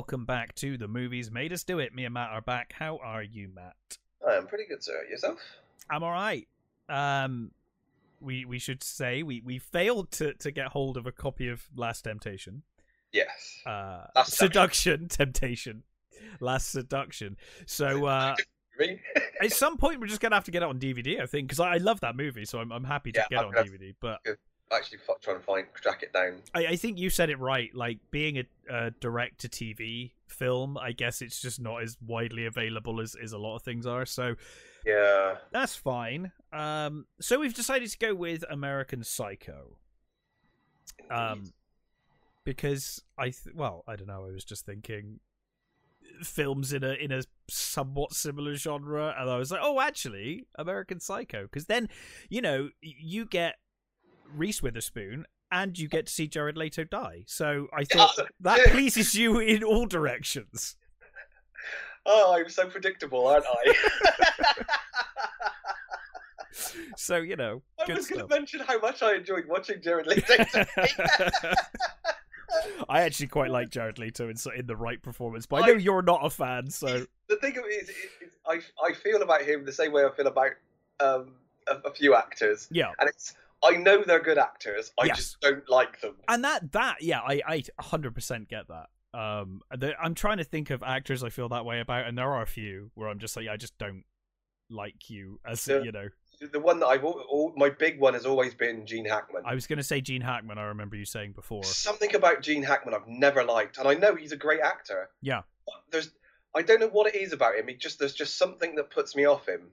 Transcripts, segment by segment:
welcome back to the movies made us do it. Me and Matt are back. How are you, Matt? I'm pretty good, sir. Yourself? I'm all right. Um, we we should say we we failed to to get hold of a copy of Last Temptation. Yes. Uh, Last seduction, temptation, Last Seduction. So uh, at some point we're just gonna have to get it on DVD, I think, because I, I love that movie, so I'm I'm happy to Yeah, get it on DVD. But Actually, f- trying to find track it down. I, I think you said it right. Like being a, a direct to TV film, I guess it's just not as widely available as, as a lot of things are. So Yeah. that's fine. Um, so we've decided to go with American Psycho. Um, because I th- well, I don't know. I was just thinking films in a in a somewhat similar genre, and I was like, oh, actually, American Psycho. Because then, you know, you get Reese Witherspoon. And you get to see Jared Leto die. So I thought that pleases you in all directions. Oh, I'm so predictable, aren't I? So you know, I was going to mention how much I enjoyed watching Jared Leto. I actually quite like Jared Leto in in the right performance, but I I- know you're not a fan, so the thing is, is, is I, I feel about him the same way I feel about um, a, a few actors. yeah. And it's, I know they're good actors, I Yes. just don't like them. And that that yeah, I I 100% get that. Um, the, I'm trying to think of actors I feel that way about, and there are a few where I'm just like, I just don't like you as Yeah. you know. The one that I've, al- al- my big one has always been Gene Hackman. I was gonna say Gene Hackman. I remember you saying before. Something about Gene Hackman I've never liked, and I know he's a great actor. Yeah. There's, I don't know what it is about him. He just there's just something that puts me off him.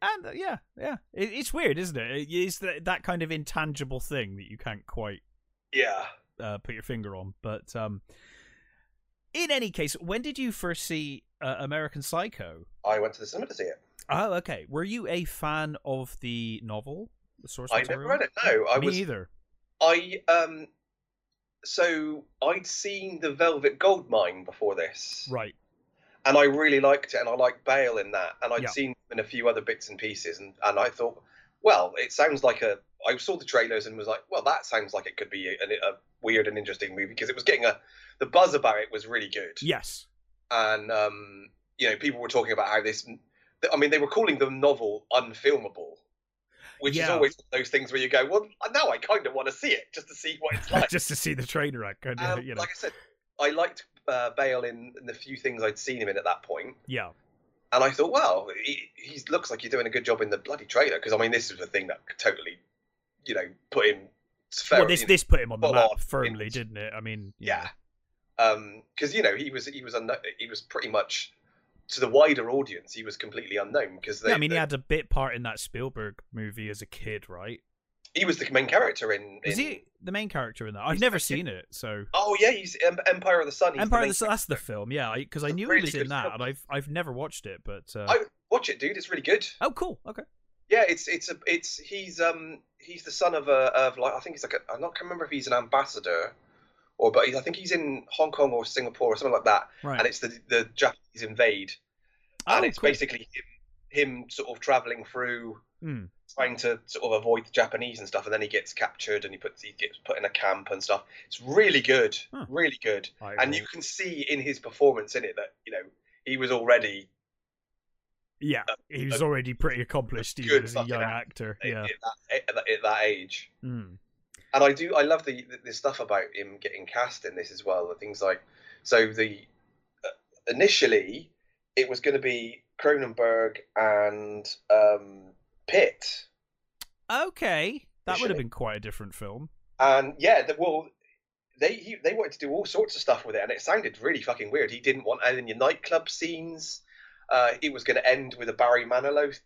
And uh, yeah, yeah, it, it's weird, isn't it? It's that that kind of intangible thing that you can't quite Yeah. uh, put your finger on. But um, in any case, when did you first see uh, American Psycho? I went to the cinema to see it. Oh, okay. Were you a fan of the novel, the source I material? never read it. No, I Me was. either. I um. So I'd seen the Velvet Goldmine before this, Right. And I really liked it, and I liked Bale in that, and I'd Yeah. seen in a few other bits and pieces, and and I thought, well, it sounds like a. I saw the trailers and was like, well, that sounds like it could be a, a weird and interesting movie because it was getting a. The buzz about it was really good. Yes. and um, you know people were talking about how this i mean they were calling the novel unfilmable which is always those things where you go well now i kind of want to see it just to see what it's like just to see the trainer act, kind of, um, you know. like i said i liked uh, bale in, in the few things i'd seen him in at that point yeah. and i thought well he, he looks like you're doing a good job in the bloody trailer because i mean this is the thing that could totally you know put him well, this this put him on the map firmly, in- didn't it? I mean, yeah know. um because you know he was he was unknown, he was pretty much to the wider audience he was completely unknown because Yeah, I mean, he had a bit part in that Spielberg movie as a kid, right? He was the main character in, Is he the main character in that? I've He's never seen it, so oh yeah he's empire of the sun he's Empire the of the Sun. That's the film, yeah. Because I, a knew he was in that, film. and I've I've never watched it, but uh... I- watch it dude it's really good oh, cool. Okay. yeah it's it's a it's he's um he's the son of a of like i think he's like a, i'm not can remember if he's an ambassador or but he's, i think he's in hong kong or singapore or something like that Right. and it's the the japanese invade and Oh, it's cool. basically him him sort of traveling through Hmm. Trying to sort of avoid the Japanese and stuff, and then he gets captured and he puts he gets put in a camp and stuff. It's really good, Huh. really good, I and you can see in his performance in it that you know he was already yeah, he was a already pretty accomplished even as a young actor. Yeah. at, that, at, that, at that age. Mm. And I do I love the the stuff about him getting cast in this as well. The things like so the uh, initially it was going to be Cronenberg and um, Pitt. Okay, that would have been quite a different film. And yeah, the, well, they he, they wanted to do all sorts of stuff with it, and it sounded really fucking weird. He didn't want any nightclub scenes. Uh, it was going to end with a Barry Manilow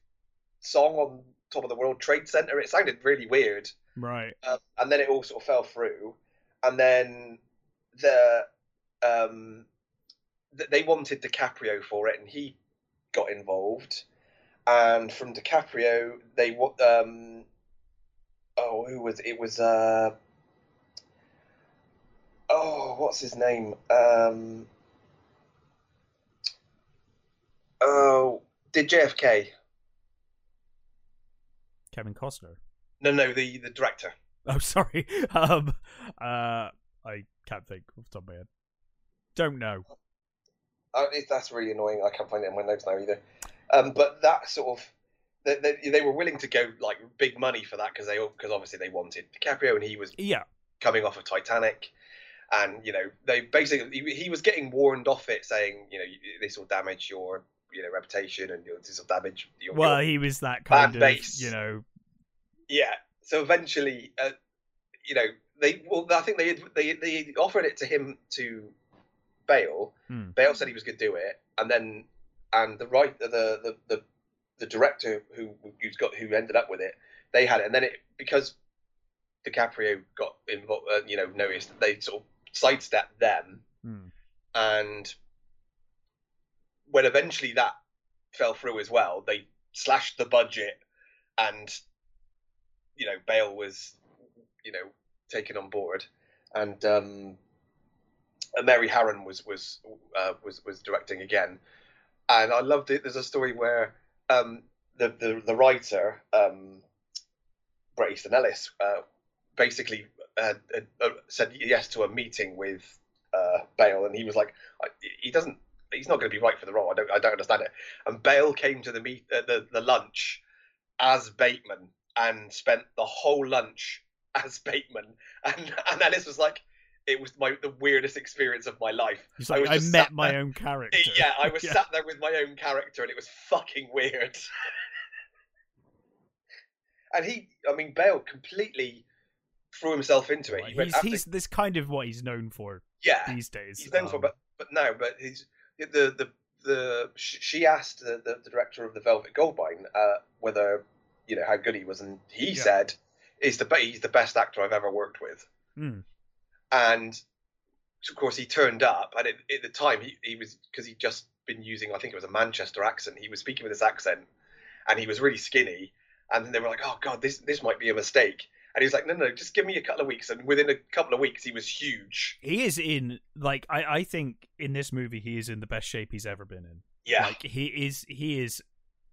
song on top of the World Trade Center. It sounded really weird, Right. uh, and then it all sort of fell through. And then the um, th- they wanted DiCaprio for it, and he got involved. And from DiCaprio, they um, oh, who was it? Was uh, oh, what's his name? Um, oh, did JFK? Kevin Costner. No, no, the the director. Oh, sorry. Um, uh, I can't think off the top of my head. Don't know. It, that's really annoying. I can't find it in my notes now either. Um, but that sort of they, they, they were willing to go like big money for that because they because obviously they wanted DiCaprio and he was Yeah. coming off of Titanic, and you know they basically he, was getting warned off it, saying you know this will damage your you know reputation and your, this will damage your. Well, your... he was that kind of, base. you know. Yeah. So eventually, uh, you know, they well, I think they they they offered it to him to Bale. Hmm. Bale said he was going to do it, and then and the right the the the, the director who who's got who ended up with it, they had it, and then it because DiCaprio got involved, uh, you know, noticed they sort of sidestepped them, Hmm. and when eventually that fell through as well, they slashed the budget, and you know Bale was, you know, taken on board, and um, Mary Harron was was uh, was was directing again, and I loved it. There's a story where um, the, the the writer um, Bret Easton Ellis uh, basically uh, uh, said yes to a meeting with uh, Bale, and he was like, he doesn't, he's not going to be right for the role. I don't, I don't understand it. And Bale came to the meet, uh, the the lunch as Bateman, and spent the whole lunch as Bateman, and and Ellis was like, it was my the weirdest experience of my life. He's I like, was I, met my there- own character. Yeah, I was Yeah. sat there with my own character, and it was fucking weird. and he, I mean, Bale completely threw himself into it. He he's after- he's this kind of what he's known for yeah, these days. he's known for, Um, but but no, but he's the the the sh- she asked the, the, the director of the Velvet Goldmine uh, whether you know how good he was, and he Yeah. said he's the he's the best actor I've ever worked with, hmm. And of course he turned up, and at, at the time he, he was because he'd just been using I think it was a Manchester accent. He was speaking with this accent, and he was really skinny, and they were like, oh god, this this might be a mistake. And he was like, no, no, just give me a couple of weeks. And within a couple of weeks, he was huge. he is in like I I think in this movie he is in the best shape he's ever been in. Yeah, Like he is he is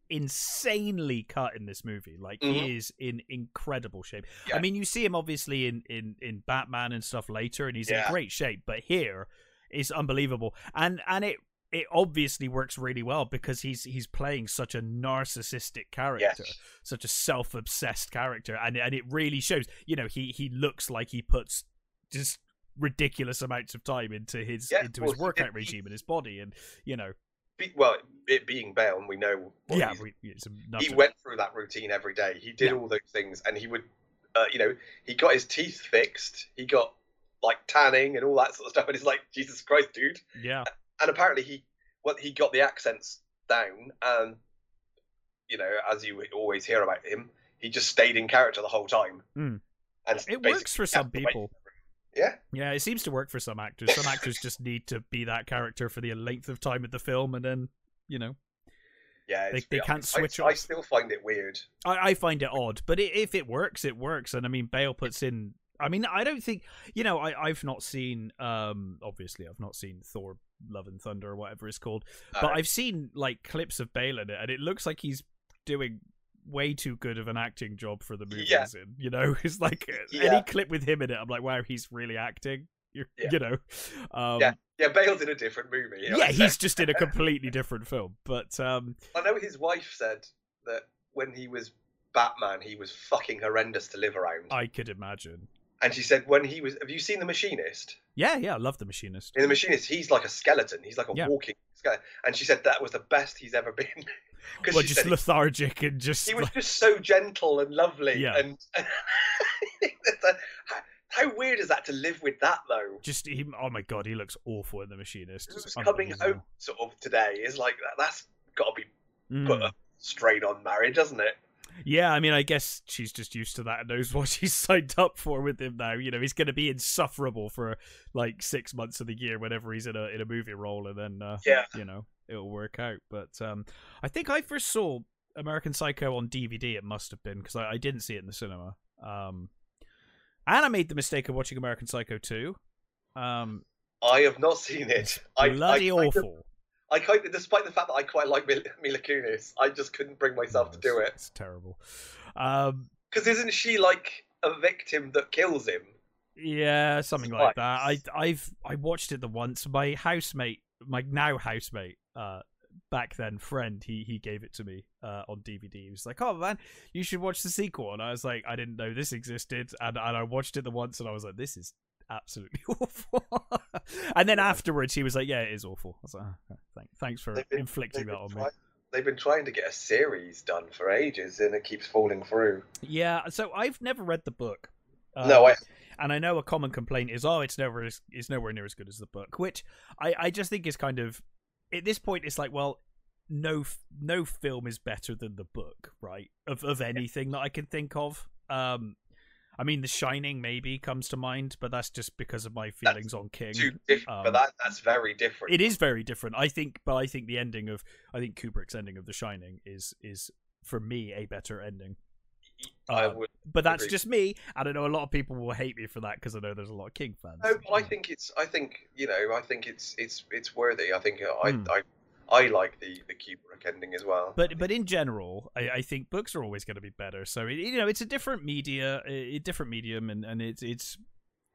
insanely cut in this movie. Like Mhm. he is in incredible shape. Yeah. I mean, you see him obviously in in in Batman and stuff later, and he's in great shape. But here, it's unbelievable, and and it it obviously works really well because he's he's playing such a narcissistic character, yes. such a self obsessed character, and and it really shows. You know, he he looks like he puts just ridiculous amounts of time into his Yeah, into well, his workout he- regime and his body, and you know, Be, well, it being Bale, and we know. yeah, we, he went through that routine every day. He did Yeah. all those things, and he would, uh, you know, he got his teeth fixed. He got like tanning and all that sort of stuff. And it's like, Jesus Christ, dude! yeah. And apparently he, well, he got the accents down, and you know, as you always hear about him, he just stayed in character the whole time. Mm. And It works for some people. Yeah, Yeah, it seems to work for some actors. Some actors just need to be that character for the length of time of the film, and then you know, yeah. They- it's- they I- can't I- switch I, off. still find it weird. I, I find it odd. But i if it works, it works. And I mean, Bale puts in. I mean, I don't think you know. I I've not seen. Um, obviously, I've not seen Thor: Love and Thunder or whatever it's called. But Uh, I've seen like clips of Bale in it, and it looks like he's doing way too good of an acting job for the movie Yeah. he's in. You know, it's like Yeah. any clip with him in it, I'm like, wow, he's really acting. You're, Yeah. You know, um, Yeah. yeah, Bale's in a different movie. yeah, he's just in a completely different film. But um, I know his wife said that when he was Batman, he was fucking horrendous to live around. I could imagine. And she said when he was, have you seen The Machinist? Yeah, yeah, I love the Machinist. In The Machinist, he's like a skeleton. He's like a Yeah. walking. And she said that was the best he's ever been. Because Well, just lethargic and just he was just so gentle and lovely. Yeah. And, how, how weird is that to live with that though? just he, oh my god, he looks awful in the Machinist. Who's coming home sort of today is like that. That's got to be Mm. put a strain on marriage, doesn't it? Yeah, I mean, I guess she's just used to that and knows what she's signed up for with him now. You know, he's going to be insufferable for like six months of the year whenever he's in a in a movie role, and then uh, Yeah. you know it'll work out. But um, I think I first saw American Psycho on DVD. It must have been because I, I didn't see it in the cinema. Um, and I made the mistake of watching American Psycho 2. Um, I have not seen it. I, bloody I awful. I of, despite the fact that I quite like Mil- Mila Kunis, I just couldn't bring myself to do it. It's terrible. Um, Because isn't she like a victim that kills him? Yeah, something Twice. like that. I I've I watched it the once. My housemate, my now housemate, uh, back then friend, he he gave it to me uh on DVD. He was like, "Oh man, you should watch the sequel." And I was like, "I didn't know this existed." And and I watched it the once, and I was like, "This is absolutely awful." and then afterwards, he was like, "Yeah, it is awful." I was like, oh, "Thanks, thanks for been- inflicting that on me." they've been trying to get a series done for ages, and it keeps falling through. Yeah, so I've never read the book. no, Um, I and I know a common complaint is, oh, it's never as, it's nowhere near as good as the book, which I, I just think is kind of at this point it's like, well, no no film is better than the book, right? Of of anything that I can think of. Um, I mean, The Shining maybe comes to mind, but that's just because of my feelings on King. um, but that that's very different. It is very different, I think, but I think the ending of I think Kubrick's ending of The Shining is is for me a better ending. I uh, would. But that's Agreed. just me. I don't know. A lot of people will hate me for that because I know there's a lot of King fans. No, but I think it's. I think you know. I think it's. It's. It's worthy. I think. I. Hmm. I. I like the the Kubrick ending as well. But but in general, I, I think books are always going to be better. So it, you know, it's a different media, a a different medium, and and it's it's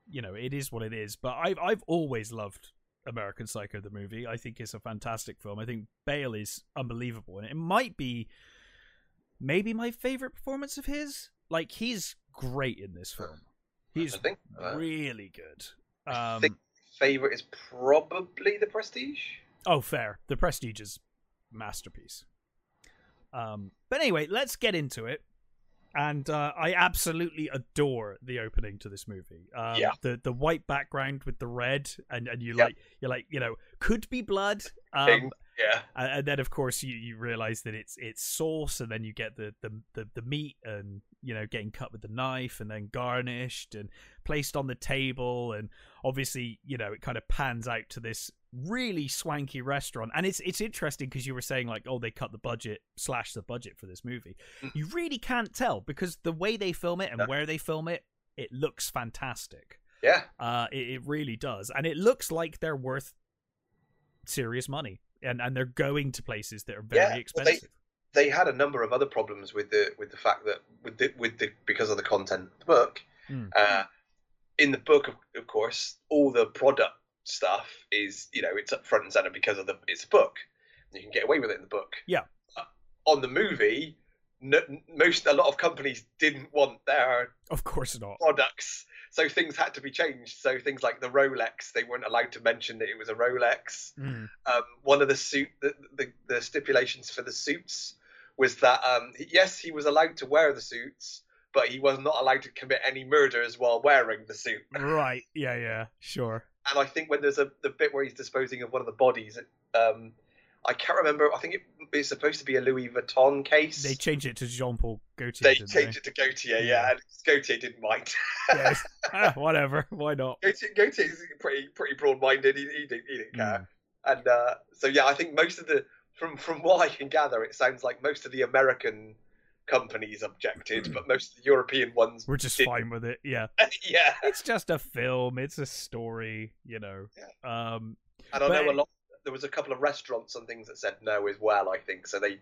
you know it is what it is. But I've I've always loved American Psycho the movie. I think it's a fantastic film. I think Bale is unbelievable, and it might be maybe my favorite performance of his. Like he's great in this film. He's think uh, really good. I Um, think favorite is probably the Prestige. Oh, fair. The Prestige is masterpiece. Um, but anyway, let's get into it. And uh, I absolutely adore the opening to this movie. Um, Yeah. The the white background with the red, and, and you Yeah. like you're like you know could be blood. Um. Yeah. and, then of course you, you realize that it's it's sauce, and then you get the, the the the meat, and you know getting cut with the knife, and then garnished and placed on the table, and obviously you know it kind of pans out to this really swanky restaurant and it's it's interesting because you were saying like oh they cut the budget slash the budget for this movie Mm. you really can't tell because the way they film it and No. where they film it it looks fantastic Yeah. uh it, it really does and it looks like they're worth serious money and and they're going to places that are very Yeah, well, they- expensive They had a number of other problems with the with the fact that with the with the because of the content of the book. Mm. Uh, in the book, of, of course, all the product stuff is you know it's up front and center because of the it's a book. You can get away with it in the book. Yeah. Uh, on the movie, no, most a lot of companies didn't want their of course not products, so things had to be changed. So things like the Rolex, they weren't allowed to mention that it was a Rolex. Mm. Um, one of the suit the, the the stipulations for the suits was that um, yes, he was allowed to wear the suits, but he was not allowed to commit any murders while wearing the suit. right yeah yeah sure And I think when there's a the bit where he's disposing of one of the bodies, um, I can't remember. I think it, it's supposed to be a Louis Vuitton case. they changed it to jean-paul gaultier They didn't changed it to Gaultier, yeah, Yeah. and Gaultier didn't mind. Yes. Ah, whatever why not Gaultier, Gaultier's pretty pretty broad-minded. He, he, didn't, he didn't care. Mm. And uh, so yeah, I think most of the from from what I can gather, it sounds like most of the American companies objected, but most of the European ones we're just did- fine with it yeah yeah. it's just a film it's a story you know um And I know a lot. There was a couple of restaurants and things that said no as well. I think so. They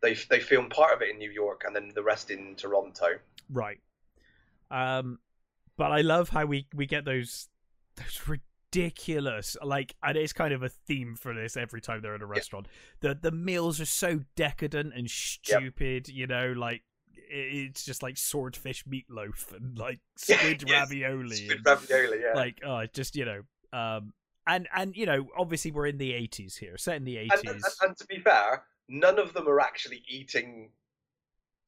they they filmed part of it in New York and then the rest in Toronto. right um but i love how we we get those those ridiculous like and it's kind of a theme for this every time they're in a restaurant the the meals are so decadent and stupid you know like it's just like swordfish meatloaf and like squid Yes, ravioli Squid and, ravioli, yeah. like oh just you know um and and you know obviously we're in the 80s here set in the 80s and, and, and to be fair, none of them are actually eating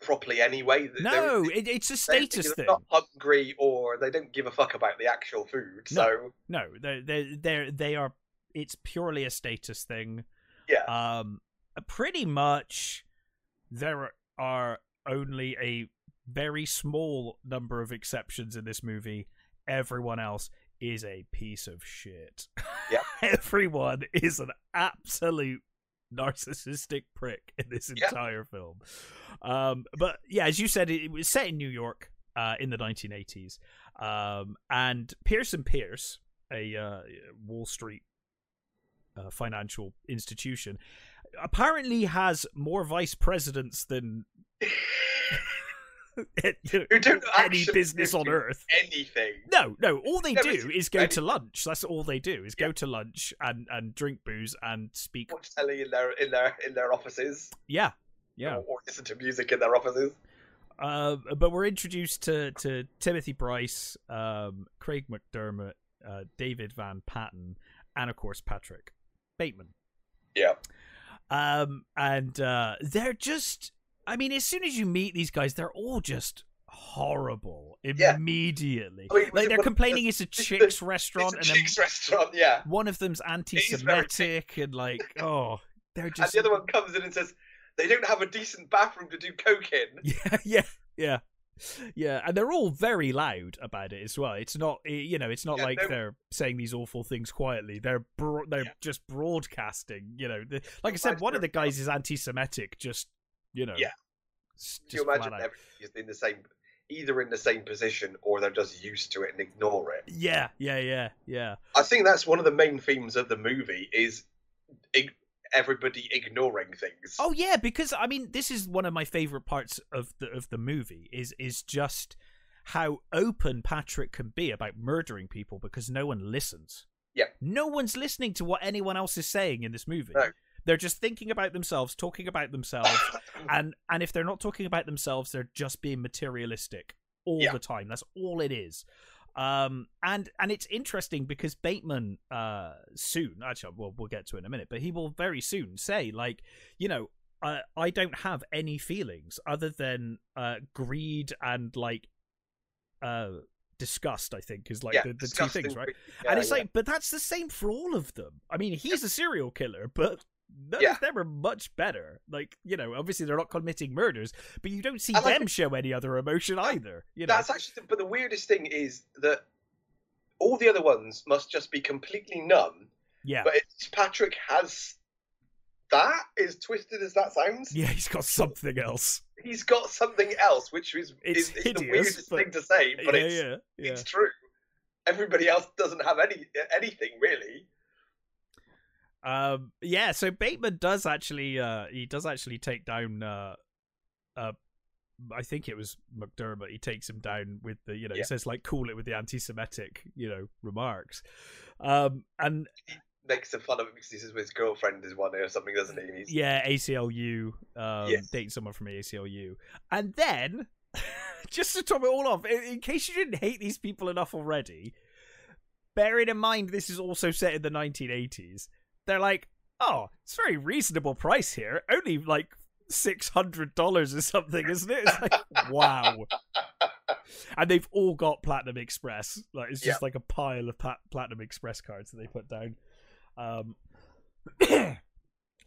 properly anyway. No it, it's a status thing Not hungry or they don't give a fuck about the actual food. No. So no they they they they are it's purely a status thing yeah, um pretty much there are only a very small number of exceptions in this movie everyone else is a piece of shit Yep. everyone is an absolute narcissistic prick in this Yeah. entire film um but yeah as you said it, it was set in new york uh in the 1980s um and pierce and pierce a uh, wall street uh, financial institution apparently has more vice presidents than you know, any business on Earth. anything. No, no. All they do is go to lunch. That's all they do is go to lunch and and drink booze and speak. Watch telly in their in their in their offices. Yeah, yeah. Or, or listen to music in their offices. Uh, but we're introduced to to Timothy Bryce, um, Craig McDermott, uh, David Van Patten, and of course Patrick Bateman. Yeah. Um, and uh, they're just. I mean, as soon as you meet these guys, they're all just horrible Yeah. immediately. I mean, like they're complaining it's a it's the- chicks restaurant, it's and a then chicks restaurant, yeah. one of them's anti-Semitic, and like, oh, they're just. And the other one comes in and says they don't have a decent bathroom to do coke in. yeah, yeah, yeah, yeah, and they're all very loud about it as well. It's not, eh, you know, it's not Yeah, like no- they're saying these awful things quietly. They're bro- they're Yeah. just broadcasting. You know, the, like I said, one of the guys is anti-Semitic. Just you know, Yeah. Do you imagine out. everybody is in the same, either in the same position or they're just used to it and ignore it? Yeah, yeah, yeah, yeah. I think that's one of the main themes of the movie is ig- everybody ignoring things. Oh yeah, because I mean, this is one of my favorite parts of the of the movie is is just how open Patrick can be about murdering people because no one listens. Yeah. no one's listening to what anyone else is saying in this movie. No. They're just thinking about themselves, talking about themselves, and and if they're not talking about themselves, they're just being materialistic all Yeah. the time. That's all it is. Um, and and it's interesting because Bateman uh soon, actually, well, we'll get to it in a minute, but he will very soon say like, you know, I I don't have any feelings other than uh greed and like uh disgust. I think is like yeah, the, the two things, right? Yeah, and it's yeah. like, but that's the same for all of them. I mean, he's a serial killer, but none Yeah. of them are much better. Like, you know, obviously they're not committing murders, but you don't see And them show any other emotion either. You know, That's actually, the, but the weirdest thing is that all the other ones must just be completely numb. yeah, But it's Patrick has that. As twisted as that sounds, yeah, he's got something else. he's got something else, which is It's is, is the weirdest but- thing to say, but yeah, it's yeah, yeah. it's true. Everybody else doesn't have any anything really. Um, yeah. So Bateman does actually, uh, he does actually take down, uh, uh. I think it was McDermott. He takes him down with the, you know, he says like, "Cool it with the anti-Semitic," you know, remarks. Um, and he Makes a fun of it because he says his girlfriend is one or something, doesn't he? He's, Yeah, ACLU. Um, Yes. Dating someone from ACLU. And then, just to top it all off, in, in case you didn't hate these people enough already, bearing in mind this is also set in the 1980s, they're like, oh, it's a very reasonable price here. Only like $600 or something, isn't it? It's like, wow. And they've all got Platinum Express. Like It's just like a pile of Platinum Express cards that they put down. Um,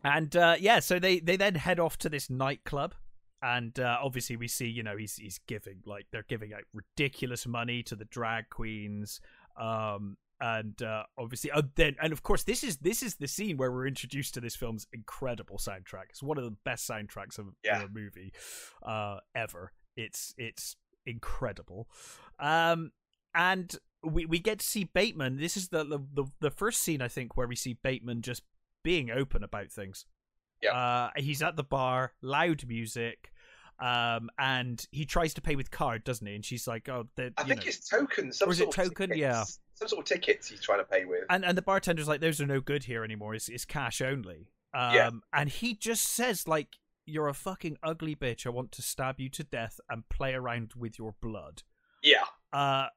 and uh, yeah, so they they then head off to this nightclub, and uh, obviously we see you know he's he's giving like they're giving out ridiculous money to the drag queens, um, and uh, obviously oh, then and of course this is this is the scene where we're introduced to this film's incredible soundtrack. It's one of the best soundtracks of, Yeah. a movie uh, ever. It's it's incredible, um, and we we get to see Bateman. This is the, the the first scene I think where we see Bateman just being open about things. Yeah. Uh, he's at the bar, loud music, um, and he tries to pay with card, doesn't he? And she's like, "Oh, I think know." it's tokens. Some Or is it token? Yeah. Some sort of tickets he's trying to pay with. and and the bartender's like, "Those are no good here anymore. It's it's cash only." Um, Yeah. and he just says like, "You're a fucking ugly bitch. I want to stab you to death and play around with your blood." yeah, Uh,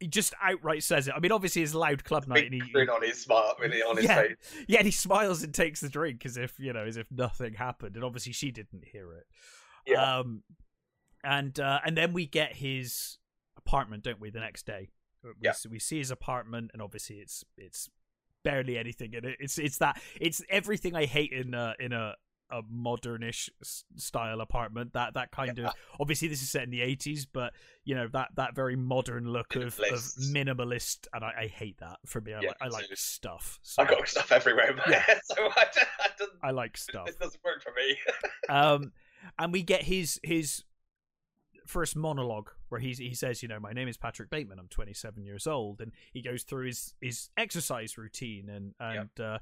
he just outright says it. I mean, obviously it's loud club night, and he, grin on his smile, really on his Yeah. face. yeah, and he smiles and takes the drink as if you know, as if nothing happened, and obviously she didn't hear it. Yeah. Um, and uh, and then we get his apartment, don't we? The next day, we, Yeah. see, we see his apartment, and obviously it's it's barely anything in it. It's it's that it's everything I hate in a in a a modernish style apartment. That that kind Yeah. of obviously this is set in the eighties, but you know that that very modern look of, of Minimalist. and I, I hate that. For me, I, Yeah, like, I like stuff. So I've got stuff everywhere, Yeah. so I, don't- I don't- I like stuff. this doesn't work for me. um, and we get his his first monologue where he's he says, you know, my name is Patrick Bateman. I'm 27 years old, and he goes through his his exercise routine and and uh,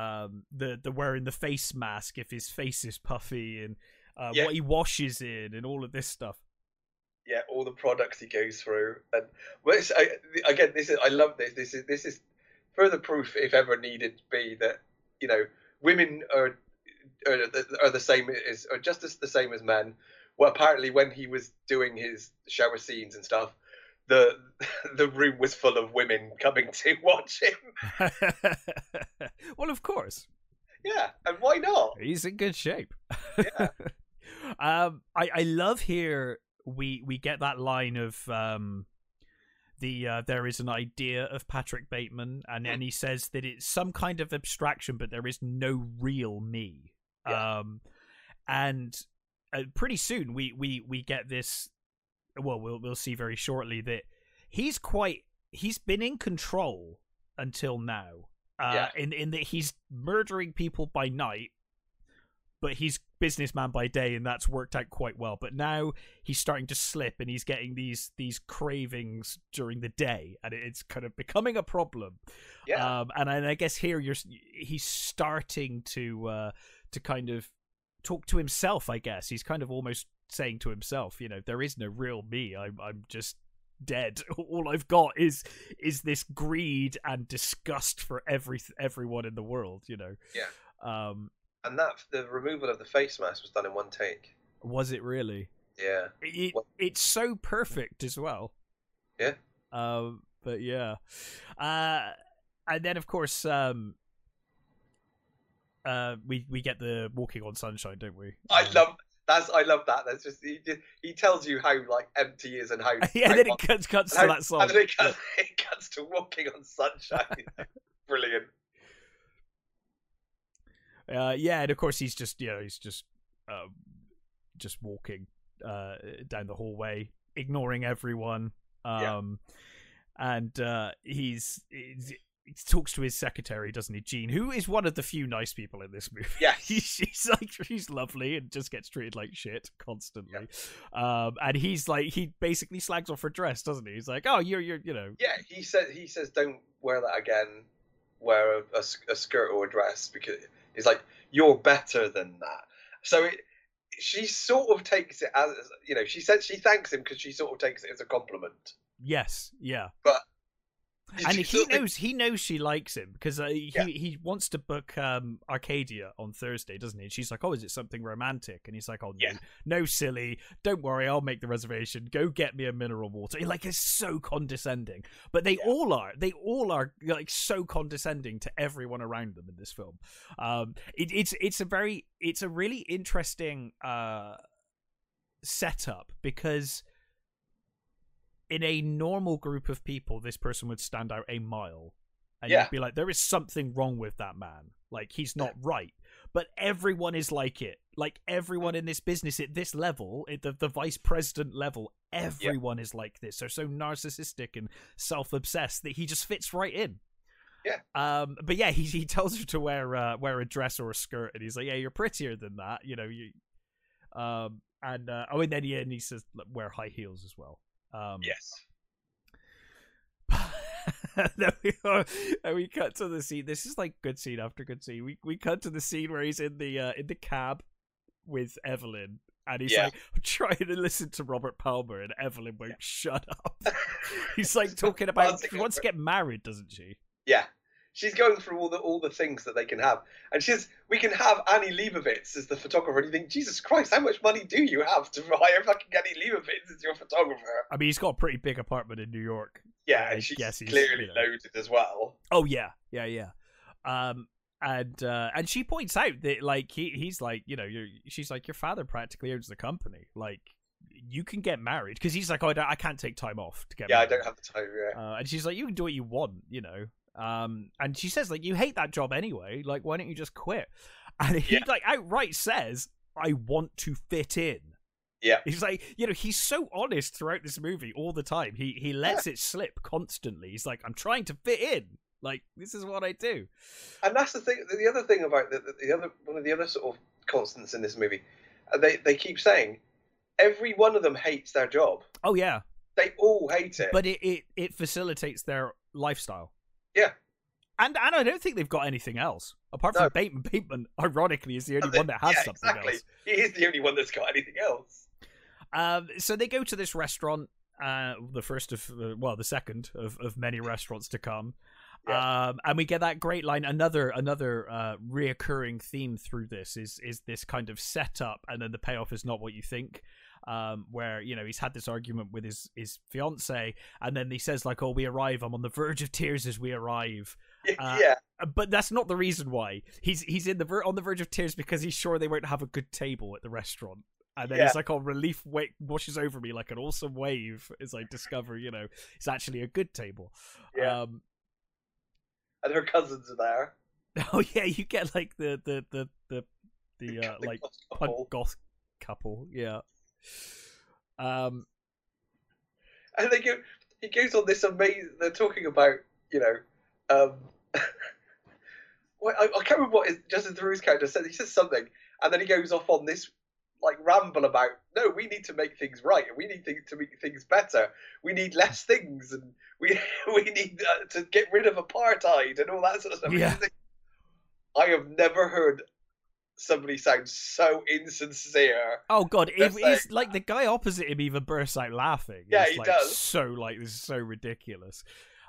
um the the wearing the face mask if his face is puffy and uh, Yeah. what he washes in and all of this stuff. yeah, all the products he goes through, and well, I, again, this is I love this. This is this is further proof, if ever needed to be, that you know women are are, are the same as are just as the same as men. Well, apparently, when he was doing his shower scenes and stuff, the the room was full of women coming to watch him. well, of course. Yeah, and why not? He's in good shape. Yeah. um, I I love here we we get that line of um the uh, there is an idea of Patrick Bateman, and then he says that it's some kind of abstraction, but there is no real me. Yeah. Um, and uh, pretty soon we we we get this. Well, we'll we'll see very shortly that he's quite he's been in control until now. Uh, Yeah. in in that he's murdering people by night, but he's businessman by day, and that's worked out quite well. But now he's starting to slip, and he's getting these these cravings during the day, and it's kind of becoming a problem. Yeah, Um, and, I- and I guess here you're he's starting to uh, to kind of talk to himself. I guess he's kind of almost saying to himself, you know, there is no real me. I'm I'm just dead. All I've got is is this greed and disgust for every everyone in the world. You know. Yeah. Um, and that the removal of the face mask was done in one take. was it really? Yeah, It, What- it's so perfect as well. Yeah. Um, but yeah. Uh, and then of course, um, uh, we we get the walking on sunshine, don't we? I Um, love that's I love that. That's just he, he tells you how like empty is and how yeah, how then it cuts, cuts to how- that song. and then it cuts, it cuts to walking on sunshine. Brilliant. Uh, yeah, and of course he's just you know he's just um, just walking uh, down the hallway, ignoring everyone. Yeah. Um, and uh, he's, he's he talks to his secretary, doesn't he, Jean, who is one of the few nice people in this movie. Yeah, she's like she's lovely and just gets treated like shit constantly. Um, and he's like he basically slags off her dress, doesn't he? He's like, oh, you're you're you know Yeah, he says he says don't wear that again. Wear a skirt or a dress because he's like you're better than that. So it, she sort of takes it as you know. She says she thanks him because she sort of takes it as a compliment. yes, yeah. And he knows he knows she likes him because uh, he Yeah. he wants to book um Arcadia on Thursday, doesn't he? And she's like, "Oh, is it something romantic?" And he's like, "Oh, no, Yeah. no, silly. Don't worry, I'll make the reservation. Go get me a mineral water." Like it's so condescending, but they Yeah. all are. They all are like so condescending to everyone around them in this film. Um, it, it's it's a very it's a really interesting uh setup because in a normal group of people, this person would stand out a mile. And Yeah. you'd be like, there is something wrong with that man. Like, he's not right. But everyone is like it. Like, everyone in this business at this level, at the, the vice president level, everyone is like this. They're so narcissistic and self obsessed that he just fits right in. Yeah. Um. But yeah, he he tells her to wear uh, wear a dress or a skirt, and he's like, "Yeah, you're prettier than that." You know, you. Um. And uh, oh, and then yeah, and he says wear high heels as well. Um, yes. then we, are, and we cut to the scene. This is like good scene after good scene. We we cut to the scene where he's in the uh, in the cab with Evelyn, and he's Yeah. like I'm trying to listen to Robert Palmer, and Evelyn won't shut up. he's like talking about she wants to get married, doesn't she? Yeah. She's going through all the all the things that they can have, and she says we can have Annie Leibovitz as the photographer. And you think, Jesus Christ, how much money do you have to hire fucking Annie Leibovitz as your photographer? I mean, he's got a pretty big apartment in New York. Yeah, and she's clearly you know. loaded as well. Oh yeah, yeah, yeah. Um, and uh, and she points out that like he he's like you know she's like your father practically owns the company like you can get married because he's like oh I, don't, I can't take time off to get married. Yeah, I don't have the time. Yeah. Uh, and she's like you can do what you want you know um and she says like you hate that job anyway like why don't you just quit and he Yeah. like outright says I want to fit in Yeah. he's like you know he's so honest throughout this movie all the time he he lets it slip constantly he's like I'm trying to fit in like this is what I do And that's the thing. The other thing about the, the, the other one of the other sort of constants in this movie, uh, they they keep saying every one of them hates their job. Oh yeah, They all hate it. but it, it it facilitates their lifestyle. Yeah. And and I don't think they've got anything else apart from No. Bateman. Bateman, ironically, is the only they- one that has yeah, something exactly. else. He is the only one that's got anything else. Um, so they go to this restaurant, uh, the first of, uh, well, the second of, of many restaurants to come. Yeah. Um, and we get that great line. Another another uh, reoccurring theme through this is is this kind of setup, and then the payoff is not what you think. Um, where you know he's had this argument with his his fiance, and then he says like, "Oh, we arrive. I'm on the verge of tears as we arrive." Uh, yeah, But that's not the reason why he's he's in the ver- on the verge of tears because he's sure they won't have a good table at the restaurant. And then Yeah. it's like, oh, relief wa- washes over me like an awesome wave as I discover, you know, it's actually a good table. Yeah. Um, and her cousins are there. oh yeah, you get like the the the the the uh, The like goth punk couple. goth couple, yeah. Um, and they go. He goes on this amazing. They're talking about you know, um, what I, I can't remember what his, Justin Theroux's character says. He says something, and then he goes off on this like ramble about no, we need to make things right, and we need things to make things better. We need less things, and we we need uh, to get rid of apartheid and all that sort of stuff. Yeah. I have never heard somebody sound so insincere. oh god, like- it's like the guy opposite him even bursts out laughing. Yeah, It's, he like, does. So like this is so ridiculous.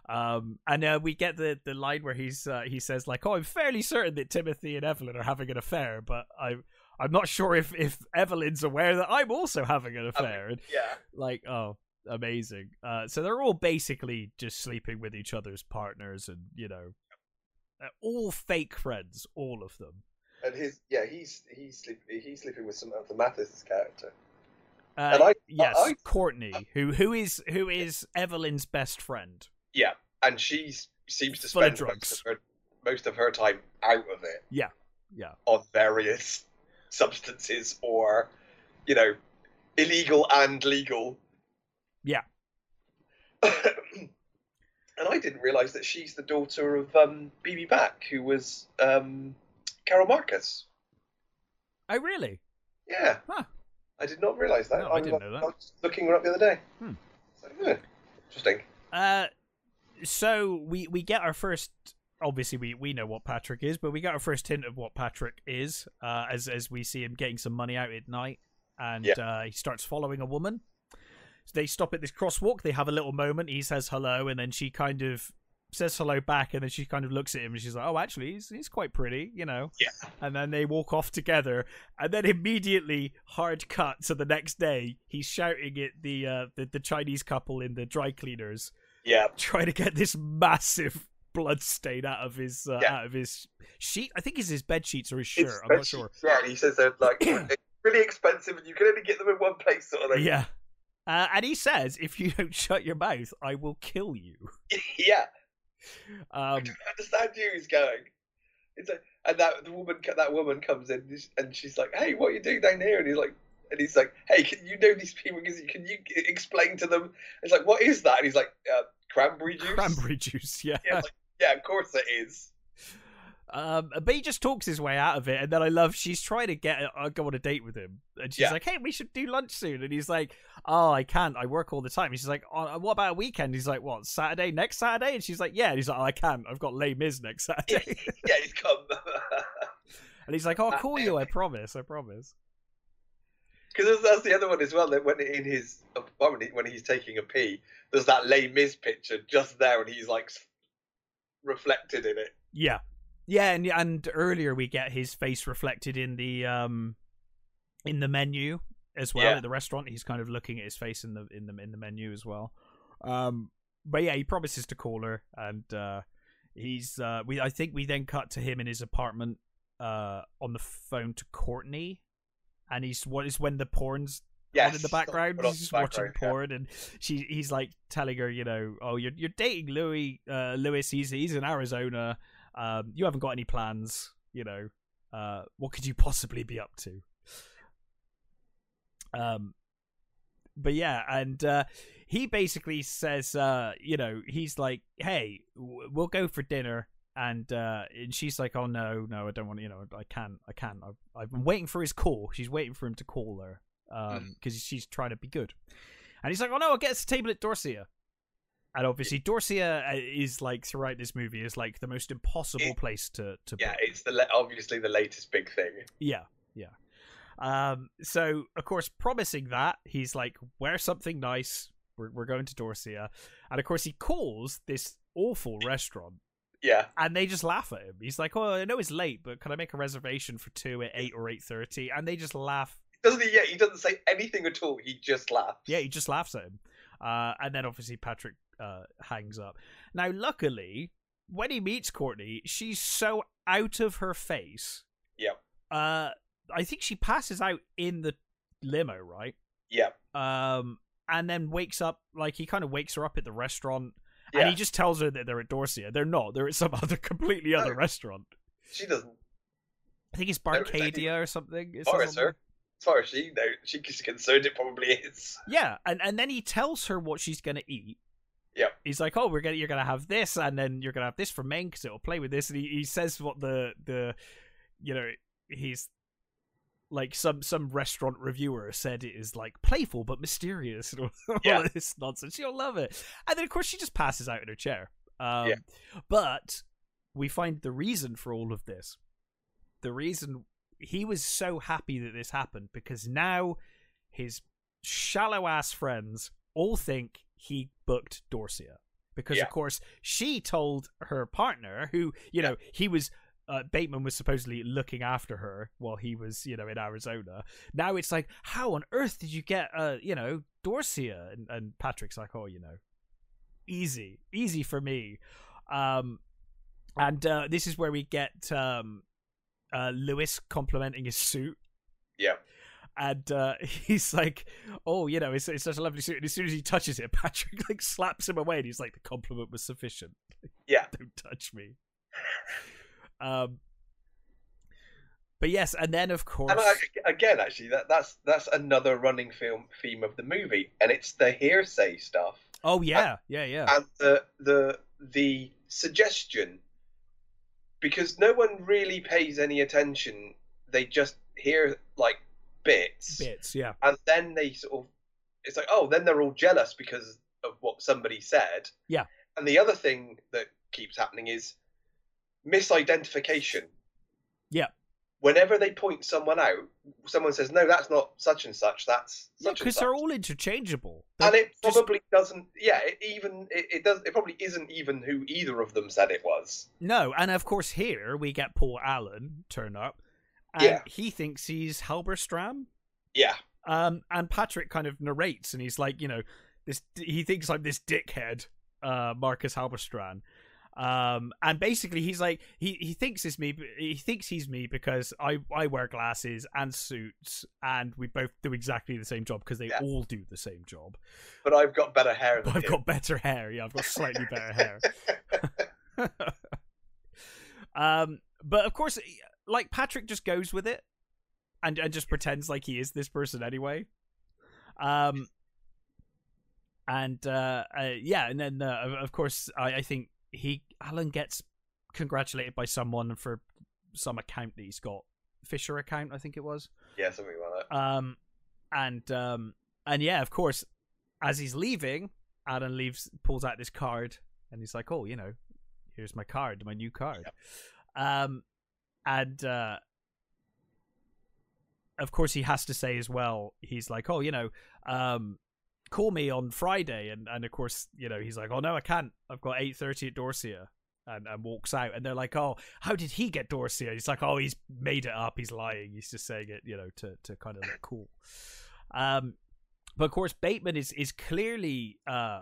Um, and uh, we get the the line where he's uh, he says like, "Oh, I'm fairly certain that Timothy and Evelyn are having an affair, but I'm I'm not sure if if Evelyn's aware that I'm also having an affair." And Yeah, like, oh, amazing. Uh, so they're all basically just sleeping with each other's partners, and you know, all fake friends, all of them. and his yeah, he's he's sleeping he's sleeping with some of the Mathis' character. Uh, And I- yes, I- Courtney, who who is who is Evelyn's best friend. Yeah, and she seems to of spend most of, her, most of her time out of it Yeah, yeah. on various substances or, you know, illegal and legal. Yeah. and I didn't realise that she's the daughter of um, Bibi Besch, who was um, Carol Marcus. Oh, really? Yeah. Huh. I did not realise that. No, I didn't know that. I was looking her up the other day. Hmm. So, yeah, interesting. Uh, so we we get our first. Obviously, we, we know what Patrick is, but we got our first hint of what Patrick is uh, as as we see him getting some money out at night, and Yeah. uh, he starts following a woman. So they stop at this crosswalk. They have a little moment. He says hello, and then she kind of says hello back, and then she kind of looks at him, and she's like, "Oh, actually, he's he's quite pretty, you know." Yeah. And then they walk off together, and then immediately hard cut to the next day. He's shouting at the uh, the, the Chinese couple in the dry cleaners Yeah. trying to get this massive blood stain out of his uh, Yeah. out of his sheet. I think it's his bed sheets or his It's shirt. I'm not sure. Yeah, and he says they're like really expensive and you can only get them in one place, sort of thing. Yeah. Uh, and he says, "If you don't shut your mouth, I will kill you." yeah. I Um, don't understand you. He's going. It's like, and that the woman, that woman comes in and she's like, "Hey, what are you doing down here?" And he's like, and he's like, "Hey, can you know these people? Can you, can you explain to them?" It's like, "What is that?" And he's like, uh, "Cranberry juice." cranberry juice, yeah. Yeah, like, yeah, of course it is. Um, but he just talks his way out of it, and then I love she's trying to get uh, go on a date with him, and she's Yeah. like, "Hey, we should do lunch soon," and he's like, "Oh, I can't. I work all the time." And she's like, oh, "What about a weekend?" He's like, "What? Saturday? Next Saturday?" And she's like, "Yeah." And he's like, oh, "I can't. I've got Les Mis next Saturday." yeah, he's come. and he's like, "I'll call you. I promise. I promise." Because that's the other one as well. That when in his apartment, when he's taking a pee, there's that Les Mis picture just there, and he's like reflected in it. Yeah, yeah, and and earlier we get his face reflected in the um in the menu as well Yeah. at the restaurant. He's kind of looking at his face in the in the in the menu as well. Um, but yeah, he promises to call her, and uh, he's uh, we I think we then cut to him in his apartment uh on the phone to Courtney, and he's what is when the porn's Yes, in the background. put on He's the just watching background, yeah. porn, and she he's like telling her, you know, oh, you're you're dating Louis. Uh, Lewis, he's he's in Arizona. Um, you haven't got any plans. You know, uh, what could you possibly be up to? Um, but yeah, and uh, he basically says, uh, you know, he's like, hey, w- we'll go for dinner. And uh, and she's like, oh no, no, I don't want. You know, I can't, I can't. I've, I've been waiting for his call. She's waiting for him to call her um because she's trying to be good and he's like oh no i'll get us a table at dorsia and obviously dorsia uh, is like throughout this movie is like the most impossible It- place to to Yeah, it's the la- obviously the latest big thing. yeah yeah Um, so of course, promising that he's like, wear something nice. We're we're going to Dorsia, and of course he calls this awful restaurant, Yeah. and they just laugh at him. He's like, "Oh, I know it's late, but can I make a reservation for two at eight or eight 30? And they just laugh. Doesn't he? Yeah, he doesn't say anything at all. He just laughs. Yeah, he just laughs at him. Uh, and then obviously Patrick uh, hangs up. Now, luckily, when he meets Courtney, she's so out of her face. Yep. Uh, I think she passes out in the limo, right? Yeah. Um, and then wakes up like he kind of wakes her up at the restaurant, and he just tells her that they're at Dorsia. They're not. They're at some other completely other No. restaurant. She doesn't. I think it's Barcadia or something. Is Or that is something? As far as she knows, she's concerned, it probably is. Yeah, and and then he tells her what she's gonna eat. Yeah, He's like, "Oh, we're gonna you're gonna have this, and then you're gonna have this for main because it'll play with this." And he, he says what the the you know he's like some some restaurant reviewer said it is like playful but mysterious and all, all Yeah. this nonsense. She'll love it, and then of course she just passes out in her chair. Um, Yeah. But we find the reason for all of this. The reason he was so happy that this happened because now his shallow ass friends all think he booked Dorsia. Because Yeah. of course she told her partner, who you know he was, uh, Bateman was supposedly looking after her while he was you know in Arizona. Now it's like, how on earth did you get uh you know Dorsia? And, and Patrick's like, oh you know, easy, easy for me. Um, and uh, this is where we get um, uh, Lewis complimenting his suit. Yeah. And uh, he's like, "Oh, you know, it's, it's such a lovely suit." And as soon as he touches it, Patrick like slaps him away, and he's like, "The compliment was sufficient. Yeah. Don't touch me." um, but yes, and then of course, And I, again, actually, that that's that's another running film theme of the movie, and it's the hearsay stuff oh yeah, yeah, yeah, and the the the suggestion, because no one really pays any attention. They just hear like bits, bits, yeah, and then they sort of it's like oh then they're all jealous because of what somebody said Yeah. and the other thing that keeps happening is misidentification Yeah. Whenever they point someone out someone says no that's not such and such that's yeah, such and because they're all interchangeable. and They're it just- probably doesn't yeah it even it, it does it probably isn't even who either of them said it was No, and of course here we get Paul Allen turn up, and Yeah. he thinks he's Halberstram. yeah Um, and Patrick kind of narrates, and he's like, you know, this he thinks I'm this dickhead, uh, Marcus Halberstram. Um, and basically he's like he, he thinks it's me. He thinks he's me because I I wear glasses and suits, and we both do exactly the same job because they Yeah. all do the same job. but i've got better hair than I've him. got better hair. Yeah, I've got slightly better hair. um, but of course, like Patrick just goes with it, and and just pretends like he is this person anyway. Um, and uh, uh yeah, and then uh, of- of course, I, I think he Allen gets congratulated by someone for some account that he's got, Fisher account, I think it was. yeah something like that Um, and um, and yeah, of course, as he's leaving, Allen leaves, pulls out this card, and he's like, "Oh, you know, here's my card, my new card." Um, and uh, of course, he has to say as well. He's like, "Oh, you know, um." Call me on Friday, and, and of course, you know, he's like, "Oh no, I can't. I've got eight thirty at Dorsia," and, and walks out. And they're like, "Oh, how did he get Dorsia?" He's like, "Oh, he's made it up. He's lying. He's just saying it, you know, to to kind of look cool." Um, but of course, Bateman is is clearly uh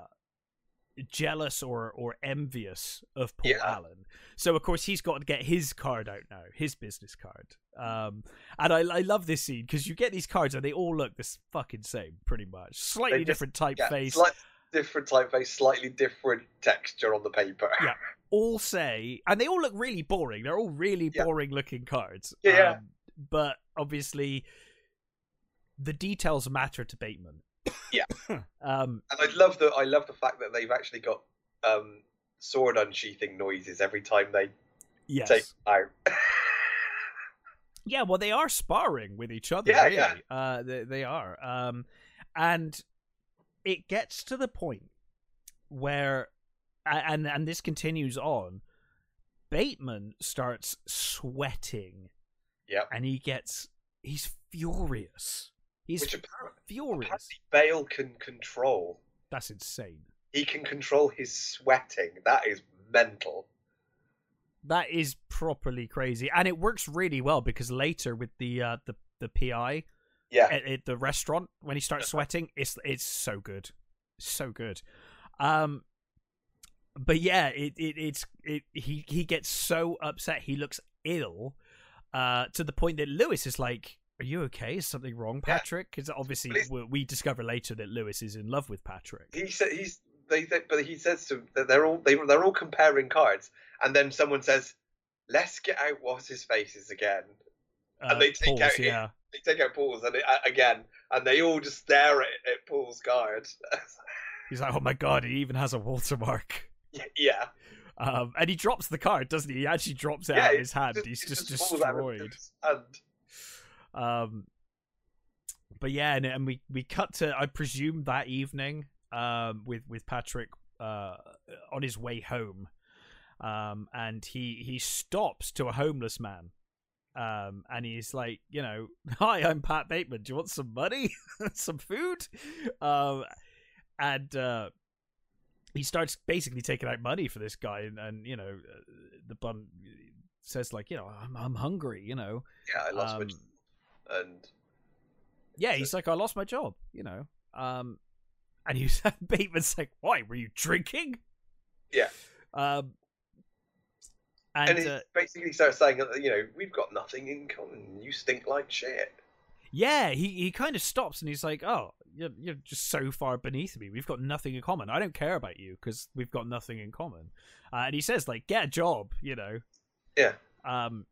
jealous or or envious of Paul Yeah. Allen. So of course he's got to get his card out now, his business card. Um, and I I love this scene because you get these cards and they all look this fucking same, pretty much. Slightly just- different yeah typeface. slight different typeface slightly different texture on the paper Yeah. all say, and they all look really boring. They're all really Yeah. boring looking cards. Yeah, yeah. Um, but obviously, the details matter to Bateman. Yeah. um. And I love the I love the fact that they've actually got um, sword unsheathing noises every time they Yes. take out. Yeah. Well, they are sparring with each other. Yeah, really. yeah. Uh, they, they are. Um, and it gets to the point where, and and this continues on. Bateman starts sweating Yep. and he gets he's furious. He's which apparently, furious. apparently Bale can control. That's insane. He can control his sweating. That is mental. That is properly crazy, and it works really well because later with the uh, the the PI Yeah, at, at the restaurant when he starts sweating, it's it's so good, so good. Um, but yeah, it, it it's it he he gets so upset. He looks ill, uh, to the point that Lewis is like, "Are you okay? Is something wrong, Patrick?" Because obviously we, discover later that Lewis is in love with Patrick. he said he's they, they but he says to that they're all they they're all comparing cards, and then someone says, "Let's get out what's his faces again." Uh, they take Paul's, out- yeah. They take out Paul's and it, uh, again, and they all just stare at, at Paul's card. He's like, "Oh my god, he even has a watermark." yeah, Um, and he drops the card, doesn't he? He actually drops it Yeah, out of his hand. Just- He's just of destroyed. Um, but yeah, and, and we we cut to I presume that evening, um, with with Patrick uh on his way home, um, and he he stops to a homeless man. Um, and he's like, you know, hi, I'm Pat Bateman. Do you want some money, some food? Um, and uh, he starts basically taking out money for this guy, and, and you know, uh, the bum says like, you know, I'm I'm hungry, you know, Yeah, I lost my Um. And yeah, he's like, I lost my job, you know. Um, and he said, Bateman's like, why were you drinking? Yeah. Um, and, and, he uh, basically starts saying, uh, you know, we've got nothing in common. You stink like shit. yeah, he he kind of stops and he's like, oh, you're you're just so far beneath me. We've got nothing in common. I don't care about you because we've got nothing in common. Uh, and he says, like, get a job, you know. Yeah. Um,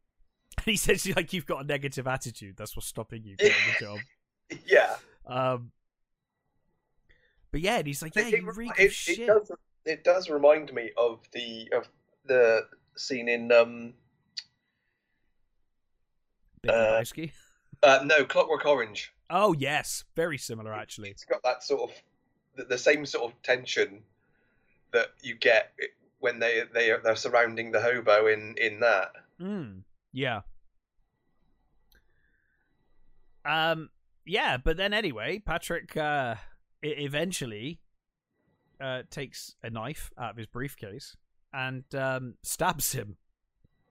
and he says, like, you've got a negative attitude. That's what's stopping you getting a job. Yeah, Um, but yeah, and he's like, yeah, it, you reek it- of it shit. does. It does remind me of the of the scene in um Big uh, uh, no Clockwork Orange. Oh yes, very similar actually. It's got that sort of the, the same sort of tension that you get when they they are they're surrounding the hobo in in that. Mm, yeah. Um. Yeah, but then anyway, Patrick uh, eventually uh, takes a knife out of his briefcase and um, stabs him.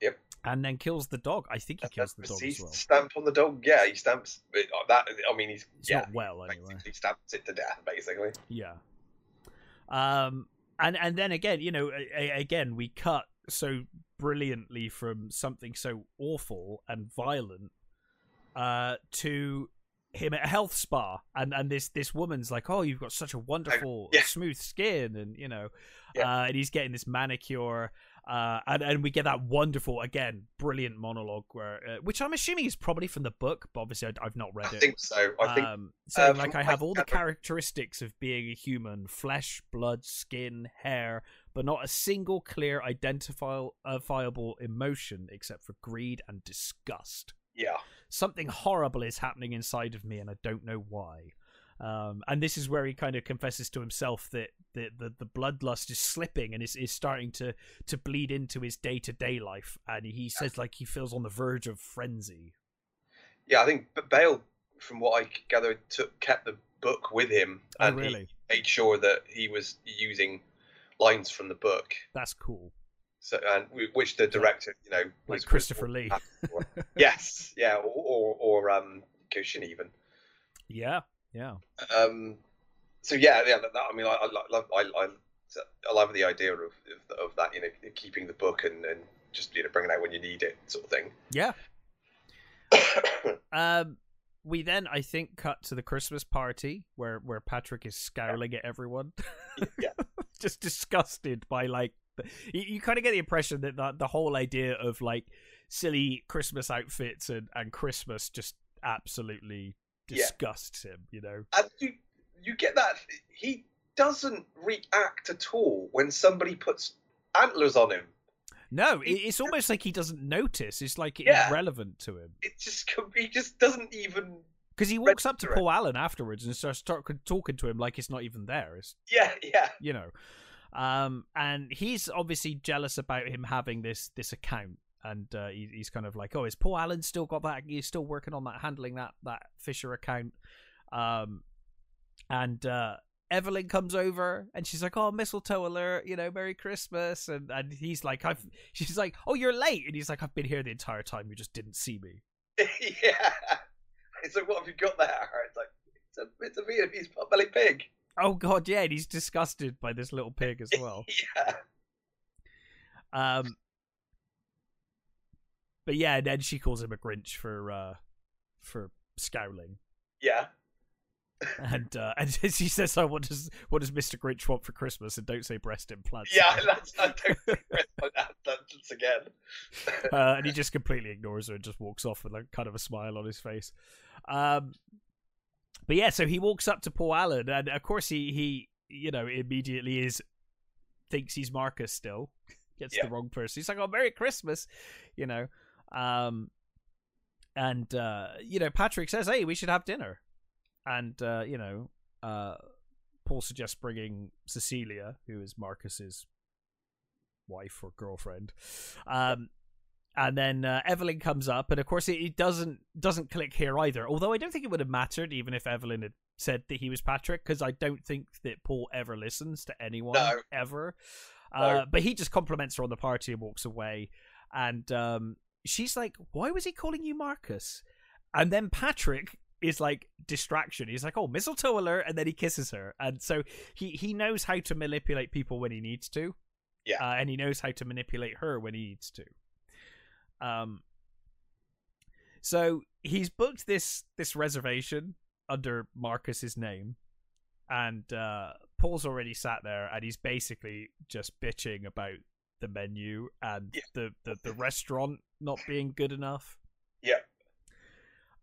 Yep. And then kills the dog. I think he kills the dog He as well. stamp on the dog. Yeah, he stamps uh, that. I mean, he's It's yeah, not well anyway. he stamps it to death basically. Yeah. Um and and then again, you know, a, a- again we cut so brilliantly from something so awful and violent uh to him at a health spa and and this this woman's like, "Oh, you've got such a wonderful yeah. smooth skin." And you know, Yeah. uh and he's getting this manicure uh, and and we get that wonderful again, brilliant monologue where, uh, which I'm assuming is probably from the book, but obviously I, I've not read I it think so. I think um, saying uh, like I have all the characteristics of being a human: flesh, blood, skin, hair, but not a single clear, identifiable emotion except for greed and disgust. yeah, Something horrible is happening inside of me, and I don't know why. Um, and this is where he kind of confesses to himself that the, the, the bloodlust is slipping and is, is starting to, to bleed into his day to day life. And he says like he feels on the verge of frenzy. yeah. I think Bale, from what I gathered, took kept the book with him, Oh, and really? he made sure that he was using lines from the book. That's cool. So, and which the director, you know, Like was was- Christopher Lee. yes, yeah, or or, or um, Goshen even. Yeah, yeah. Um, so yeah, yeah. That, that- I mean, I, I love, I, I, I love the idea of, of of that, you know, keeping the book and and just you know bringing it out when you need it, sort of thing. Yeah. Um, we then, I think, cut to the Christmas party where where Patrick is scowling at everyone, yeah, just disgusted by like. the- You, you kind of get the impression that the, the whole idea of like silly Christmas outfits and and Christmas just absolutely Yeah. disgusts him. You know. and you you get that he doesn't react at all when somebody puts antlers on him. No, it, it's almost like he doesn't notice. It's like Yeah. irrelevant to him It just he just doesn't even. Because he walks up to. Paul Allen afterwards and starts start talking to him like it's not even there. It's Yeah, yeah, you know um and he's obviously jealous about him having this this account and uh, he, he's kind of like, "Oh, is Paul Allen still got that? He's still working on that, handling that that Fisher account." Um, and uh, Evelyn comes over and she's like, "Oh, mistletoe alert! You know, Merry Christmas!" And and he's like, "I've." She's like, "Oh, you're late," and he's like, "I've been here the entire time. You just didn't see me." yeah. It's like, what have you got there? It's like, it's a, it's a Vietnamese potbelly pig. Oh God, yeah, and he's disgusted by this little pig as well. yeah. Um, but yeah, and then she calls him a Grinch for uh for scowling. Yeah. and uh, and she says, "Oh, what does what does Mister Grinch want for Christmas?" And don't say breast implants. Yeah, that's I don't think that, that's again. uh, and he just completely ignores her and just walks off with like kind of a smile on his face. Um, but yeah, so he walks up to Paul Allen, and of course he he you know immediately is thinks he's Marcus still gets Yeah. the wrong person. He's like, "Oh, Merry Christmas," you know. Um, and uh, you know, Patrick says, "Hey, we should have dinner," and uh, you know, uh, Paul suggests bringing Cecilia, who is Marcus's wife or girlfriend. Um, and then uh, Evelyn comes up, and of course it, it doesn't doesn't click here either. Although I don't think it would have mattered even if Evelyn had said that he was Patrick, because I don't think that Paul ever listens to anyone No. ever. No. Uh, but he just compliments her on the party and walks away. And um, she's like, "Why was he calling you Marcus?" And then Patrick is like distraction. He's like, "Oh, mistletoe alert!" And then he kisses her. And so he he knows how to manipulate people when he needs to. Yeah. uh, and he knows how to manipulate her when he needs to. Um. So he's booked this this reservation under Marcus's name, and uh, Paul's already sat there, and he's basically just bitching about the menu and Yeah. the, the the restaurant not being good enough. Yeah.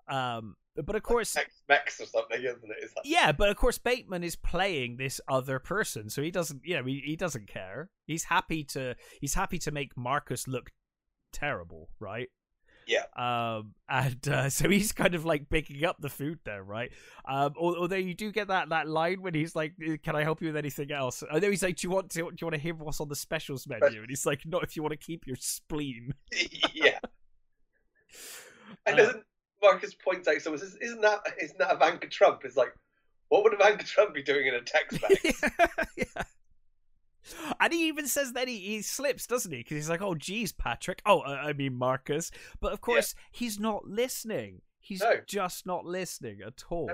Um, but of course, Tex Mex or something, isn't it? Like, yeah, but of course Bateman is playing this other person, so he doesn't, you know, he, he doesn't care. He's happy to he's happy to make Marcus look terrible, right? Yeah. Um, and uh, so he's kind of like picking up the food there, right? Um, although you do get that that line when he's like, "Can I help you with anything else?" I know he's like, "Do you want to do you want to hear what's on the specials menu?" And he's like, "Not if you want to keep your spleen." yeah. And Uh, doesn't Marcus points out someone says, "Isn't that isn't that Ivanka Trump?" It's like, what would Ivanka Trump be doing in a Tex Mex? yeah. And he even says that he, he slips, doesn't he? Because he's like, "Oh, geez, Patrick. Oh, uh, I mean Marcus." But of course, he's not listening. He's No. just not listening at all.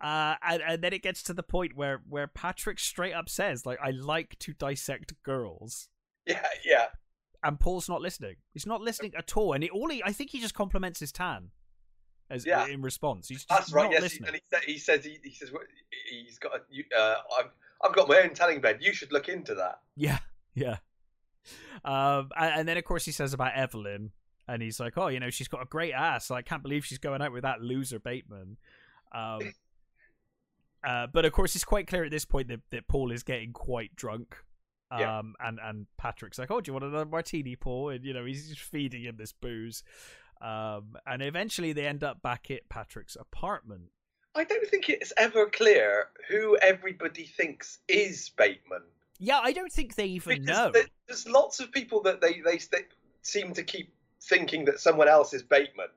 Uh, and, and then it gets to the point where where Patrick straight up says, "Like, I like to dissect girls." yeah, yeah, And Paul's not listening. He's not listening at all. And he, all he, I think he just compliments his tan, as Yeah. in response. He's just that's right. not Yes, he, listening. and he, sa- he says he, he says he's got a, uh, I've I've got my own tanning bed. You should look into that. Yeah, yeah. Um, and, then of course he says about Evelyn, and he's like, "Oh, you know, she's got a great ass. I can't believe she's going out with that loser Bateman." Um, uh, but of course, it's quite clear at this point that, that Paul is getting quite drunk. Um, Yeah. and and Patrick's like, "Oh, do you want another martini, Paul?" And you know, he's just feeding him this booze. Um, and eventually they end up back at Patrick's apartment. I don't think it's ever clear who everybody thinks is Bateman. Yeah, I don't think they even Because know. there- there's lots of people that they, they they seem to keep thinking that someone else is Bateman,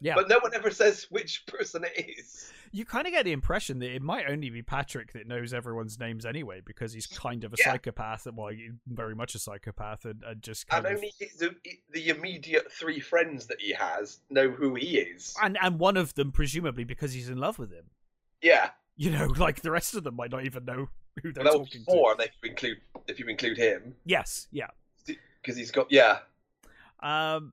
Yeah. but no one ever says which person it is. You kind of get the impression that it might only be Patrick that knows everyone's names anyway, because he's kind of a Yeah. psychopath, and well, he's very much a psychopath, and, and just kind And of. only the, the immediate three friends that he has know who he is. And and one of them presumably because he's in love with him. Yeah, You know, like the rest of them might not even know who they're well, that would be talking four to. if you include if you include him Yes, yeah. because he's got yeah Um,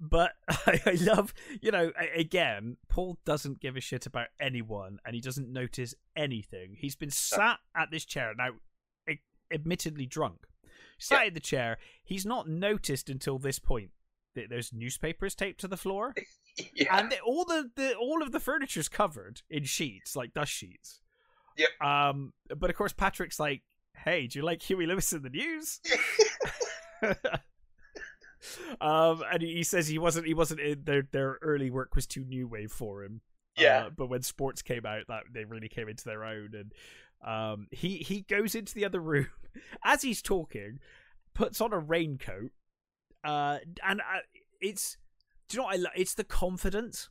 but I, love, you know, again, Paul doesn't give a shit about anyone, and he doesn't notice anything. He's been sat at this chair now, admittedly drunk, sat Yeah. in the chair. He's not noticed until this point that there's newspapers taped to the floor, yeah and all the, the all of the furniture's covered in sheets, like dust sheets. Yep. Um, but of course, Patrick's like, "Hey, do you like Huey Lewis and the News?" um, and he says he wasn't he wasn't in their their early work was too new wave for him. Yeah. Uh, but when sports came out, that they really came into their own, and um, he he goes into the other room as he's talking, puts on a raincoat, Uh, and uh, it's do you know what I? Lo- it's the confidence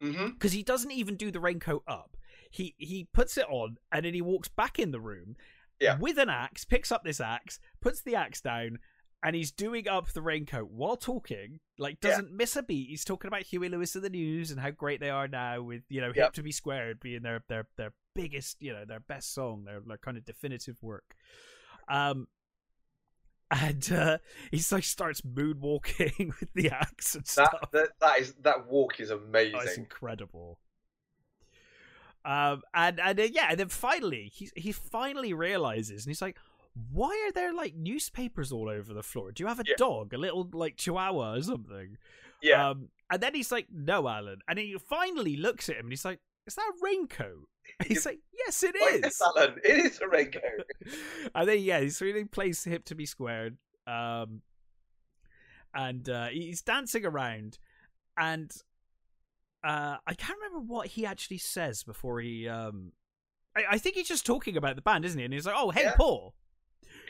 because he doesn't even do the raincoat up. He he puts it on and then he walks back in the room Yeah. with an axe, picks up this axe, puts the axe down, and he's doing up the raincoat while talking. Like doesn't miss a beat. He's talking about Huey Lewis and the News and how great they are now with you know Yep. Hip to Be Squared being their their their biggest you know their best song, their their kind of definitive work. Um. And uh, he's like starts moonwalking with the axe and That, stuff. that that is that walk is Oh, it's amazing. incredible. Um, and and uh, yeah, and then finally he he finally realizes, and he's like, "Why are there like newspapers all over the floor? Do you have a Yeah. dog, a little like Chihuahua or something?" yeah, Um, and then he's like, "No, Allen." And he finally looks at him, and he's like, "Is that a raincoat?" And he's like, "Yes, it is. Is." Allen, it is a raincoat. and then yeah, he's really plays hip to be squared. Um, and uh, he's dancing around, and uh, I can't remember what he actually says before he. Um, I, I think he's just talking about the band, isn't he? And he's like, "Oh, hey, Yeah. Paul."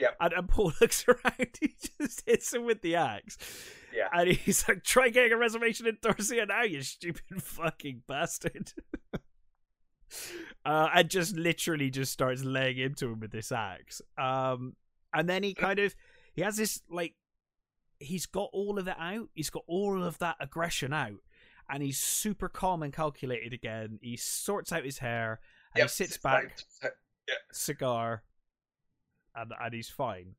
Yep. And, and Paul looks around. He just hits him with the axe. Yeah. And he's like, "Try getting a reservation in Dorsia now, you stupid fucking bastard." uh, and just literally just starts laying into him with this axe. Um, and then he kind of he has this like he's got all of it out. He's got all of that aggression out, and he's super calm and calculated again. He sorts out his hair and Yep, he sits back. cigar, and and he's fine.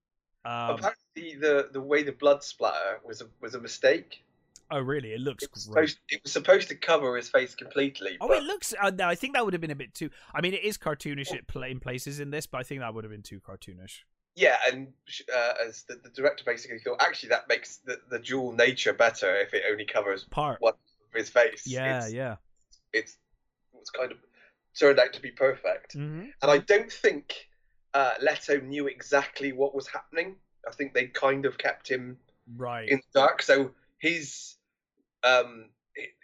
Um, Apparently, the the way the blood splatter was a was a mistake. oh, really? It looks It great. supposed, it was supposed to cover his face completely. Oh, but it looks. Uh, no, I think that would have been a bit too. I mean, it is cartoonish in places in this, but I think that would have been too cartoonish. yeah, and uh, as the, the director basically thought, actually that makes the, the dual nature better if it only covers Part. of his face. Yeah, it's, yeah. it's it's kind of turned out to be perfect. hmm And I don't think uh, Leto knew exactly what was happening. I think they kind of kept him Right. in the dark. So his um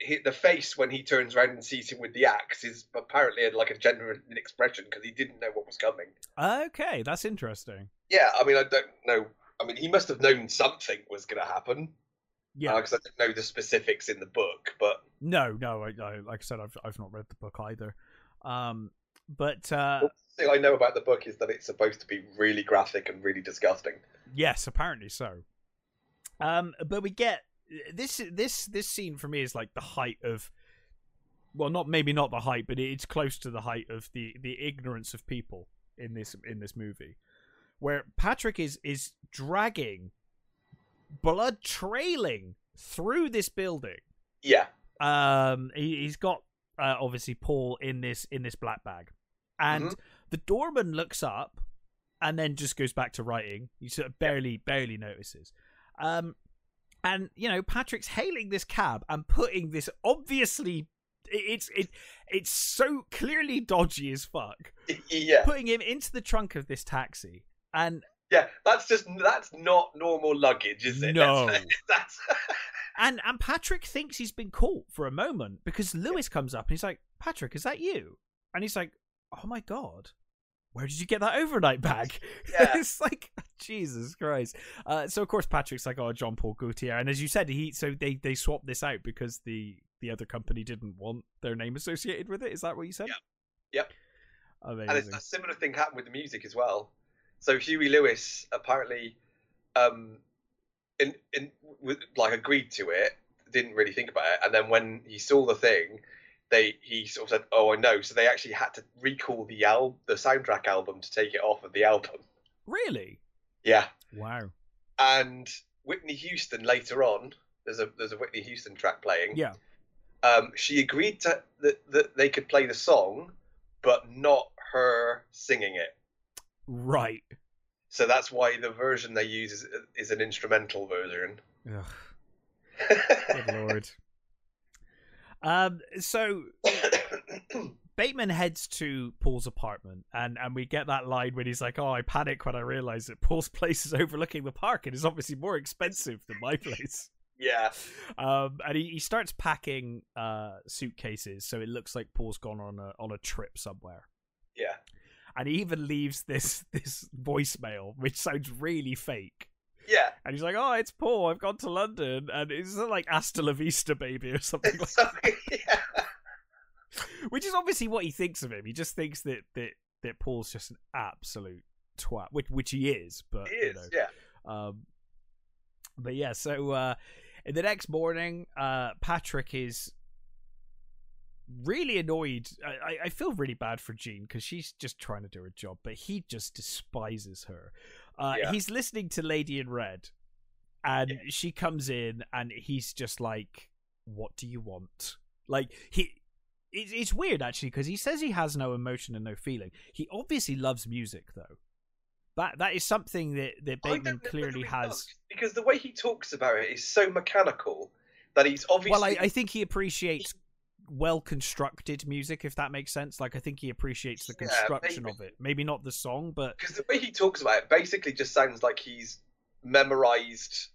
hi the face when he turns around and sees him with the axe is apparently like a genuine expression because he didn't know what was coming. Okay, that's interesting. Yeah, I mean I don't know. I mean he must have known something was going to happen. Yeah. because I don't know the specifics in the book, but No, no. I, I, like I said, I've I've not read the book either. Um, but uh, thing I know about the book is that it's supposed to be really graphic and really disgusting. yes, apparently so. Um, but we get this this this scene for me is like the height of, well, not maybe not the height, but it's close to the height of the the ignorance of people in this in this movie, where Patrick is is dragging blood trailing through this building. Yeah, um he, he's got uh, obviously paul in this in this black bag and Mhm. The doorman looks up and then just goes back to writing he sort of barely barely notices um and you know patrick's hailing this cab and putting this obviously it- it's it it's so clearly dodgy as fuck yeah, putting him into the trunk of this taxi and yeah. That's just that's not normal luggage, is it? No. That's, that's and and Patrick thinks he's been caught for a moment because Lewis comes up and he's like, "Patrick, is that you?" And he's like, "Oh my god, where did you get that overnight bag?" Yeah. it's like Jesus Christ. Uh, so of course Patrick's like, "Oh, Jean Paul Gaultier," and as you said, he so they they swapped this out because the the other company didn't want their name associated with it. Is that what you said? Yep. Yep. Amazing. and a similar thing happened with the music as well. So Huey Lewis apparently, um, in in like agreed to it, didn't really think about it, and then when he saw the thing, they he sort of said, "Oh, I know." So they actually had to recall the al- the soundtrack album to take it off of the album. really? Yeah, Wow. and Whitney Houston later on, there's a there's a Whitney Houston track playing. Yeah. Um, she agreed to that that they could play the song, but not her singing it. Right. So that's why the version they use is, is an instrumental version. Ugh, good lord. Um. So Bateman heads to Paul's apartment, and, and we get that line when he's like, "Oh, I panic when I realize that Paul's place is overlooking the park and is obviously more expensive than my place." yeah, Um, and he, he starts packing uh suitcases, so it looks like Paul's gone on a on a trip somewhere. yeah, And he even leaves this this voicemail, which sounds really fake. Yeah. And he's like, "Oh, it's Paul. I've gone to London, and it's like Hasta la Vista, baby, or something like So, yeah. Which is obviously what he thinks of him. He just thinks that that that Paul's just an absolute twat, which which he is. But It you know, Yeah. um, but yeah, so uh, the next morning, uh, Patrick is really annoyed. I, I- I feel really bad for Jean because she's just trying to do her job, but he just despises her. Uh, Yeah. He's listening to Lady in Red, and she comes in, and he's just like, "What do you want?" Like he. It's, it's weird actually because he says he has no emotion and no feeling. He obviously loves music though. That that is something that that Bateman clearly has. does, because the way he talks about it is so mechanical that he's obviously. Well, I, I think he appreciates well constructed music, if that makes sense. Like I think he appreciates the construction maybe. of it. Maybe not the song, but because the way he talks about it basically just sounds like he's memorized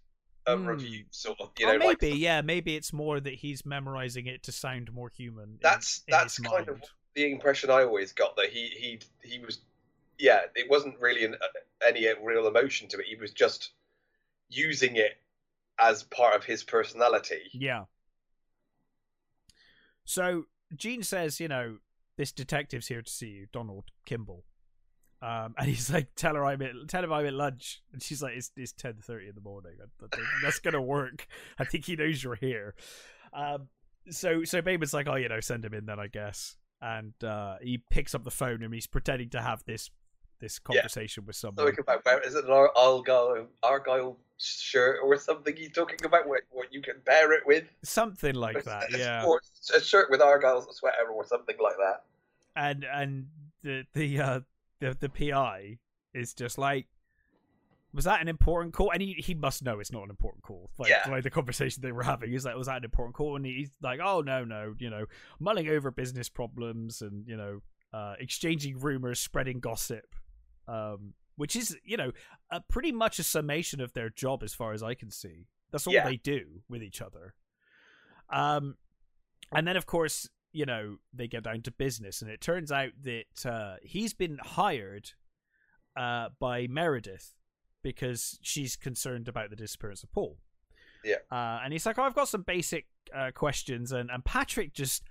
a Hmm. review, sort of. You oh, know, like maybe yeah, maybe it's more that he's memorizing it to sound more human. That's- in that's his kind mind. of- the impression I always got that he he he was, yeah, it wasn't really an, any real emotion to it. He was just using it as part of his personality. Yeah. So Jean says, you know, this detective's here to see you, Donald Kimball. Um, and he's like, tell her I'm at, tell him I'm at lunch, and she's like, it's it's ten thirty in the morning. That's gonna work. I think he knows you're here. Um, so so Bateman's like, oh, you know, send him in then, I guess. And uh, he picks up the phone and he's pretending to have this this conversation with someone. Talking about where is it an Argyle Argyle shirt or something? He's talking about what, what you can pair it with. Something like It's- that, yeah. Or a shirt with Argyle's sweater or something like that. and and the the uh the the PI is just like was that an important call? And he, he must know it's not an important call. Like, Yeah. like the conversation they were having. He's like, was that an important call? And he's like, oh no, no, you know, mulling over business problems and you know, uh, exchanging rumors, spreading gossip, um, which is you know, uh, pretty much a summation of their job as far as I can see. That's all Yeah. they do with each other. Um, and then of course, you know, they get down to business, and it turns out that uh, he's been hired uh, by Meredith because she's concerned about the disappearance of Paul. Yeah. Uh, and he's like, oh, I've got some basic uh, questions, and and Patrick just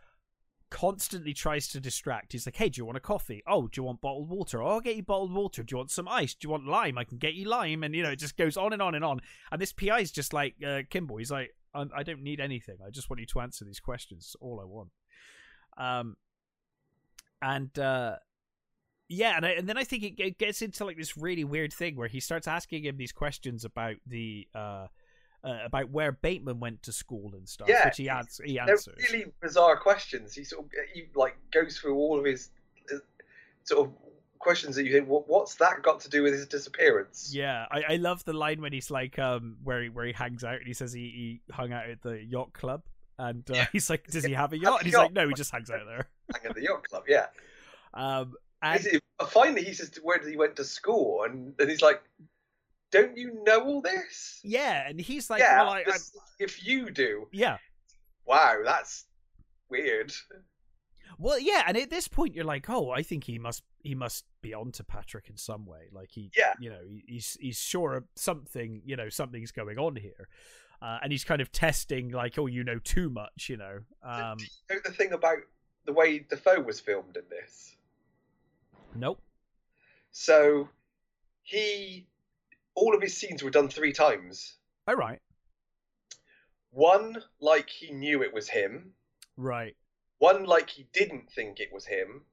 constantly tries to distract. He's like, hey, do you want a coffee? Oh, do you want bottled water? Oh, I'll get you bottled water. Do you want some ice? Do you want lime? I can get you lime. And, you know, it just goes on and on and on. And this PI is just like, uh, Kimball, he's like, I, don't need anything. I just want you to answer these questions. It's all I want. Um, and, uh, yeah, and, I, and then I think it, it gets into like this really weird thing where he starts asking him these questions about the uh, uh about where Bateman went to school and stuff, Yeah, which he adds he They're answers. really bizarre questions. He sort of he like goes through all of his uh, sort of questions that you think, what, what's that got to do with his disappearance? Yeah, I, I love the line when he's like, um, where he where he hangs out and he says he, he hung out at the yacht club, and uh, Yeah. he's like, does he have a yacht? And he's yacht. like, no, he just hangs out there. Hang at the yacht club, yeah. Um, and it- finally, he says, "Where did he went to school?" And, and he's like, "Don't you know all this?" yeah, and he's like, yeah, well, I, I, if you do, yeah, wow, that's weird. well, yeah, and at this point, you're like, oh, I think he must he must be onto Patrick in some way, like he, Yeah. you know, he, he's he's sure of something, you know, something's going on here. Uh, and he's kind of testing, like, oh, you know too much, you know. Um, Do you know the thing about the way the Dafoe was filmed in this? nope. So he, all of his scenes were done three times. All right, One like he knew it was him, right. one like he didn't think it was him,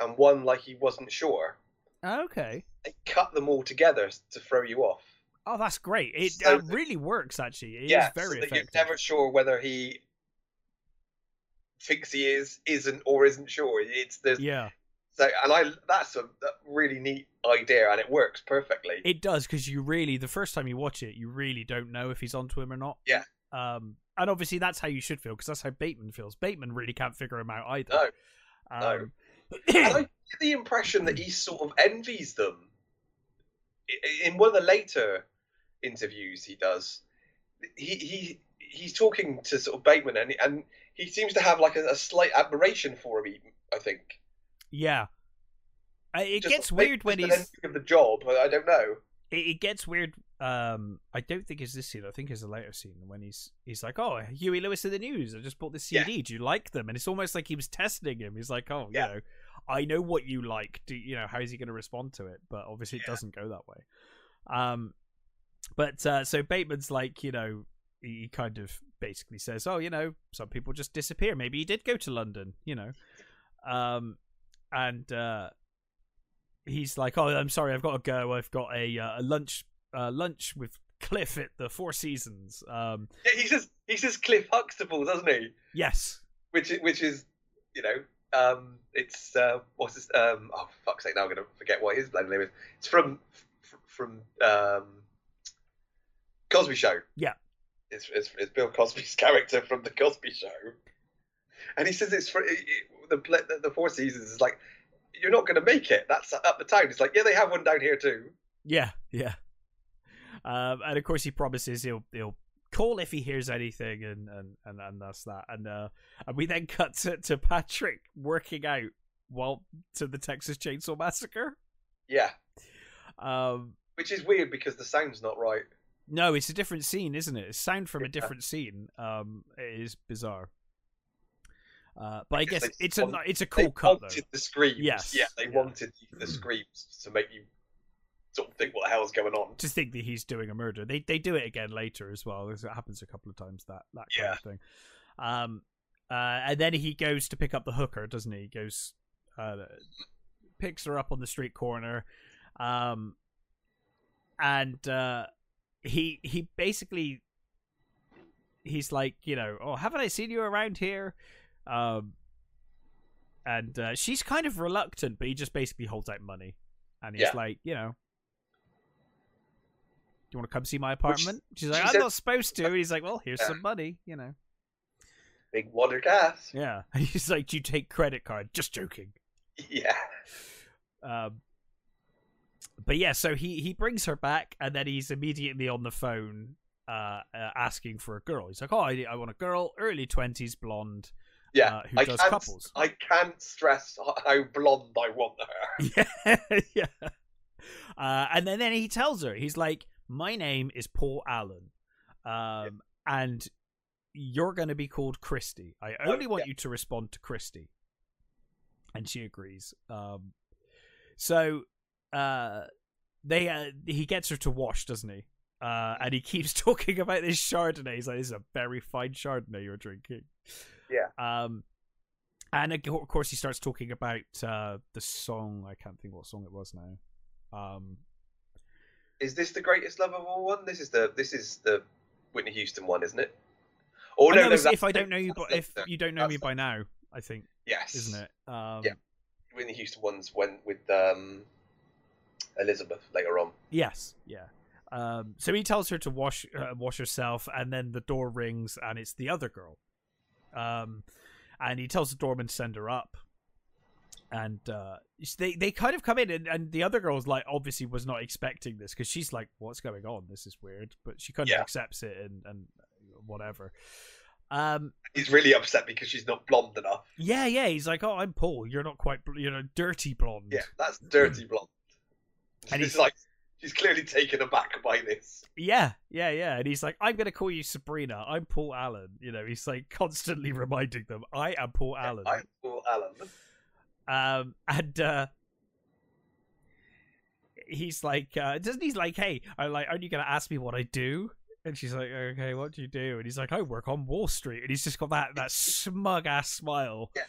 and one like he wasn't sure. Oh, okay. They cut them all together to throw you off. Oh, that's great. It So really works, actually. It is yeah, very so effective. you're never sure whether he thinks he is, isn't, or isn't sure. It's there's Yeah, so, and I that's a, really neat idea, and it works perfectly. it does because you really, the first time you watch it, you really don't know if he's onto him or not. Yeah. Um, and obviously that's how you should feel because that's how Bateman feels. Bateman really can't figure him out either. No, Um, and I get the impression that he sort of envies them. In one of the later interviews he does, he he he's talking to sort of Bateman, and and he seems to have like a, a slight admiration for him. I think yeah. Uh, It Just gets weird when he's. of the job. I don't know. It, it gets weird um, I don't think it's this scene. I think it's a later scene when he's he's like, "Oh, Huey Lewis and the News. I just bought this CD. Yeah. Do you like them?" And it's almost like he was testing him. He's like, "Oh, Yeah. you know, I know what you like. Do you know how is he going to respond to it?" But obviously, it Yeah. doesn't go that way. Um, but uh, so Bateman's like, you know, he kind of basically says, "Oh, you know, some people just disappear. Maybe he did go to London, you know." Um, and uh, he's like, "Oh, I'm sorry, I've got to go. I've got a, uh, a lunch uh, lunch with Cliff at the Four Seasons." Um, Yeah, he says he says Cliff Huxtable, doesn't he? yes, Which is, which is, you know, um, it's uh, what's his um, oh fuck's sake, now I'm gonna forget what his bloody name is. It's from from um, Cosby Show. Yeah. it's, it's, it's Bill Cosby's character from the Cosby Show, and he says it's for it, it- the, the the Four Seasons is like. You're not going to make it. That's at the town. It's like, yeah, they have one down here too. yeah, yeah. Um, and of course, he promises he'll he'll call if he hears anything, and and and, and that's that. And uh, and we then cut to, to Patrick working out while to the Texas Chainsaw Massacre. Yeah, Um, which is weird because the sound's not right. No, it's a different scene, isn't it? It's sound from a different scene. Um, it is bizarre. Uh, but I Because guess they it's a it's a They cool cut though. the screams. Yes, Yeah, they yeah. wanted the screams to make you sort of think what the hell's going on. To think that he's doing a murder. They they do it again later as well. It happens a couple of times that that kind Yeah. of thing. Um, uh, and then he goes to pick up the hooker, doesn't he? He goes, uh, picks her up on the street corner, um, and uh, he he basically he's like, you know, oh, haven't I seen you around here? Um, and uh, she's kind of reluctant, but he just basically holds out money, and he's Yeah. like, you know. Do you want to come see my apartment? She's like, she I'm said- not supposed to. And he's like, well, here's Yeah. some money, you know. Big water gas. Yeah. And he's like, do you take credit card? Just joking. Yeah. Um, but yeah, so he he brings her back, and then he's immediately on the phone, uh, uh asking for a girl. He's like, "Oh, I, I want a girl, early twenties, blonde, Yeah. uh, who I does can't, couples." I can't stress how blonde I want her. yeah, yeah. Uh, and then then he tells her, he's like, "My name is Paul Allen, um, and you're going to be called Christie. I only want Oh, yeah. you to respond to Christie." And she agrees. Um, so uh, they uh, he gets her to wash, doesn't he? Uh, and he keeps talking about this Chardonnay. He's like, "This is a very fine Chardonnay you're drinking." Yeah. Um, and of course he starts talking about uh, the song. I can't think what song it was now. Um, Is this the greatest love of all one? This is the this is the Whitney Houston one, isn't it? Or no, no, if I don't know you, but if you don't know me by now, I think, yes, isn't it? Um, Yeah. Whitney Houston ones went with um, Elizabeth later on. Yes. Yeah. Um, so he tells her to wash uh, wash herself, and then the door rings, and it's the other girl. Um, and he tells the doorman to send her up. And uh, they they kind of come in, and, and the other girl girl's like obviously was not expecting this because she's like, "What's going on? This is weird," but she kind of accepts it and and whatever. Um, He's really upset because she's not blonde enough. yeah, yeah. He's like, "Oh, I'm Paul. You're not quite, you're a dirty blonde." Yeah, that's dirty blonde. And And he's- like she's clearly taken aback by this. Yeah, yeah, yeah. And he's like, I'm going to call you Sabrina. I'm Paul Allen. You know, he's like constantly reminding them, I am Paul Allen. I'm Paul Allen. Um, and uh, he's like, uh, doesn't he's like, hey, I like, aren't you going to ask me what I do? And she's like, okay, what do you do? And he's like, I work on Wall Street. And he's just got that that smug ass smile. Yeah.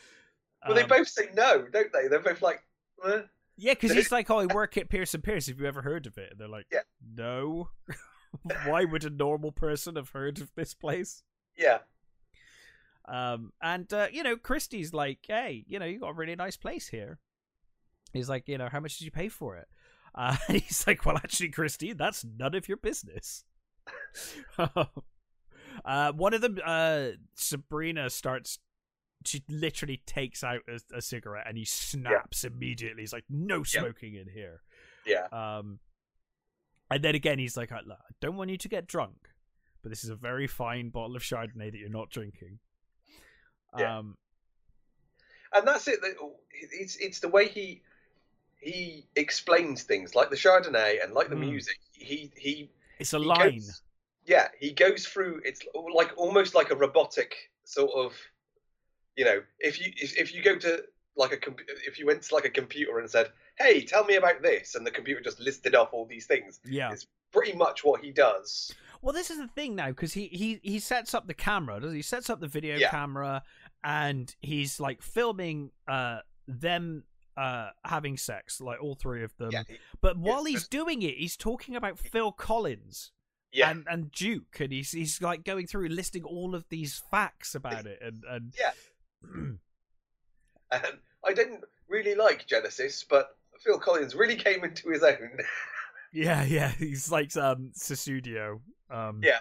Well, they Um, both say no, don't they? They're both like, eh. Yeah, because he's like, oh, I work at Pierce and Pierce. Have you ever heard of it? And they're like, Yeah. no. Why would a normal person have heard of this place? yeah, Um, and uh, you know, Christie's like, hey, you know, you got a really nice place here. He's like, you know, how much did you pay for it? Uh, and he's like, well, actually, Christie, that's none of your business. uh, one of them, uh, Sabrina starts. She literally takes out a, a cigarette and he snaps immediately. He's like, "No smoking in here." yeah. Um, and then again, he's like, I don't want you to get drunk, but this is a very fine bottle of Chardonnay that you're not drinking. Yeah. Um, and that's it. It's it's the way he he explains things, like the Chardonnay and like the Mm. music. He he It's a He line. goes- yeah, he goes through. It's like almost like a robotic sort of. You know, if you if, if you go to like a comp- if you went to like a computer and said, "Hey, tell me about this," and the computer just listed off all these things, Yeah. It's- pretty much what he does. Well, this is the thing now because he, he he sets up the camera. Does he? he sets up the video Yeah. camera and he's like filming uh them uh having sex, like all three of them. yeah, he- But while he's just- doing it, he's talking about Phil Collins yeah, and and Duke, and he's he's like going through and listing all of these facts about it, and and Yeah. And I didn't really like Genesis, but Phil Collins really came into his own. yeah, yeah, he's like um Sussudio. Um, Yeah.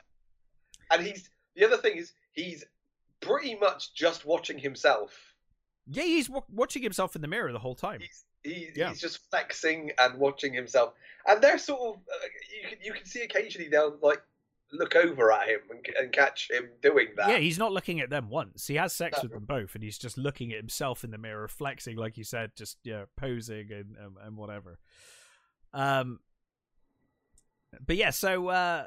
and he's the other thing is he's pretty much just watching himself. yeah, he's w- watching himself in the mirror the whole time. He's he, Yeah. he's just flexing and watching himself, and they're sort of uh, you can you can see occasionally they'll like look over at him and, and catch him doing that. Yeah, he's not looking at them once. He has sex No. with them both, and he's just looking at himself in the mirror, flexing, like you said, just yeah, posing and and, and whatever. Um, but yeah, so uh,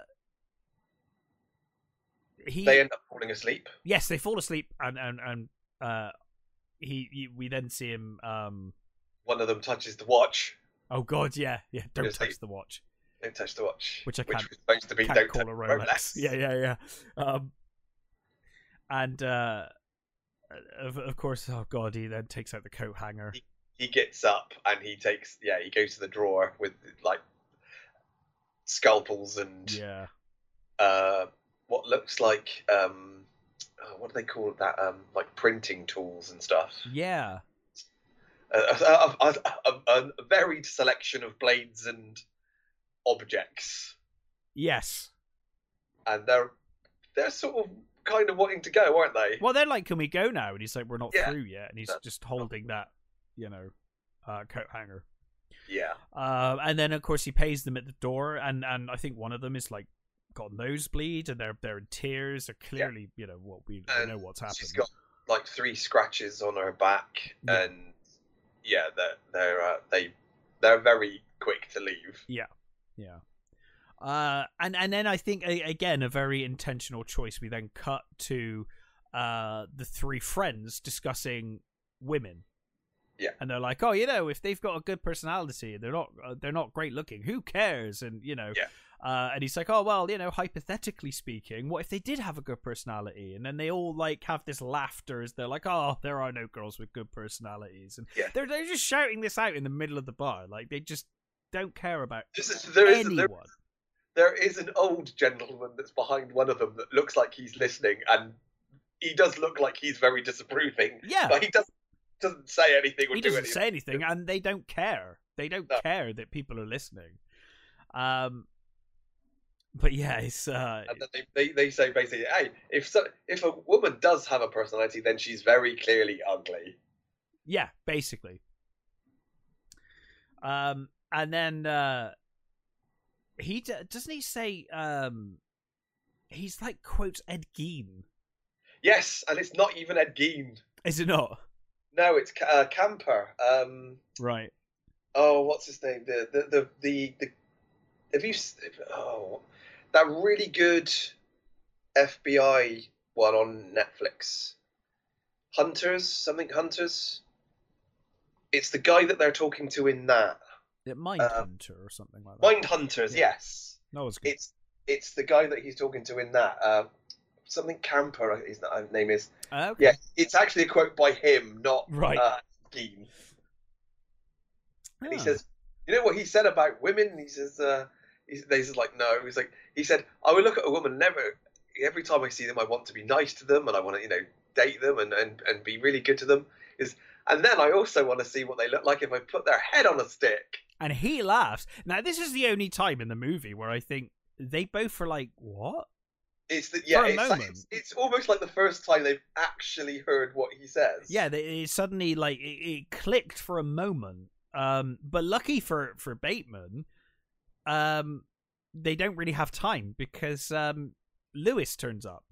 he They end up falling asleep. yes, they fall asleep, and and and uh, he, he we then see him. Um, One of them touches the watch. oh god, yeah, yeah, don't touch the watch. Don't touch the watch. Which I can't- Which was supposed to be don't call touch a Rolex. Rolex. Yeah, yeah, yeah. Um, and uh, of of course, oh god, he then takes out the coat hanger. he gets up and he takes yeah he goes to the drawer with like scalpels and Yeah. uh what looks like um oh, what do they call that um like printing tools and stuff Yeah. a, a, a, a varied selection of blades and objects Yes. and they're they're sort of kind of wanting to go aren't they Well, they're like, "Can we go now?" And he's like, "We're not Yeah. through yet." And he's That's- just holding that, you know, uh, coat hanger. yeah Uh, and then, of course, he pays them at the door, and and I think one of them is like got nosebleed, and they're they're in tears. They're clearly, you know, what we, we know what's happened. she's got like three scratches on her back Yeah. and yeah they're they're uh, they they're very quick to leave Yeah. Uh, and and then I think again a very intentional choice. We then cut to uh the three friends discussing women. Yeah. And they're like, oh, you know, if they've got a good personality, they're not uh, they're not great looking. Who cares? And you know. Yeah. Uh, and he's like, oh well, you know, hypothetically speaking, what if they did have a good personality? And then they all like have this laughter as they're like, oh, there are no girls with good personalities, and Yeah. they're they're just shouting this out in the middle of the bar, like they just don't care about is- there is anyone. there, there is an old gentleman that's behind one of them that looks like he's listening and he does look like he's very disapproving Yeah, but he doesn't doesn't say anything or he do doesn't anything say anything, and they don't care. They don't No. care that people are listening. Um, but yeah, it's uh, and they, they, they say basically hey if so, if a woman does have a personality then she's very clearly ugly yeah, basically. Um, and then uh, he d- doesn't he say um, he's like quotes Ed Gein, yes and it's not even Ed Gein. Is it not? no it's uh, Kemper um Right. oh what's his name? The the the the, the have you oh that really good FBI one on Netflix. Hunters something Hunters? It's the guy that they're talking to in that It Mind Uh, Hunter or something like that. Mind Hunters Yeah. yes No, it's good. it's it's the guy that he's talking to in that uh, something Kemper his name is Uh, okay. yeah it's actually a quote by him not Right. uh. And he Ah. says, you know what he said about women? He says, uh, he's, he's like, no. He's like, he said, I would look at a woman never. Every time I see them, I want to be nice to them, and I want to, you know, date them and, and, and be really good to them. Is and then I also want to see what they look like if I put their head on a stick. And he laughs. Now, this is the only time in the movie where I think they both are like, "What?" It's the, yeah, it's, like, it's, it's almost like the first time they've actually heard what he says. Yeah, they, it suddenly like it, it clicked for a moment. Um, but lucky for for Bateman, um, they don't really have time because um, Lewis turns up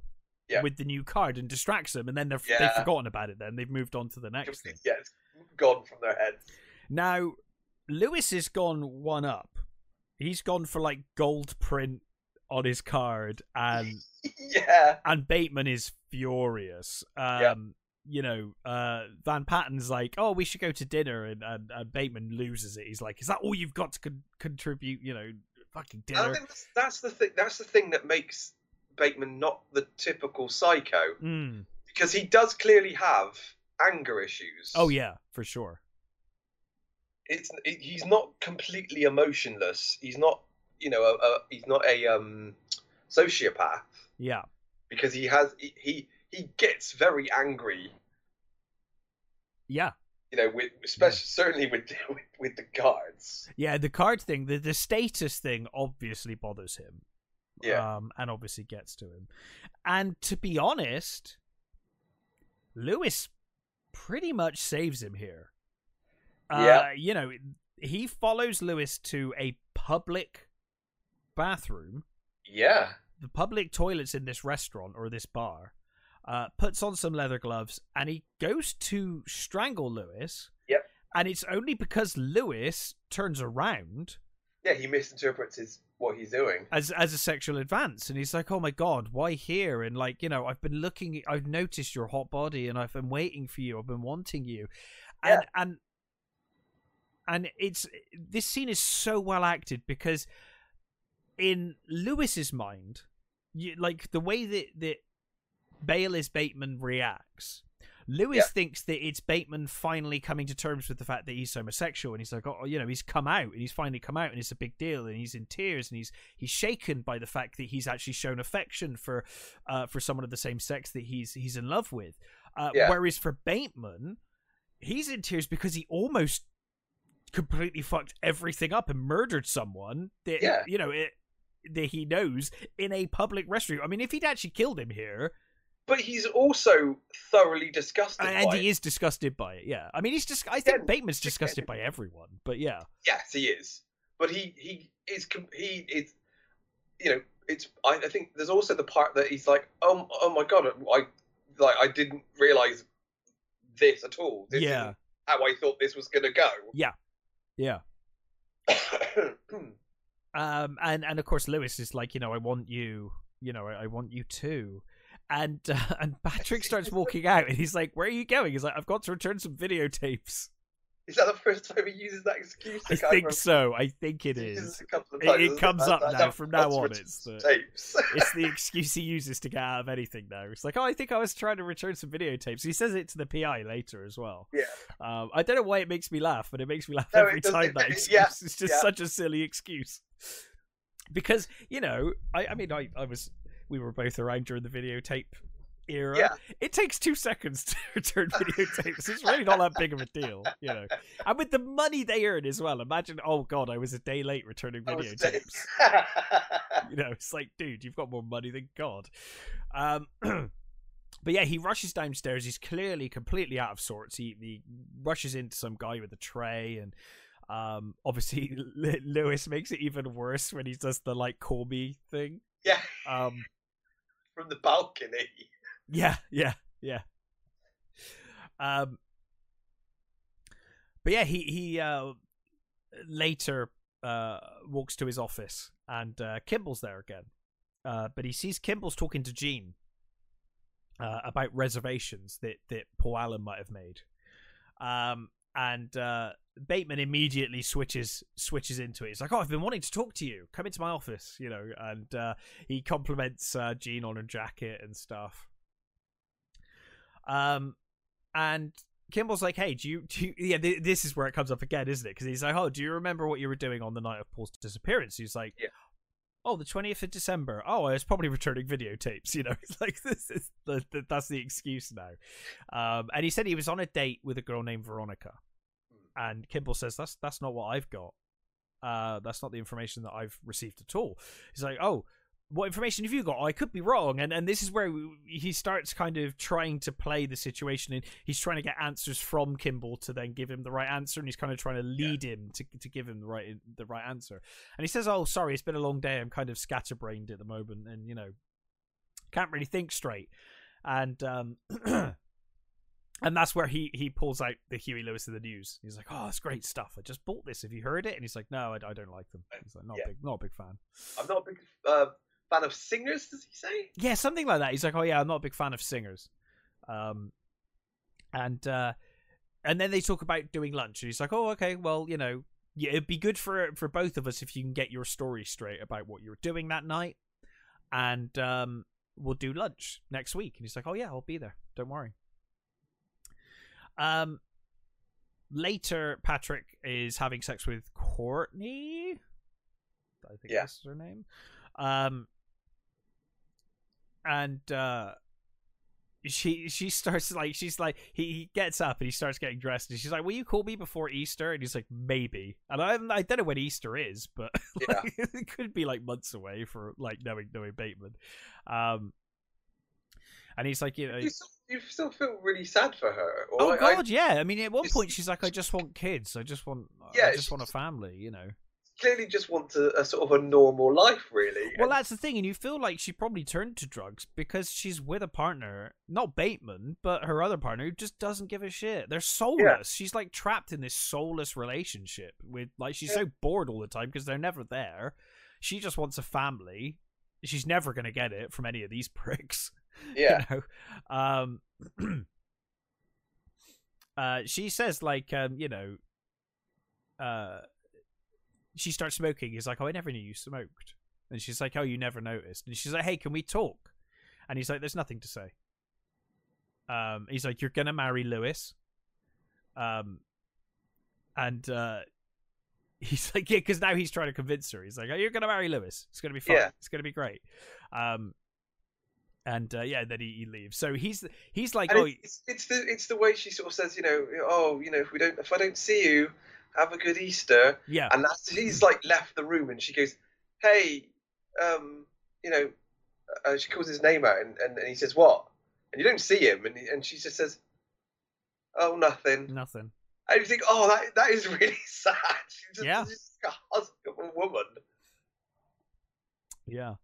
Yeah. with the new card and distracts them, and then they've Yeah. they've forgotten about it. Then they've moved on to the next thing. yeah, it's gone from their heads. Now, Lewis has gone one up. He's gone for like gold print on his card, and yeah, and Bateman is furious. Um, Yeah. You know, uh, Van Patten's like, "Oh, we should go to dinner," and, and, and Bateman loses it. He's like, "Is that all you've got to con- contribute?" You know, fucking And I think that's, that's the thing. That's the thing that makes Bateman not the typical psycho Mm. because he does clearly have anger issues. Oh yeah, for sure. It's it, he's not completely emotionless. He's not, you know, a, a, he's not a um, sociopath Yeah, because he has he, he he gets very angry. yeah, You know, with especially certainly with, with with the guards. yeah. The card thing, the the status thing, obviously bothers him. Yeah. um, and obviously gets to him. And to be honest, Lewis pretty much saves him here. Uh, Yeah. you know, he follows Lewis to a public bathroom, Yeah, the public toilets in this restaurant or this bar. Uh, puts on some leather gloves and he goes to strangle Lewis. Yep. And it's only because Lewis turns around yeah. He misinterprets his what he's doing. as as a sexual advance and he's like oh my god why here and like you know i've been looking i've noticed your hot body and i've been waiting for you i've been wanting you and and and it's this scene is so well acted because in lewis's mind you, like the way that that Bayless Bateman reacts. Lewis Yeah. thinks that it's Bateman finally coming to terms with the fact that he's homosexual, and he's like, oh, you know, he's come out, and he's finally come out, and it's a big deal, and he's in tears, and he's he's shaken by the fact that he's actually shown affection for uh, for someone of the same sex that he's he's in love with. Uh, Yeah. Whereas for Bateman, he's in tears because he almost completely fucked everything up and murdered someone that Yeah. you know it, that he knows in a public restroom. I mean, if he'd actually killed him here, But he's also thoroughly disgusted and by he it. is disgusted by it. Yeah, I mean, he's just. I think Yeah, Bateman's disgusted by everyone, but yeah, Yes, he is. But he he is he is you know it's I, I think there's also the part that he's like oh oh my god I like I didn't realize this at all. This Yeah. how I thought this was gonna go. yeah. Um, and and of course Lewis is like, you know, I want you, you know, I, I want you too. And uh, and Patrick starts walking out, and he's like, "Where are you going?" He's like, "I've got to return some videotapes." Is that the first time he uses that excuse? I think remember. so. I think it He uses a of It- times, it doesn't comes up now. From now on, it's the- tapes. It's the excuse he uses to get out of anything now. It's like, oh, I think I was trying to return some videotapes. He says it to the PI later as well. Yeah. Um, I don't know why it makes me laugh, but it makes me laugh No, every time it- that excuse. yeah, It's just yeah. such a silly excuse. Because you know, I, I mean, I, I was, we were both around during the videotape era. Yeah. It takes two seconds to return videotapes. It's really not that big of a deal, you know. And with the money they earn as well, imagine. Oh God, I was a day late returning videotapes you know it's like dude you've got more money than god um but yeah he rushes downstairs he's clearly completely out of sorts he, he rushes into some guy with a tray and um obviously L- lewis makes it even worse when he does the like call me thing yeah, um from the balcony. Yeah yeah yeah. Um but yeah he he uh later uh walks to his office and uh kimball's there again. Uh but he sees kimball's talking to jean uh about reservations that that paul allen might have made. Um and uh bateman immediately switches switches into it. He's like oh i've been wanting to talk to you. Come into my office you know and uh he compliments uh jean on her jacket and stuff um, and Kimball's like, "Hey, do you, do you yeah, th- this is where it comes up again, isn't it? Because he's like, "Oh, do you remember what you were doing on the night of Paul's disappearance?" He's like, Yeah. "Oh, the twentieth of December. Oh, I was probably returning videotapes. You know, it's like this is the, the that's the excuse now." Um, and he said he was on a date with a girl named Veronica, and Kimball says, "That's that's not what I've got. Uh, that's not the information that I've received at all." He's like, "Oh." What information have you got? I could be wrong, and and this is where we, he starts kind of trying to play the situation, and he's trying to get answers from Kimball to then give him the right answer, and he's kind of trying to lead him to to give him the right the right answer. And he says, "Oh, sorry, it's been a long day. I'm kind of scatterbrained at the moment, and you know, can't really think straight." And um, and that's where he he pulls out the Huey Lewis of the news. He's like, "Oh, that's great stuff. I just bought this. Have you heard it?" And he's like, "No, I, I don't like them." He's like, "Not Yeah. big, not a big fan." I'm not a big uh, fan of singers. Does he say? Yeah, something like that. He's like, "Oh yeah, I'm not a big fan of singers," um, and uh, and then they talk about doing lunch, and he's like, "Oh, okay, well, you know, yeah, it'd be good for for both of us if you can get your story straight about what you're doing that night, and um, we'll do lunch next week." And he's like, "Oh yeah, I'll be there. Don't worry." Um, later, Patrick is having sex with Courtney. I think Yeah. that's her name. Um, and uh, she she starts like she's like he, he gets up and he starts getting dressed and she's like, "Will you call me before Easter?" And he's like, "Maybe." And I I don't know when Easter is, but like, it could be like months away for like knowing knowing Bateman. Um, and he's like, you know, You still, you still feel really sad for her. Or oh I- I god, yeah. I mean, at one point she's like, "I just want kids. I just want, Yeah, I just want a family," you know. Clearly just want a, a sort of a normal life, really. Well, And- that's the thing, and you feel like she probably turned to drugs because she's with a partner, not Bateman, but her other partner, who just doesn't give a shit. They're soulless. She's like trapped in this soulless relationship with, like, she's Yeah. so bored all the time because they're never there. She just wants a family. She's never going to get it from any of these pricks. yeah, You know? Um, uh, she says, like, um, you know, uh, she starts smoking. He's like, "Oh, I never knew you smoked." And she's like, "Oh, you never noticed." And she's like, "Hey, can we talk?" And he's like, "There's nothing to say." Um, he's like, "You're gonna marry Lewis." Um, and uh, he's like, "Yeah," because now he's trying to convince her. He's like, "Oh, you're gonna marry Lewis. It's gonna be fun. Yeah. It's gonna be great." Um, and uh, yeah, then he, he leaves. So he's he's like, and "Oh, it's, it's the it's the way she sort of says, you know, oh, you know, if we don't, if I don't see you, have a good Easter. yeah, And that's he's like left the room, and she goes, hey, um, you know, uh, she calls his name out, and, and, and he says what? And you don't see him, and he, and she just says, oh, nothing. nothing." And you think, oh, that that is really sad. She's just, Yeah. she's just a a woman. Yeah.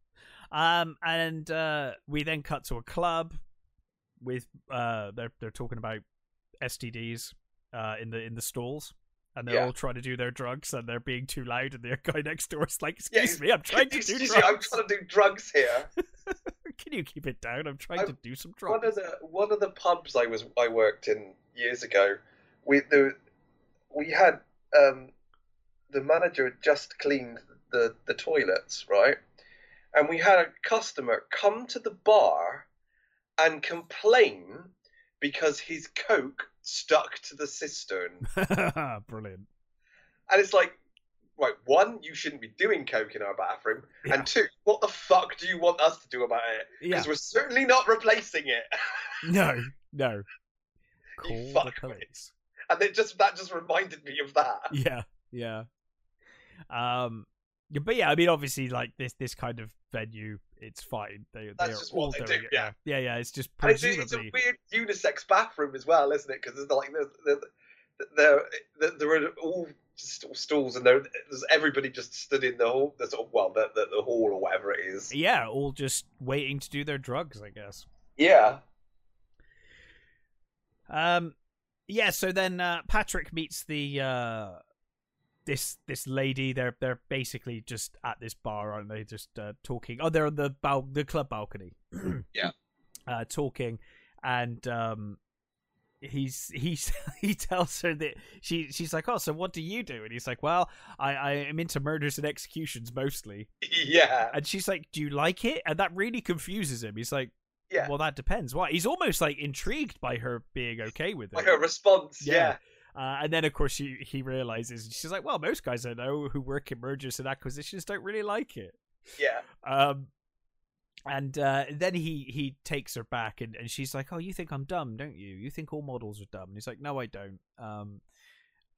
Um, and uh, we then cut to a club with uh, they're they're talking about STDs uh, in the in the stalls, and they're Yeah. all trying to do their drugs, and they're being too loud, and the guy next door is like, Yeah, "Excuse me, I'm trying to do drugs. me, I'm trying to do drugs here. Can you keep it down? I'm trying I'm- to do some drugs one drugs." of the one of the pubs I was I worked in years ago, we the we had um, the manager had just cleaned the the toilets, right? And we had a customer come to the bar and complain because his coke stuck to the cistern. Brilliant. And it's like, right, one, you shouldn't be doing coke in our bathroom, Yeah. and two, what the fuck do you want us to do about it? Yeah. Because we're certainly not replacing it. No. No. You Call the police. and it just that just reminded me of that. Yeah. Yeah. Um. Yeah, But yeah, I mean, obviously, like this this kind of venue, it's fine. They That's they're just all what they doing do, it. yeah. yeah, yeah. It's just And it's, presumably. it's a weird unisex bathroom as well, isn't it? Because there's like there's, there, there, there are all st- stalls, and there, there's everybody just stood in the hall, the sort of well, the, the the hall or whatever it is. yeah, all just waiting to do their drugs, I guess. Yeah, Um, yeah. So then uh, Patrick meets the uh, this this lady. They're they're basically just at this bar, aren't they? Just uh, talking. Oh, they're on the bal- the club balcony. Yeah. Uh, talking, and um, he's he's he tells her that she she's like, oh, so what do you do? And he's like, well, I I am into murders and executions mostly. yeah, And she's like, do you like it? And that really confuses him. He's like. yeah. Well, that depends. Why? He's almost like intrigued by her being okay with it. like her response, Yeah. yeah. Uh, and then, of course, she, he realizes she's like, "Well, most guys I know who work in mergers and acquisitions don't really like it." yeah. Um, and uh, then he he takes her back, and, and she's like, "Oh, you think I'm dumb, don't you? You think all models are dumb?" And he's like, "No, I don't." Um,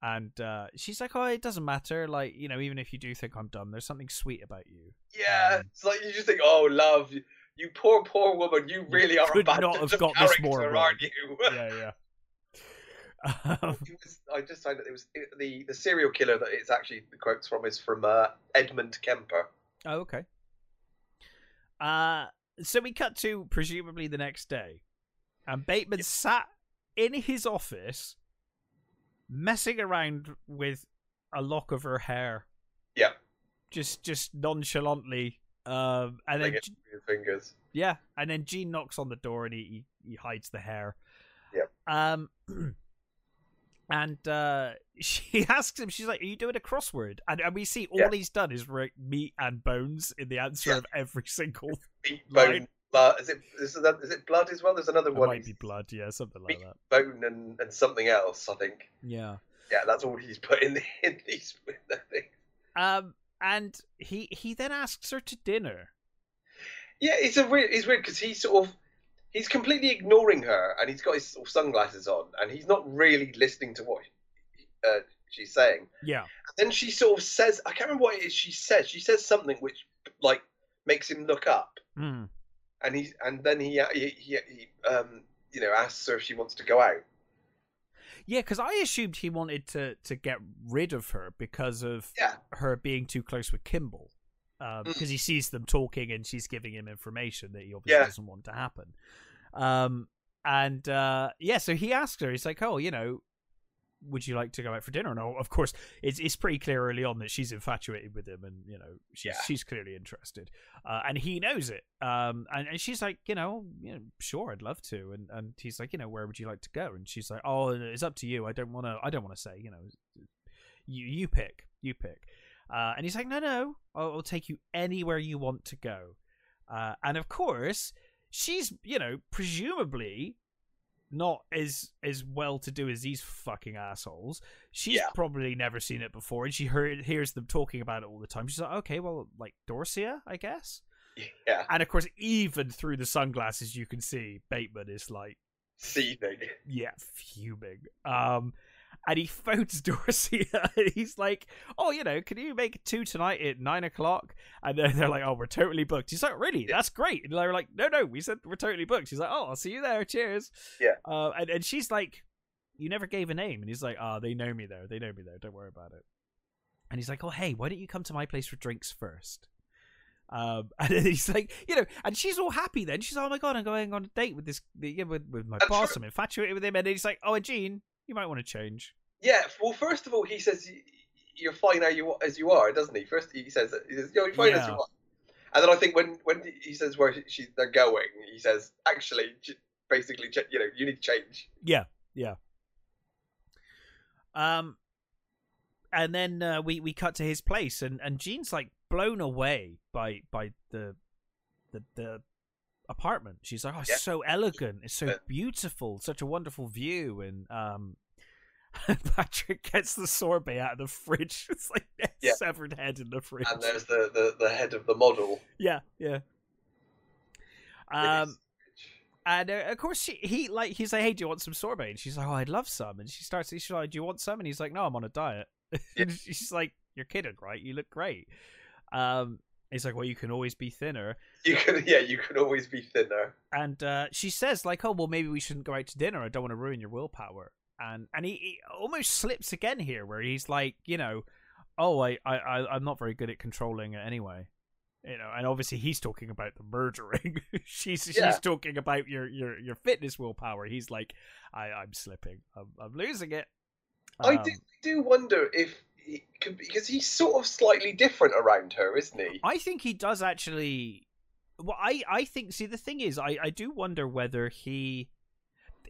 and uh, she's like, "Oh, it doesn't matter. Like, you know, even if you do think I'm dumb, there's something sweet about you." Yeah, Um, it's like you just think, oh, love, you, you poor, poor woman, you really are a could bad not have got this more aren't you? yeah, yeah. Um, was, I just found that it was it, the the serial killer that it's actually the quotes from is from uh, Edmund Kemper. Oh, okay. Uh so we cut to presumably the next day, and Bateman sat in his office, messing around with a lock of her hair. Yeah. Just, just nonchalantly Um, and then Like it with his fingers. yeah, and then Jean knocks on the door and he he, he hides the hair. Yep. Um, and uh, she asks him, she's like, "Are you doing a crossword?" And, and we see all Yeah. he's done is write meat and bones in the answer Yeah. of every single. Meat, bone, blood. Is it is it, is it blood as well? There's another It one. might be blood, yeah, something like Meat. that. Bone and, and something else. I think. Yeah. Yeah, that's all he's put in, the, in these in the thing. Um, and he he then asks her to dinner. Yeah, it's a weird. It's weird because he sort of he's completely ignoring her, and he's got his sunglasses on, and he's not really listening to what uh, she's saying. Yeah. Then she sort of says, I can't remember what it is she says. She says something which like makes him look up, Hmm. and he and then he he, he, he um you know asks her if she wants to go out. Yeah, because I assumed he wanted to to get rid of her because of Yeah. her being too close with Kimball. Mm. Because he sees them talking and she's giving him information that he obviously Yeah. doesn't want to happen. Um, and uh, yeah, so he asked her. He's like, "Oh, you know, would you like to go out for dinner?" And oh, of course, it's it's pretty clear early on that she's infatuated with him, and you know, she's Yeah. she's clearly interested, uh, and he knows it. Um, and, and she's like, you know, you know, sure, I'd love to. And and he's like, you know, where would you like to go? And she's like, oh, it's up to you. I don't want to. I don't want to say. You know, you you pick. You pick. Uh, and he's like, no, no, I'll, I'll take you anywhere you want to go. Uh, and of course, she's, you know, presumably not as as well to do as these fucking assholes. She's Yeah. probably never seen it before, and she heard hears them talking about it all the time. She's like, okay, well, like Dorsia, I guess. Yeah, And of course, even through the sunglasses, you can see Bateman is like, seething. yeah, fuming. Um, and he phones Dorsia. and he's like, "Oh, you know, can you make two tonight at nine o'clock?" And then they're like, "Oh, we're totally booked." He's like, "Really? That's great." And they're like, "No, no, we said we're totally booked." She's like, "Oh, I'll see you there. Cheers." Yeah. Uh, and and she's like, "You never gave a name," and he's like, "Ah, they know me there. They know me there. Don't worry about it." And he's like, "Oh, hey, why don't you come to my place for drinks first? Um, and he's like, you know, and she's all happy. Then she's, like, oh my god, I'm going on a date with this, yeah, with with my That's boss. true. I'm infatuated with him. And then he's like, oh, and Jean, you might want to change. Yeah, well, first of all, he says you're fine as you are, doesn't he? First, he says, he says you're fine as you are. And then I think when when he says where she, they're going, he says actually, basically, you know, you need to change. Yeah, yeah. Um, and then uh, we we cut to his place, and and Jean's like blown away by by the the the apartment. She's like, oh, it's Yeah. so elegant, it's so beautiful, such a wonderful view, and um. Patrick gets the sorbet out of the fridge. It's like a Yeah. severed head in the fridge. And there's the, the, the head of the model. Yeah, yeah. Um, and uh, of course, she, he like he's like, "Hey, do you want some sorbet?" And she's like, "Oh, I'd love some." And she starts. She's like, "Do you want some?" And he's like, "No, I'm on a diet." Yeah. and she's like, "You're kidding, right? You look great." Um, he's like, "Well, you can always be thinner." you can yeah, you can always be thinner. And uh, she says, "Like, oh, well, maybe we shouldn't go out to dinner. I don't want to ruin your willpower." And and he, he almost slips again here, where he's like, you know, "Oh, I I I- I'm not very good at controlling it anyway." You know, and obviously he's talking about the murdering. she's Yeah. she's talking about your your your fitness willpower. He's like, I I'm slipping. I'm I'm losing it. I Um, do, do wonder if he could because he's sort of slightly different around her, isn't he? I think he does actually. Well, I I think. See, the thing is, I I do wonder whether he.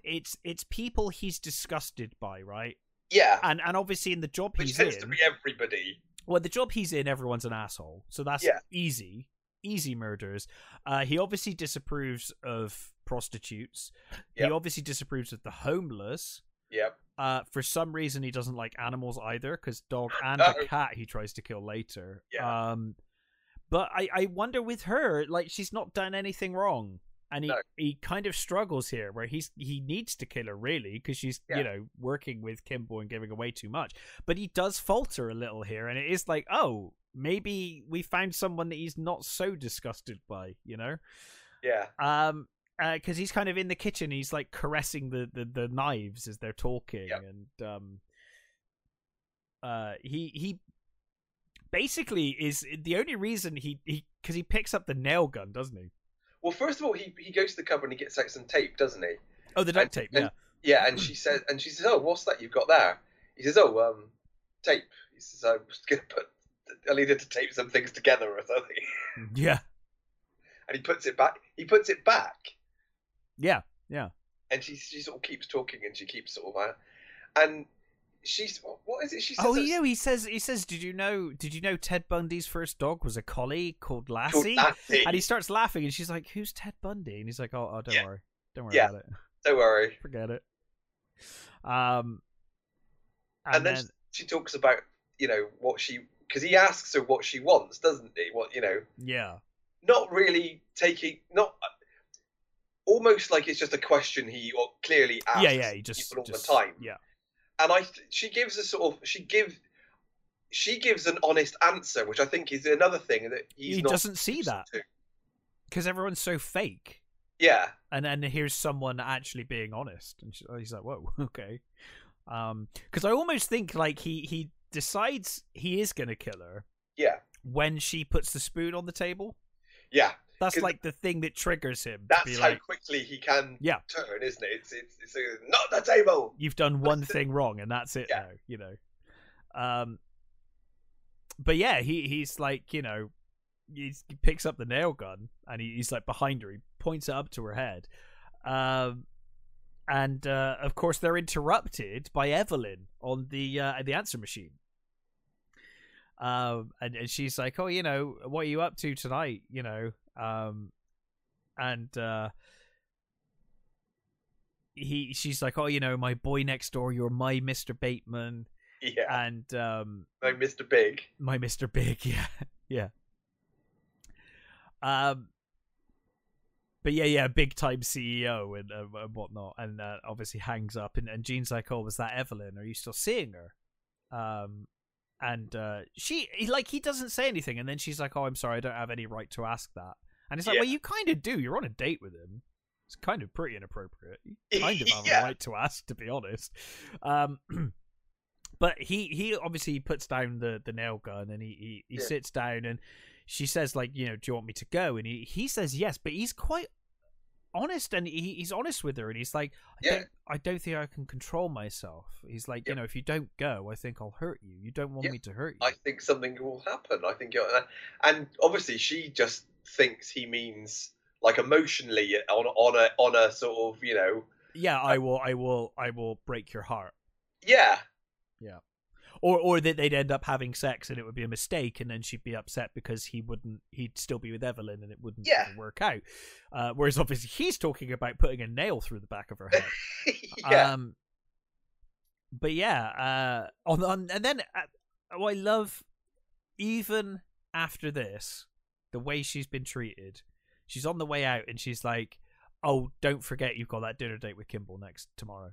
It's it's people he's disgusted by, right? Yeah, And and obviously in the job which he's tends in, to be everybody. well, the job he's in, everyone's an asshole. So that's Yeah. easy, easy murders. Uh, he obviously disapproves of prostitutes. He obviously disapproves of the homeless. Yep. Uh, for some reason, he doesn't like animals either, because dog and No. a cat he tries to kill later. Yeah. Um, but I, I wonder with her, like she's not done anything wrong, and he, No. he kind of struggles here, where he's he needs to kill her really, because she's Yeah. you know working with Kimball and giving away too much. But he does falter a little here, and it is like, oh, maybe we found someone that he's not so disgusted by, you know. Yeah. Um, because he's kind of in the kitchen, he's like caressing the the, the knives as they're talking, Yep. and um, uh, he he basically is the only reason he he because he picks up the nail gun, doesn't he? Well, first of all, he he goes to the cupboard and he gets out some tape, doesn't he? Oh, the duct And- tape, yeah. and- Yeah, and she says, and she says, "Oh, what's that you've got there?" He says, "Oh, um, tape." He says, "I was going to put I needed to tape some things together or something. Yeah, And he puts it back. He puts it back, yeah, yeah. and she she sort of keeps talking, and she keeps sort of, uh, and she's what is it? She says Oh, yeah. He says. He says. Did you know? Did you know Ted Bundy's first dog was a collie called called Lassie? Lassie. And he starts laughing, and she's like, "Who's Ted Bundy?" And he's like, "Oh, oh don't Yeah. worry, don't worry Yeah. about it. Don't worry. Forget it." Um, and, And, then, then she talks about you know what she because he asks her what she wants, doesn't he? What you know, yeah, not really taking not. Almost like it's just a question he or clearly asks yeah, yeah. He just people all just- the time. Yeah, and I she gives a sort of she gives she gives an honest answer, which I think is another thing that he's he doesn't see that. because everyone's so fake. Yeah, and then here's someone actually being honest. And she, he's like whoa okay. Um because i almost think like he he decides he is gonna kill her yeah, when she puts the spoon on the table. Yeah. That's like the thing that triggers him That's how like quickly he can Yeah. turn, isn't it? It's it's, it's a, not the table. you've done one thing wrong and that's it Yeah. now you know um but yeah he he's like you know he picks up the nail gun and he, he's like behind her he points it up to her head um and uh, of course they're interrupted by Evelyn on the uh, the answer machine um and, and she's like oh you know what are you up to tonight you know um and uh he she's like oh you know my boy next door you're my mr bateman. Yeah, and um no, Mr. Big. my mr big yeah yeah. Um but yeah yeah big time ceo and, uh, and whatnot and uh, obviously hangs up and, and jean's like oh was that evelyn? Are you still seeing her? Um and uh she like he doesn't say anything and then she's like oh i'm sorry i don't have any right to ask that and it's like Yeah. well you kind of do you're on a date with him it's kind of pretty inappropriate you kind of have Yeah. a right to ask to be honest um but he he obviously puts down the the nail gun and he he, he Yeah. sits down and she says like you know do you want me to go and he he says yes but he's quite honest and he, he's honest with her and he's like I Yeah. don't I don't think I can control myself he's like you know if you don't go I think I'll hurt you you don't want Yeah. me to hurt you I think something will happen. I think, you're, and obviously she just thinks he means like emotionally on on a on a sort of you know yeah I will I will I will break your heart. Yeah. Yeah. Or or that they'd end up having sex and it would be a mistake and then she'd be upset because he wouldn't he'd still be with Evelyn and it wouldn't Yeah. work out. Uh, whereas obviously he's talking about putting a nail through the back of her head. Yeah. Um but yeah uh on, on and then uh, oh, I love even after this the way she's been treated she's on the way out and she's like oh don't forget you've got that dinner date with Kimball next tomorrow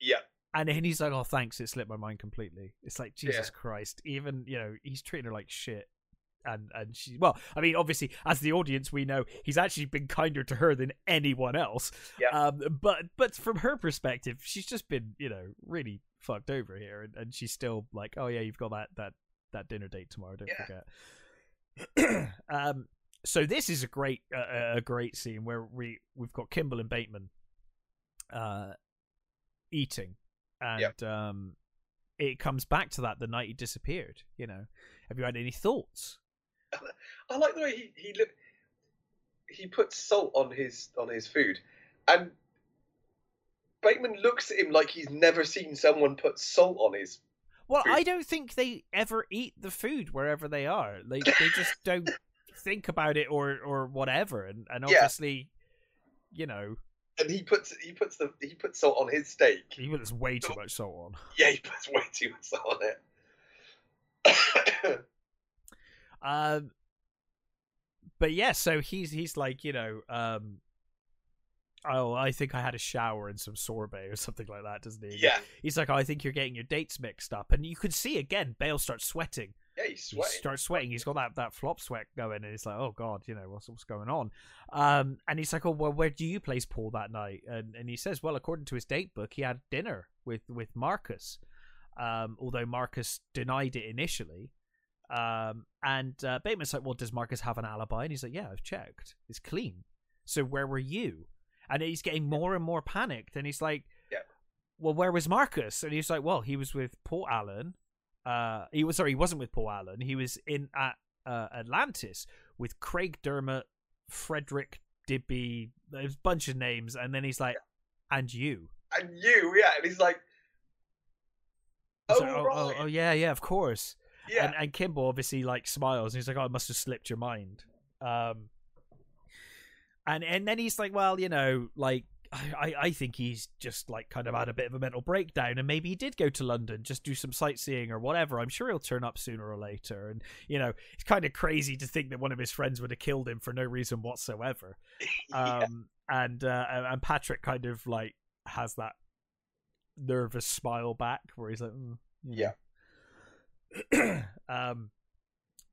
yeah and he's like, "Oh, thanks. It slipped my mind completely." It's like Jesus Yeah. Christ. Even you know, he's treating her like shit. And and she, well, I mean, obviously, as the audience, we know he's actually been kinder to her than anyone else. Yeah. Um, but but from her perspective, she's just been, you know, really fucked over here, and, and she's still like, "Oh yeah, you've got that that that dinner date tomorrow. Don't forget." um. So this is a great uh, a great scene where we we've got Kimball and Bateman, uh, eating and um it comes back to that the night he disappeared you know have you had any thoughts I like the way he he look. He puts salt on his on his food, and Bateman looks at him like he's never seen someone put salt on his. Well i don't think they ever eat the food wherever they are they they just don't think about it or or whatever and and Yeah. obviously you know And he puts he puts the he puts salt on his steak. he puts way too much salt on Yeah, he puts way too much salt on it. um but yeah so he's he's like you know um oh i think i had a shower and some sorbet or something like that doesn't he yeah, He's like, oh, I think you're getting your dates mixed up, and you could see again. Bale starts sweating. yeah, he's He sweating. starts sweating. He's got that, that flop sweat going, and he's like, oh god, you know what's what's going on? Um, and he's like, oh well, where do you place Paul that night? And and he says, well, according to his date book, he had dinner with with Marcus. Um, although Marcus denied it initially. Um, and uh, Bateman's like, well, does Marcus have an alibi? And he's like, yeah, I've checked. It's clean. So where were you? And he's getting more and more panicked, and he's like, Yeah. well, where was Marcus? And he's like, well, he was with Paul Allen Uh, he was sorry, he wasn't with Paul Allen. He was in at uh, Atlantis with Craig Dermott, Frederick Dibble, there's a bunch of names, and then he's like, "And you." And you, yeah, and he's like, He's oh, like, right, oh, oh, yeah, yeah, of course. yeah, And, and Kimball obviously like smiles and he's like, "Oh, it must have slipped your mind." Um, and and then he's like, "Well, you know, like I, I think he's just like kind of had a bit of a mental breakdown, and maybe he did go to London just do some sightseeing or whatever. I'm sure he'll turn up sooner or later." And you know, it's kind of crazy to think that one of his friends would have killed him for no reason whatsoever. yeah. Um, and uh, and Patrick kind of like has that nervous smile back where he's like, mm, you know. um,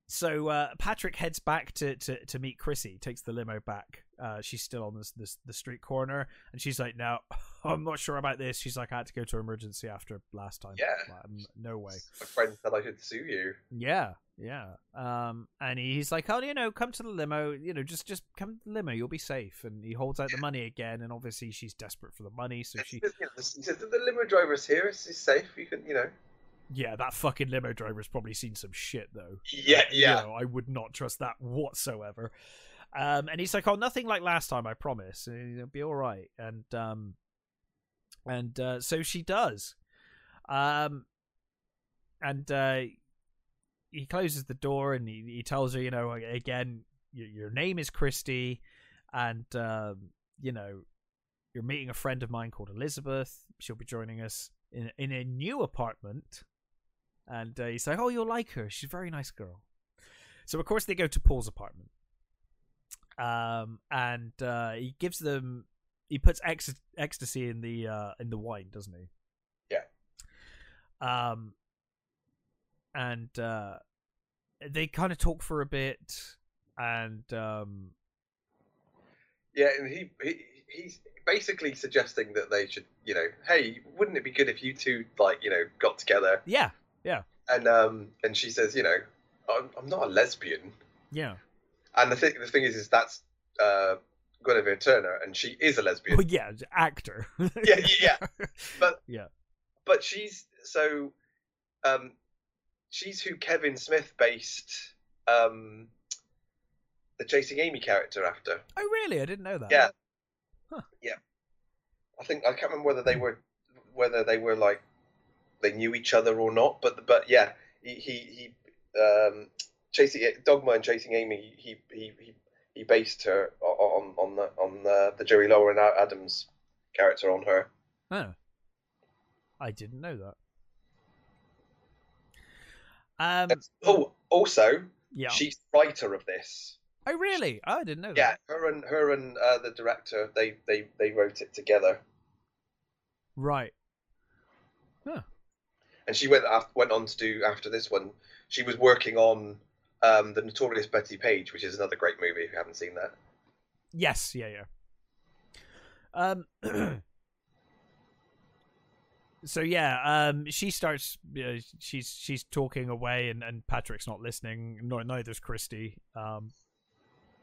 so uh, Patrick heads back to, to, to meet Chrissy. Takes the limo back. Uh, she's still on this, this the street corner, and she's like, "No, I'm not sure about this." She's like, "I had to go to emergency after last time." Yeah. Like, "Mm, no way. My friend said I should sue you. Yeah, yeah. Um, and he's like, "Oh, you know, come to the limo. You know, just just come to the limo. You'll be safe." And he holds out the money again, and obviously she's desperate for the money, so she, He the limo driver's here. It's, it's safe. You can, you know. Yeah, that fucking limo driver's probably seen some shit though. Yeah, You yeah. know, I would not trust that whatsoever. Um, and he's like, "Oh, nothing like last time, I promise. It'll be all right." And um, and uh, so she does. Um, and uh, he closes the door and he, he tells her, you know, again, your, your name is Christie, and um, you know, you're meeting a friend of mine called Elizabeth. She'll be joining us in in a new apartment. And uh, he's like, "Oh, you'll like her. She's a very nice girl." So of course they go to Paul's apartment, um, and uh, he gives them. He puts ec- ecstasy in the uh, in the wine, doesn't he? Yeah. Um, and uh, they kind of talk for a bit, and um, Yeah, and he, he he's basically suggesting that they should, you know, hey, wouldn't it be good if you two like, you know, got together? yeah, And um, and she says, you know, I'm, I'm not a lesbian. yeah, And the thing, the thing is, is that's uh, Guinevere Turner, and she is a lesbian. well, yeah, actor. yeah, yeah, but Yeah. but she's so, um, she's who Kevin Smith based um, the Chasing Amy character after. oh, really? I didn't know that. Yeah. Huh. Yeah. I think I can't remember whether they were whether they were like they knew each other or not, but but yeah, he he, he um chasing Dogma and Chasing Amy, he he he, he based her on on the on the, the Joey Lauren Adams character on her. Oh. I didn't know that. Um. And- oh, also, Yeah. she's the writer of this. Oh, really? Oh, I didn't know Yeah, that. her and her and uh, the director, they they they wrote it together. Right. And she went af- went on to do after this one. She was working on um, the Notorious Bettie Page, which is another great movie. If you haven't seen that, Yes. Yeah. Yeah. Um. so yeah, um, she starts. Uh, she's she's talking away, and, and Patrick's not listening. Nor neither's Christie. Um,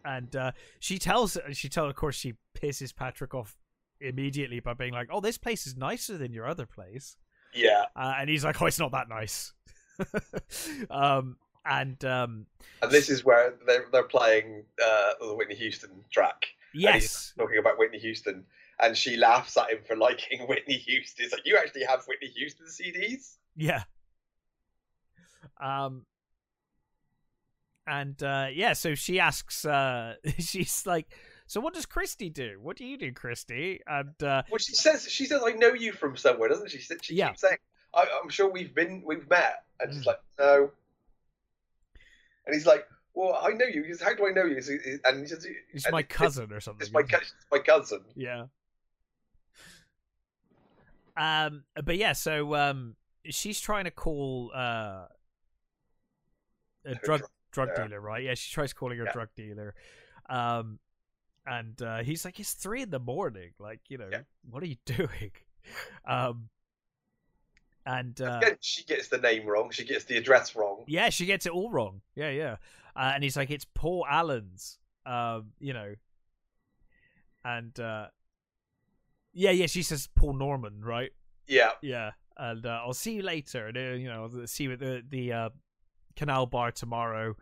and uh, she tells she tell of course she pisses Patrick off immediately by being like, "Oh, this place is nicer than your other place." Yeah, uh, and he's like, "Oh, it's not that nice." um, and um, and this is where they're they're playing uh, the Whitney Houston track, yes, talking about Whitney Houston, and she laughs at him for liking Whitney Houston. It's like you actually have Whitney Houston CDs. yeah, um, and uh, yeah, so she asks, uh, she's like, "So what does Christie do? What do you do, Christie?" And uh, Well, she says she says I know you from somewhere, doesn't she? She, she Yeah. keeps saying I, I'm sure we've been we've met, and she's Mm. like no, and he's like, well, I know you. Says, How do I know you? And he says, it's my cousin or something. It's my it's my cousin. Yeah. Um, but yeah, so um, she's trying to call uh a drug drug dealer, right? Yeah, she tries calling her Yeah. drug dealer. Um, and uh, he's like, "It's three in the morning. Like, you know, Yeah. what are you doing?" Um, and uh, Again, she gets the name wrong. She gets the address wrong. yeah, she gets it all wrong. Yeah, yeah. Uh, and he's like, "It's Paul Allen's." Um, you know, and uh, yeah, yeah. She says Paul Norman, right? Yeah, Yeah. and uh, I'll see you later. And uh, you know, I'll see you at the the uh, canal bar tomorrow.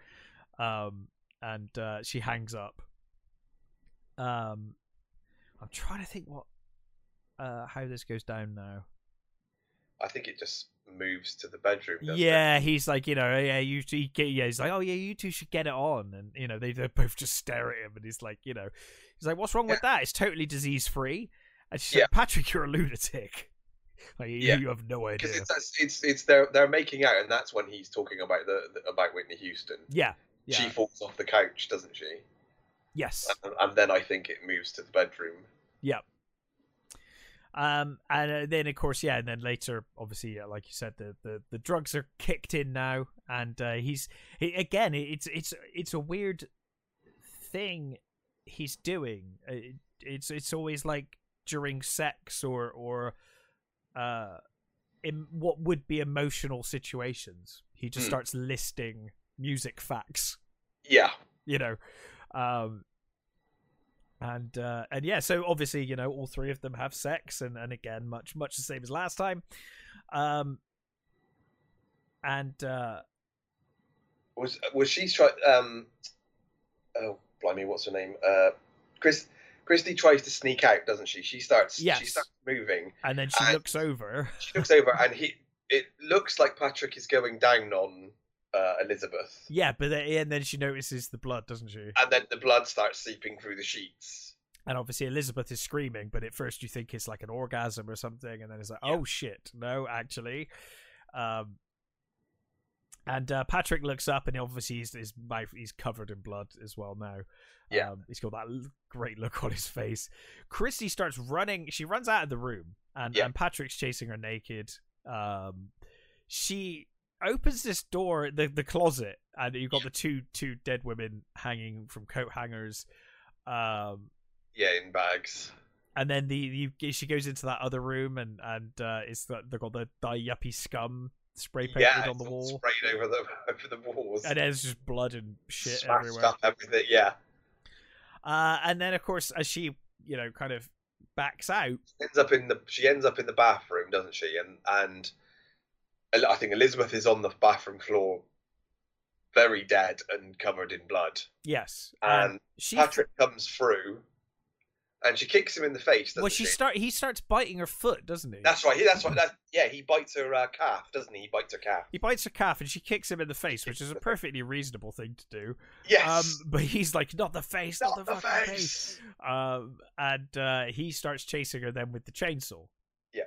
Um, and uh, she hangs up. Um, I'm trying to think what uh how this goes down now. I think it just moves to the bedroom. doesn't it? Yeah, he's like, you know, yeah, you he, yeah, he's like, oh yeah, you two should get it on, and you know, they they both just stare at him, and he's like, you know, he's like, what's wrong with that? It's totally disease free. And she's Yeah. like, Patrick, you're a lunatic. Like, you, Yeah. you have no idea. because it's, it's it's they're they're making out, and that's when he's talking about the, the about Whitney Houston. Yeah, yeah, She falls off the couch, doesn't she? Yes, And, and then I think it moves to the bedroom. yeah. Um, and uh, then of course, yeah, and then later, obviously, uh, like you said, the, the the drugs are kicked in now, and uh, he's he, again, it's it's it's a weird thing he's doing. Uh, It, it's it's always like during sex or or uh, in what would be emotional situations. He just Hmm. starts listing music facts Yeah, you know um and uh and yeah so obviously you know all three of them have sex and and again much much the same as last time. Um and uh was was she try um oh blimey what's her name? Uh Chris Christie tries to sneak out doesn't she? She starts Yes. she starts moving. And then she And- looks over. she looks over and he it looks like Patrick is going down on uh, Elizabeth yeah but then, and then she notices the blood doesn't she and then the blood starts seeping through the sheets and obviously elizabeth is screaming but at first you think it's like an orgasm or something and then it's like Yeah. oh shit no actually um and uh, Patrick looks up, and obviously he's, his mouth he's covered in blood as well now. Yeah. um, he's got that l- great look on his face. Christie starts running. She runs out of the room, and, Yeah. and Patrick's chasing her naked. Um, she opens this door, the the closet, and you've got the two two dead women hanging from coat hangers. Um, yeah in bags. and then the you, she goes into that other room and and uh, it's that they've got the die yuppie scum spray painted yeah on the wall, sprayed over the over the walls. And there's just blood and shit smashed everywhere. up everything yeah. Uh, and then of course as she you know kind of backs out, ends up in the she ends up in the bathroom doesn't she? And and I think Elizabeth is on the bathroom floor very dead and covered in blood yes, and she Patrick comes through, and she kicks him in the face. Well she she? start he starts biting her foot, doesn't he? That's right. he- That's right. That, yeah, he bites her uh, calf, doesn't he? He bites her calf. He bites her calf and she kicks him in the face, which is a perfectly reasonable thing to do. Yes. Um, but he's like, not the face, not, not the, the face. face. Um, and uh, he starts chasing her then with the chainsaw. Yeah.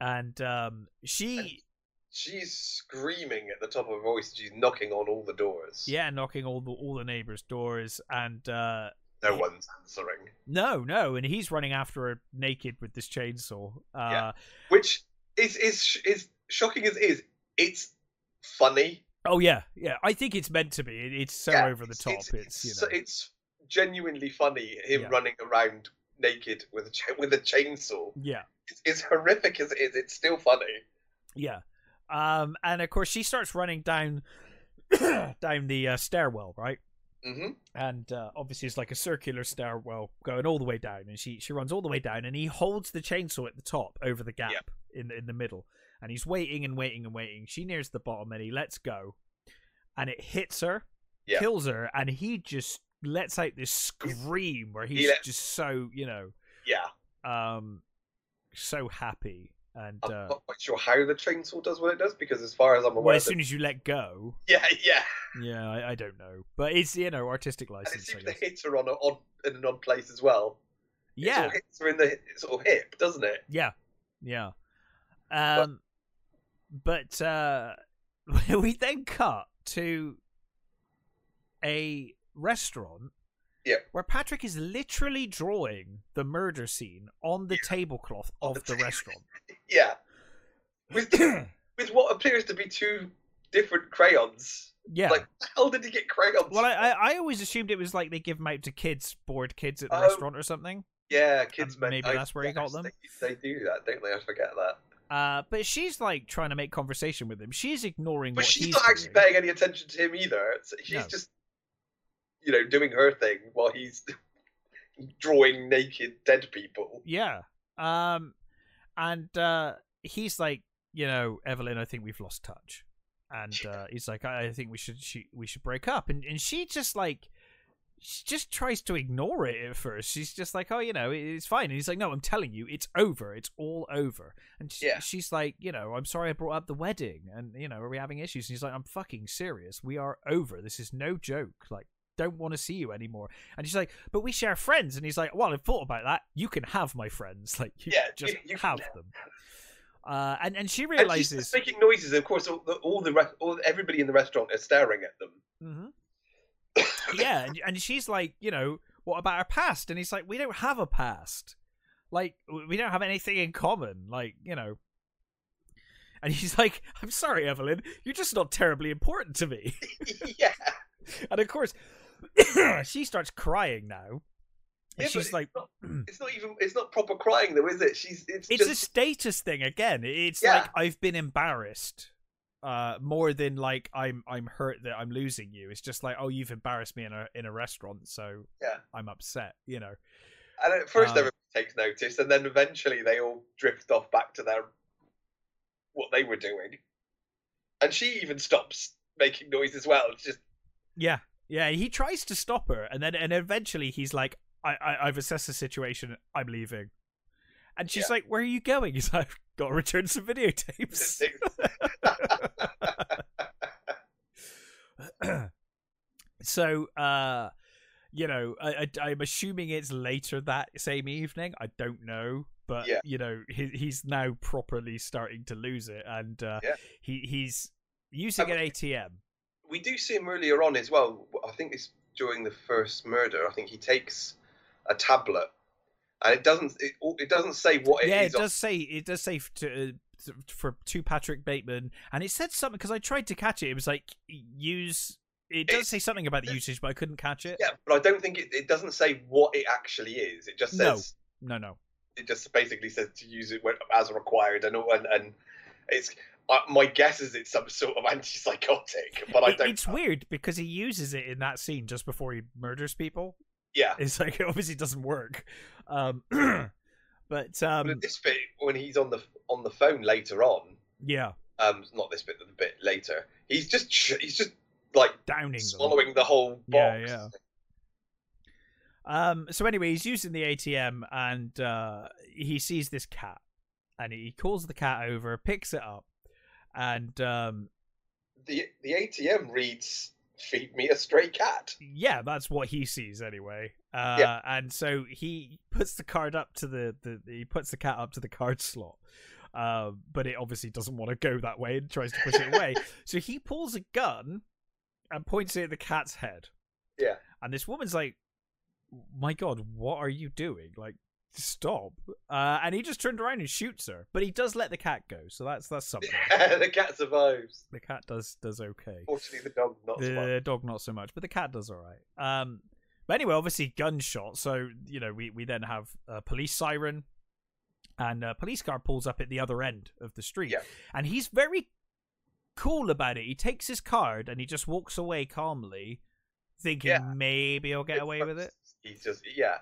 And um, she, She's screaming at the top of her voice. She's knocking on all the doors. yeah, knocking all the all the neighbors' doors, and uh, No one's answering. no, no, and he's running after her naked with this chainsaw. Uh, Yeah. Which is is is shocking as it is. It's funny. Oh yeah, yeah. I think it's meant to be. It- It's so Yeah, over the top. It's, you know, it's genuinely funny. Him Yeah. running around naked with a with a chainsaw. yeah, It's, it's horrific as it is. It's still funny. yeah. Um, and of course she starts running down down the uh, stairwell, right? hmm and uh, obviously it's like a circular stairwell going all the way down and she she runs all the way down and he holds the chainsaw at the top over the gap in in the middle and he's waiting and waiting and waiting she nears the bottom and he lets go and it hits her Yeah. kills her and he just lets out this scream where he's let- just so you know Yeah. um so happy and I'm uh not quite sure how the chainsaw does what it does because, as far as I'm well aware, as soon as you let go yeah, yeah, yeah I, I don't know but it's you know artistic and it license seems to hit her on a odd in an odd place as well. It yeah of hits her in the sort of hip, doesn't it? Yeah, yeah. Um, but uh, we then cut to a restaurant. Yeah. Where Patrick is literally drawing the murder scene on the Yeah. tablecloth of the the table. restaurant. Yeah, with with what appears to be two different crayons. yeah. Like, how did he get crayons? well, I, I I always assumed it was like they give them out to kids, bored kids at the Oh, restaurant or something. yeah, kids. um, maybe I that's where he got them. They, they do that, don't they? I forget that. Uh, but she's like trying to make conversation with him. She's ignoring But what she's he's not actually paying any attention to him either. She's No. just, you know, doing her thing while he's drawing naked dead people. Yeah. Um and uh he's like you know, Evelyn, I think we've lost touch, and uh, he's like, I, I think we should she, we should break up, and and she just like. She just tries to ignore it at first. She's just like, "Oh, you know, it's fine." And he's like, "No, I'm telling you, it's over. It's all over." And she, Yeah. she's like, "You know, I'm sorry I brought up the wedding, and you know, are we having issues?" And he's like, "I'm fucking serious. We are over. This is no joke. Like, don't want to see you anymore." And she's like, "But we share friends." And he's like, "Well, I've thought about that. You can have my friends. Like, you Yeah, just you- you have them." Uh, and and she And she's realizes, making noises. Of course, all the, all the rest, all, everybody in the restaurant is staring at them. Mm-hmm. yeah, and, and she's like, you know, what about our past? And he's like, we don't have a past. Like, we don't have anything in common. Like, you know. And he's like, I'm sorry, Evelyn, you're just not terribly important to me. yeah, And of course, she starts crying now. Yeah, she's it's like, not, it's not even it's not proper crying though, is it? She's it's, it's a status thing again. It's Yeah. like I've been embarrassed. Uh, more than like I'm I'm hurt that I'm losing you. It's just like oh you've embarrassed me in a in a restaurant, so Yeah. I'm upset. You know. and at first um, everybody takes notice, and then eventually they all drift off back to their what they were doing, and she even stops making noise as well. It's just Yeah, yeah. He tries to stop her, and then and eventually he's like, I, I I've assessed the situation. I'm leaving. And she's Yeah. like, "Where are you going?" He's like, "Got to return some videotapes." so, uh, you know, I, I, I'm assuming it's later that same evening. I don't know, but Yeah. you know, he, he's now properly starting to lose it, and uh, Yeah. he he's using an ATM. We do see him earlier on as well. I think it's during the first murder. I think he takes a tablet, and it doesn't it, it doesn't say what it yeah, it on- does say it does say to, uh, for to Patrick Bateman, and it said something because I tried to catch it. It was like use. It does It's- say something about the usage, but I couldn't catch it. Yeah, but I don't think it, it doesn't say what it actually is. It just says No, no. no. it just basically says to use it as required, and and, and it's. My guess is it's some sort of antipsychotic, but I don't. it's weird because he uses it in that scene just before he murders people. Yeah, It's like it obviously doesn't work. Um, but but um, at this bit when he's on the on the phone later on, yeah, um, not this bit, the bit later, he's just he's just like downing them. swallowing the whole Yeah, box. yeah. Um. So anyway, he's using the ATM and uh, he sees this cat, and he calls the cat over, picks it up, and um, The the ATM reads "Feed me a stray cat." yeah, that's what he sees anyway. Uh, Yeah. And so he puts the card up to the, the he puts the cat up to the card slot. Uh, but it obviously doesn't want to go that way and tries to push it away. so he pulls a gun and points it at the cat's head. Yeah. And this woman's like, "My God, what are you doing? Like, stop!" Uh, and he just turned around and shoots her. But he does let the cat go, so that's that's something. Yeah, the cat survives. the cat does does okay Fortunately, the dog not so much. the dog not so much, but the cat does all right. Um, but anyway, obviously gunshot. So you know, we we then have a police siren, and a police car pulls up at the other end of the street, Yeah. and he's very cool about it. He takes his card and he just walks away calmly, thinking Yeah. maybe he'll get away with it. He's just yeah.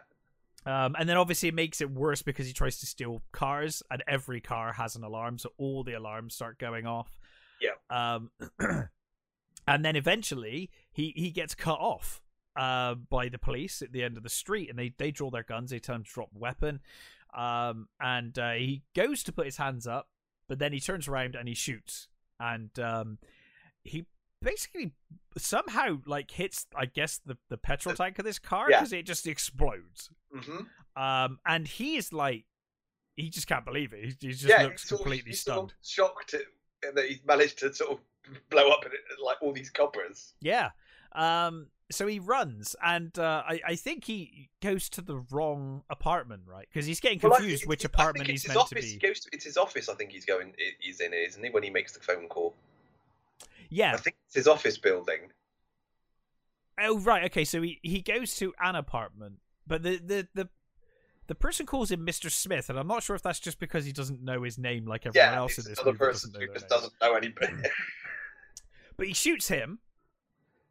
Um, and then obviously it makes it worse because he tries to steal cars, and every car has an alarm, so all the alarms start going off. Yeah. Um, and then eventually he he gets cut off uh, by the police at the end of the street, and they they draw their guns. They tell him to drop weapon. Um, and uh, he goes to put his hands up, but then he turns around and he shoots, and um, he basically somehow like hits, I guess, the the petrol tank of this car Yeah. because it just explodes. hmm Um, and he is like, he just can't believe it. He, he just yeah, looks he's completely sort stunned. shocked at, that he's managed to sort of blow up like all these coppers. Yeah. Um. So he runs, and uh, I I think he goes to the wrong apartment, right? Because he's getting Well, confused which apartment he's it's his to office. be. He goes to, it's his office. I think he's going. He's in, isn't he? When he makes the phone call. Yeah. I think it's his office building. Oh right. Okay. So he he goes to an apartment, but the the the. The person calls him Mr. Smith, and I'm not sure if that's just because he doesn't know his name like everyone Yeah, else in this movie person doesn't who just names. doesn't know anybody. But he shoots him,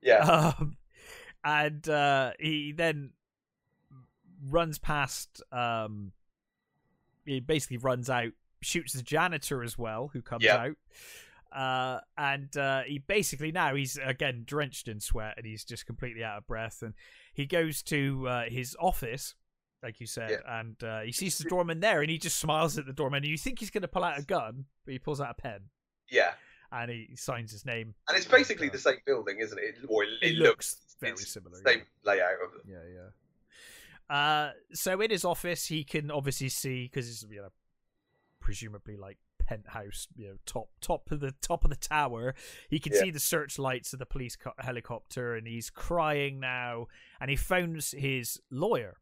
yeah, um, and uh, he then runs past. Um, he basically runs out, shoots the janitor as well, who comes Yeah. out. Uh, and uh, he basically now he's again drenched in sweat and he's just completely out of breath. And he goes to uh, his office, like you said, and uh, he sees the doorman there, and he just smiles at the doorman. And you think he's going to pull out a gun, but he pulls out a pen Yeah, and he signs his name. and it's basically the same building, isn't it? Or it, It, it looks looks very similar. Same layout of it. Yeah, yeah. Uh, so in his office, he can obviously see because it's you know presumably like penthouse, you know, top top of the top of the tower. He can Yeah. see the searchlights of the police co- helicopter, and he's crying now. And he phones his lawyer,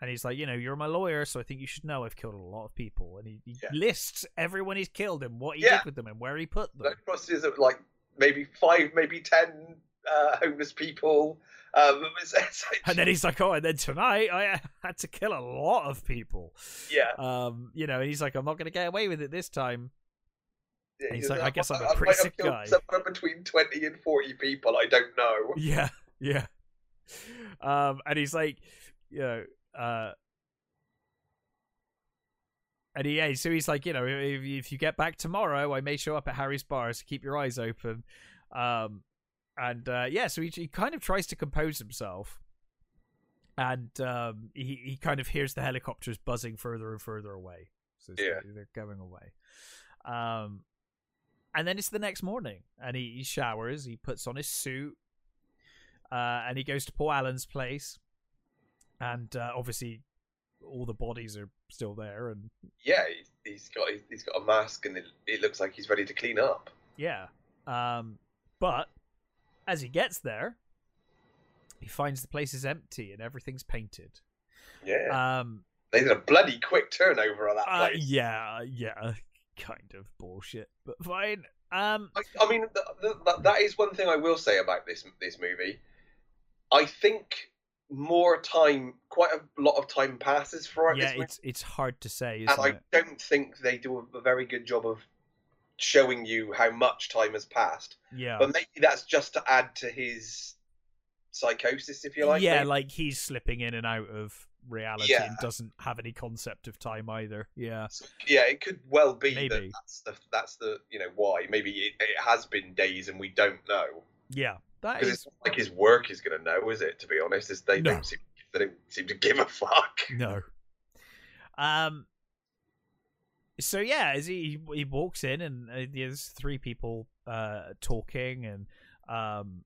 and he's like, you know, you're my lawyer, so I think you should know I've killed a lot of people. And he, he Yeah. lists everyone he's killed and what he Yeah. did with them and where he put them. Like crosses uh, like maybe five, maybe ten uh, homeless people. Um, it's, it's like- And then he's like, oh, and then tonight I had to kill a lot of people. yeah, Um, you know, and he's like, I'm not going to get away with it this time. yeah, he's goes, like, I guess I'm a might pretty sick killed guy. Somewhere between twenty and forty people. I don't know. Yeah, yeah. Um, and he's like, you know, uh, and he, yeah, so he's like, you know, if, if you get back tomorrow, I may show up at Harry's bar, so keep your eyes open. Um, and uh, yeah, so he, he kind of tries to compose himself, and um, he he kind of hears the helicopters buzzing further and further away. So Yeah. they're going away. Um, and then it's the next morning, and he, he showers, he puts on his suit, uh, and he goes to Paul Allen's place, and uh, obviously all the bodies are still there, and Yeah, he, he's got he's got a mask and it, it looks like he's ready to clean up. yeah. Um, but as he gets there, he finds the place is empty and everything's painted. Yeah, Um, they did a bloody quick turnover on that uh, place. yeah, yeah, kind of bullshit, but fine. Um, I, I mean, th th th that is one thing I will say about this this movie. I think more time, quite a lot of time passes for it. yeah, this movie, it's it's hard to say, and I it? don't think they do a very good job of showing you how much time has passed. Yeah, But maybe that's just to add to his psychosis, if you like. yeah, maybe. like he's slipping in and out of reality Yeah. and doesn't have any concept of time either. Yeah, So, yeah, it could well be Maybe. that that's the that's the you know why. Maybe it, it has been days and we don't know yeah, That is... it's not like his work is going to know, is it? To be honest, is they No. don't seem they don't seem to give a fuck. no. Um. So yeah, as he he walks in and uh, there's three people uh talking and um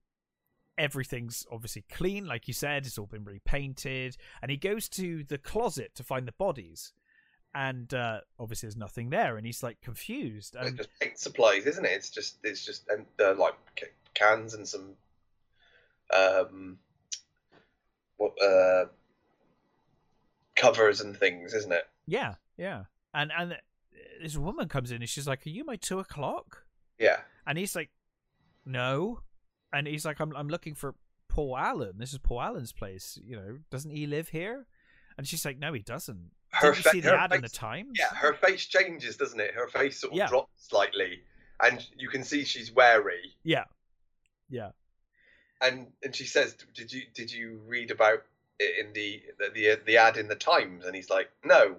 everything's obviously clean like you said it's all been repainted. And he goes to the closet to find the bodies. And uh obviously there's nothing there. And he's like confused. It's and just paint supplies, isn't it? It's just it's just and uh, like ca- cans and some um what uh covers and things, isn't it? yeah yeah. And and this woman comes in and she's like are you my two o'clock Yeah. And he's like, no. And he's like, I'm, I'm looking for Paul Allen. This is Paul Allen's place. You know, doesn't he live here? And she's like, no, he doesn't. Her Did you fa- see the ad in the face- Times? Yeah, her face changes, doesn't it? Her face sort of Yeah. drops slightly, and you can see she's wary. Yeah. Yeah. And and she says, "Did you did you read about it in the the the, the ad in the Times?" And he's like, "No."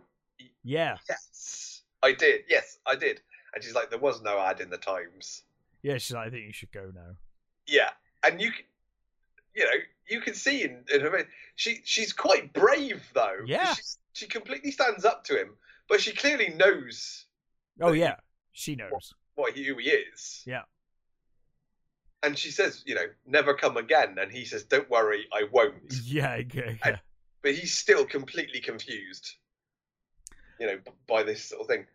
Yeah. Yes, I did. Yes, I did. And she's like, "There was no ad in the Times." Yeah. She's like, I think you should go now. Yeah, and you can, you know, you can see in, in her she she's quite brave though. Yeah. She's, she completely stands up to him, but she clearly knows Oh, yeah. She knows. what he, who he is. Yeah. And she says, you know, never come again. And he says, don't worry, I won't. Yeah. Yeah. yeah. But he's still completely confused, you know, by this sort of thing.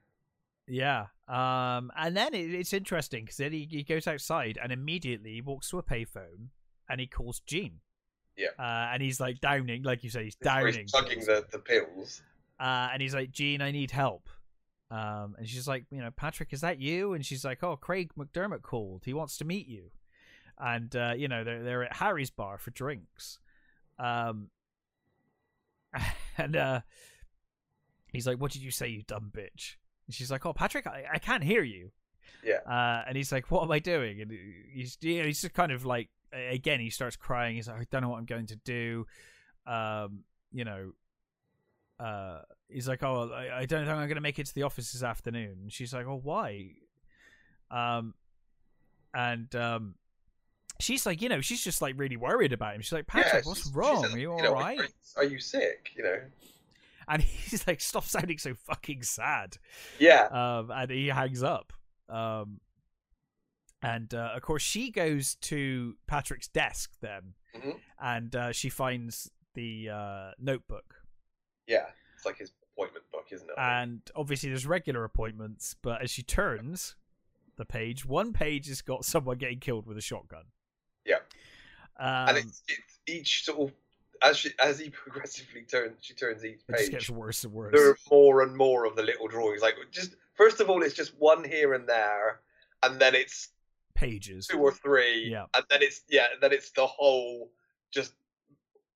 Yeah. Um, and then it, it's interesting because then he, he goes outside and immediately he walks to a payphone and he calls Jean. Yeah. Uh, and he's like downing, like you say, he's downing. He's tugging the, the pills. uh, and he's like, Jean, I need help. Um, and she's like, you know, Patrick, is that you? And she's like, oh, Craig McDermott called. He wants to meet you. And uh, you know, they're they're at Harry's bar for drinks. Um, and uh, he's like, what did you say, you dumb bitch? And she's like, oh, Patrick, I, I can't hear you. Yeah. Uh, and he's like, what am I doing? And he's you know, he's just kind of like, again, he starts crying. He's like, I don't know what I'm going to do. Um, you know, uh he's like, "Oh, I, I don't think I'm going to make it to the office this afternoon." And she's like, "Oh, why?" Um, and um, she's like, you know, she's just like really worried about him. She's like, Patrick, Yeah, what's she's- wrong? a- Are you all know, right? Are you sick? You know. And he's like, stop sounding so fucking sad. Yeah. Um, and he hangs up. Um, and uh, of course, she goes to Patrick's desk then, Mhm. and uh, she finds the uh, notebook. Yeah. It's like his appointment book, isn't it? And obviously, there's regular appointments, but as she turns the page, one page has got someone getting killed with a shotgun. Yeah. Um, and it's, it's each sort of as she as he progressively turns, she turns each page. it gets worse and worse. There are more and more of the little drawings. Like just first of all, it's just one here and there, and then it's Pages. two or three, Yeah. and then it's yeah, then it's the whole just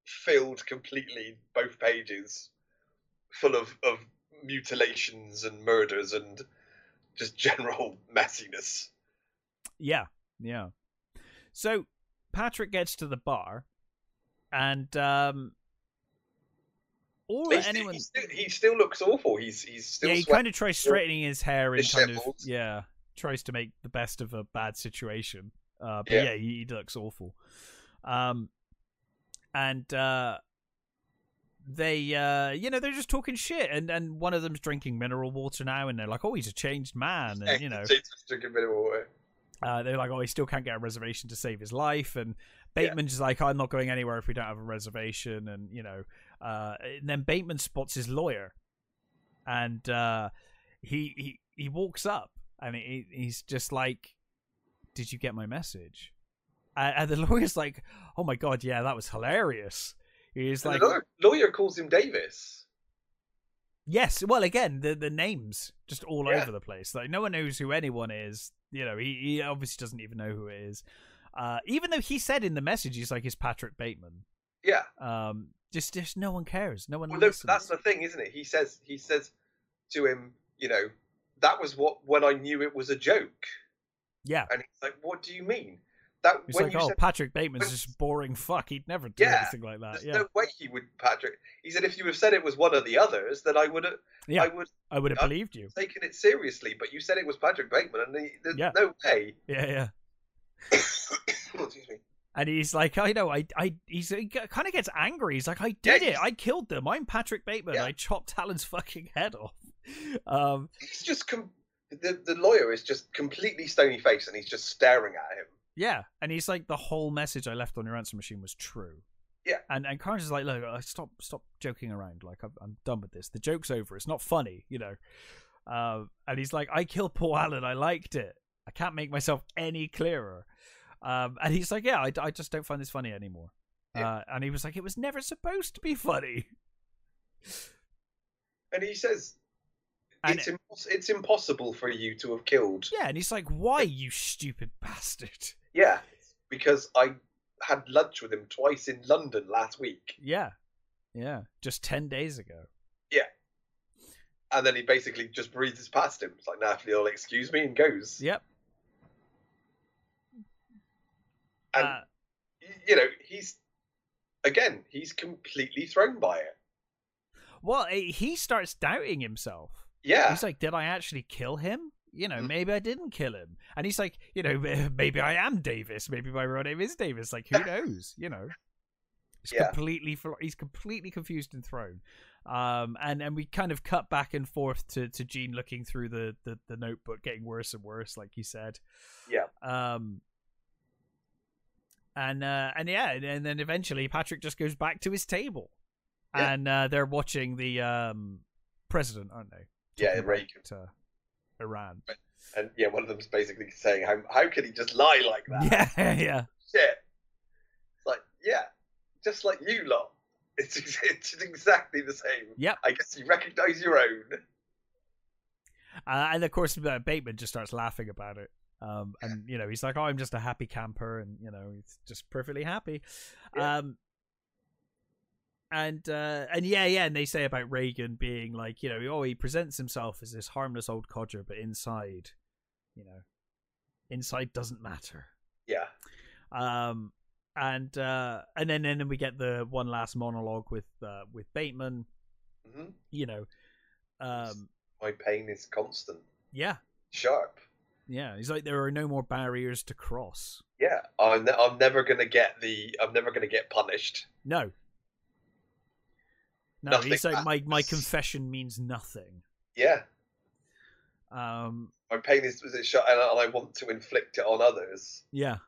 filled completely both pages, full of of mutilations and murders and just general messiness. Yeah, yeah. So Patrick gets to the bar, and um, all He still, anyone, he, still, he still looks awful. He's he's still yeah, he sweating. kind of tries straightening his hair and kind of, yeah, tries to make the best of a bad situation. Uh, but Yeah. yeah, he, he looks awful. Um, and uh, they, uh, you know, they're just talking shit, and and one of them's drinking mineral water now, and they're like, oh, he's a changed man, and you know. Drinking of water. Uh, they're like, oh, he still can't get a reservation to save his life, and Yeah. Bateman's like, I'm not going anywhere if we don't have a reservation, and you know, uh, and then Bateman spots his lawyer, and uh, he he he walks up, and he, he's just like, "Did you get my message?" And, and the lawyer's like, "Oh my god, yeah, that was hilarious." He's And like, the lawyer, lawyer calls him Davis. Yes, well, again, the the names just all Yeah. over the place. Like no one knows who anyone is. You know, he, he obviously doesn't even know who it is. Uh, even though he said in the message he's like, "It's Patrick Bateman." Yeah. Um, just just no one cares. No one Well, listens. that's the thing, isn't it? He says he says to him, you know, that was what when I knew it was a joke. yeah. And he's like, "What do you mean?" That He's when like, you "Oh, said Patrick Bateman's when- just boring fuck. He'd never do Yeah, anything like that." there's Yeah, no way he would, Patrick. He said if you have said it was one of the others, then I would have, Yeah. I would I would have believed you. taken it seriously. But you said it was Patrick Bateman, and he, there's Yeah. no way. Yeah, yeah. Excuse me. And he's like, I know, I, I, he's, he kind of gets angry. He's like, I did Yeah, it. I killed them. I'm Patrick Bateman. Yeah. I chopped Allen's fucking head off. Um, He's just com- the the lawyer is just completely stony faced, and he's just staring at him. Yeah, and he's like, the whole message I left on your answer machine was true. Yeah. and and Carnes is like, look, uh, stop, stop joking around. Like, I'm, I'm done with this. The joke's over. It's not funny, you know. Uh, and he's like, I killed Paul Allen. I liked it. I can't make myself any clearer. Um, and he's like, yeah, I, I just don't find this funny anymore. Yeah. Uh, and he was like, it was never supposed to be funny. And he says, And- "It's impos- it's impossible for you to have killed." Yeah, and he's like, why, you stupid bastard? Yeah, because I had lunch with him twice in London last week, Yeah, yeah, just ten days ago. Yeah. And then he basically just breathes past him. It's like, "Nah, you'll excuse me," and goes. Yep. And Uh, you know, he's again, he's completely thrown by it. well, eh, he starts doubting himself. Yeah, He's like, did I actually kill him? You know, Mhm. maybe I didn't kill him. And he's like, you know, maybe I am Davis. Maybe my real name is Davis. Like, who knows? You know, he's Yeah. completely he's completely confused and thrown. Um, and and we kind of cut back and forth to to Jean looking through the the, the notebook, getting worse and worse, like you said. yeah, Um, and uh, and yeah, and, then eventually Patrick just goes back to his table, Yeah. and uh, they're watching the um president, aren't they? yeah, Reagan. about, uh, Iran. And yeah, one of them's basically saying, "How how could he just lie like that?" Yeah, yeah, Shit. It's like, yeah, just like you lot. It's it's exactly the same. Yep. I guess you recognise your own. uh, and of course uh, Bateman just starts laughing about it. Um, and you know he's like, "Oh, I'm just a happy camper," and you know he's just perfectly happy. Yeah. Um, and uh, and yeah, yeah, and they say about Reagan being like, you know, oh, he presents himself as this harmless old codger, but inside, you know, inside doesn't matter. Yeah, Um, and uh, and then and then we get the one last monologue with uh, with Bateman. hmm You know, Um, My pain is constant, yeah, sharp. Yeah. He's like, there are no more barriers to cross. Yeah, I'm, ne- I'm never gonna get the. I'm never gonna get punished. No. No, Nothing he's like, my, my confession means nothing. Yeah, Um, my pain is, is sharp, and I and I want to inflict it on others. yeah,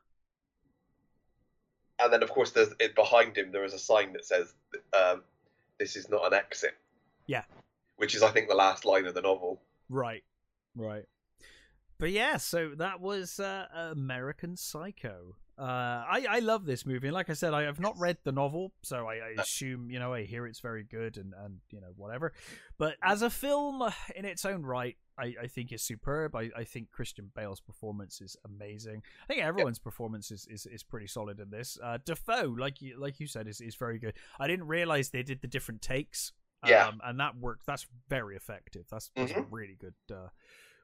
And then, of course, there's it behind him. There is a sign that says, um, "This is not an exit." Yeah. which is, I think, the last line of the novel. right, right. But yeah, so that was uh, American Psycho. Uh, I I love this movie, and like I said, I have not read the novel, so I, I assume you know I hear it's very good and and you know whatever. But as a film in its own right, I, I think it's superb. I, I think Christian Bale's performance is amazing. I think everyone's performance is, is, is pretty solid in this. Uh, Dafoe, like you like you said, is, is very good. I didn't realize they did the different takes. Yeah. um, and that worked. That's very effective. That's, that's Mhm. really good. Uh,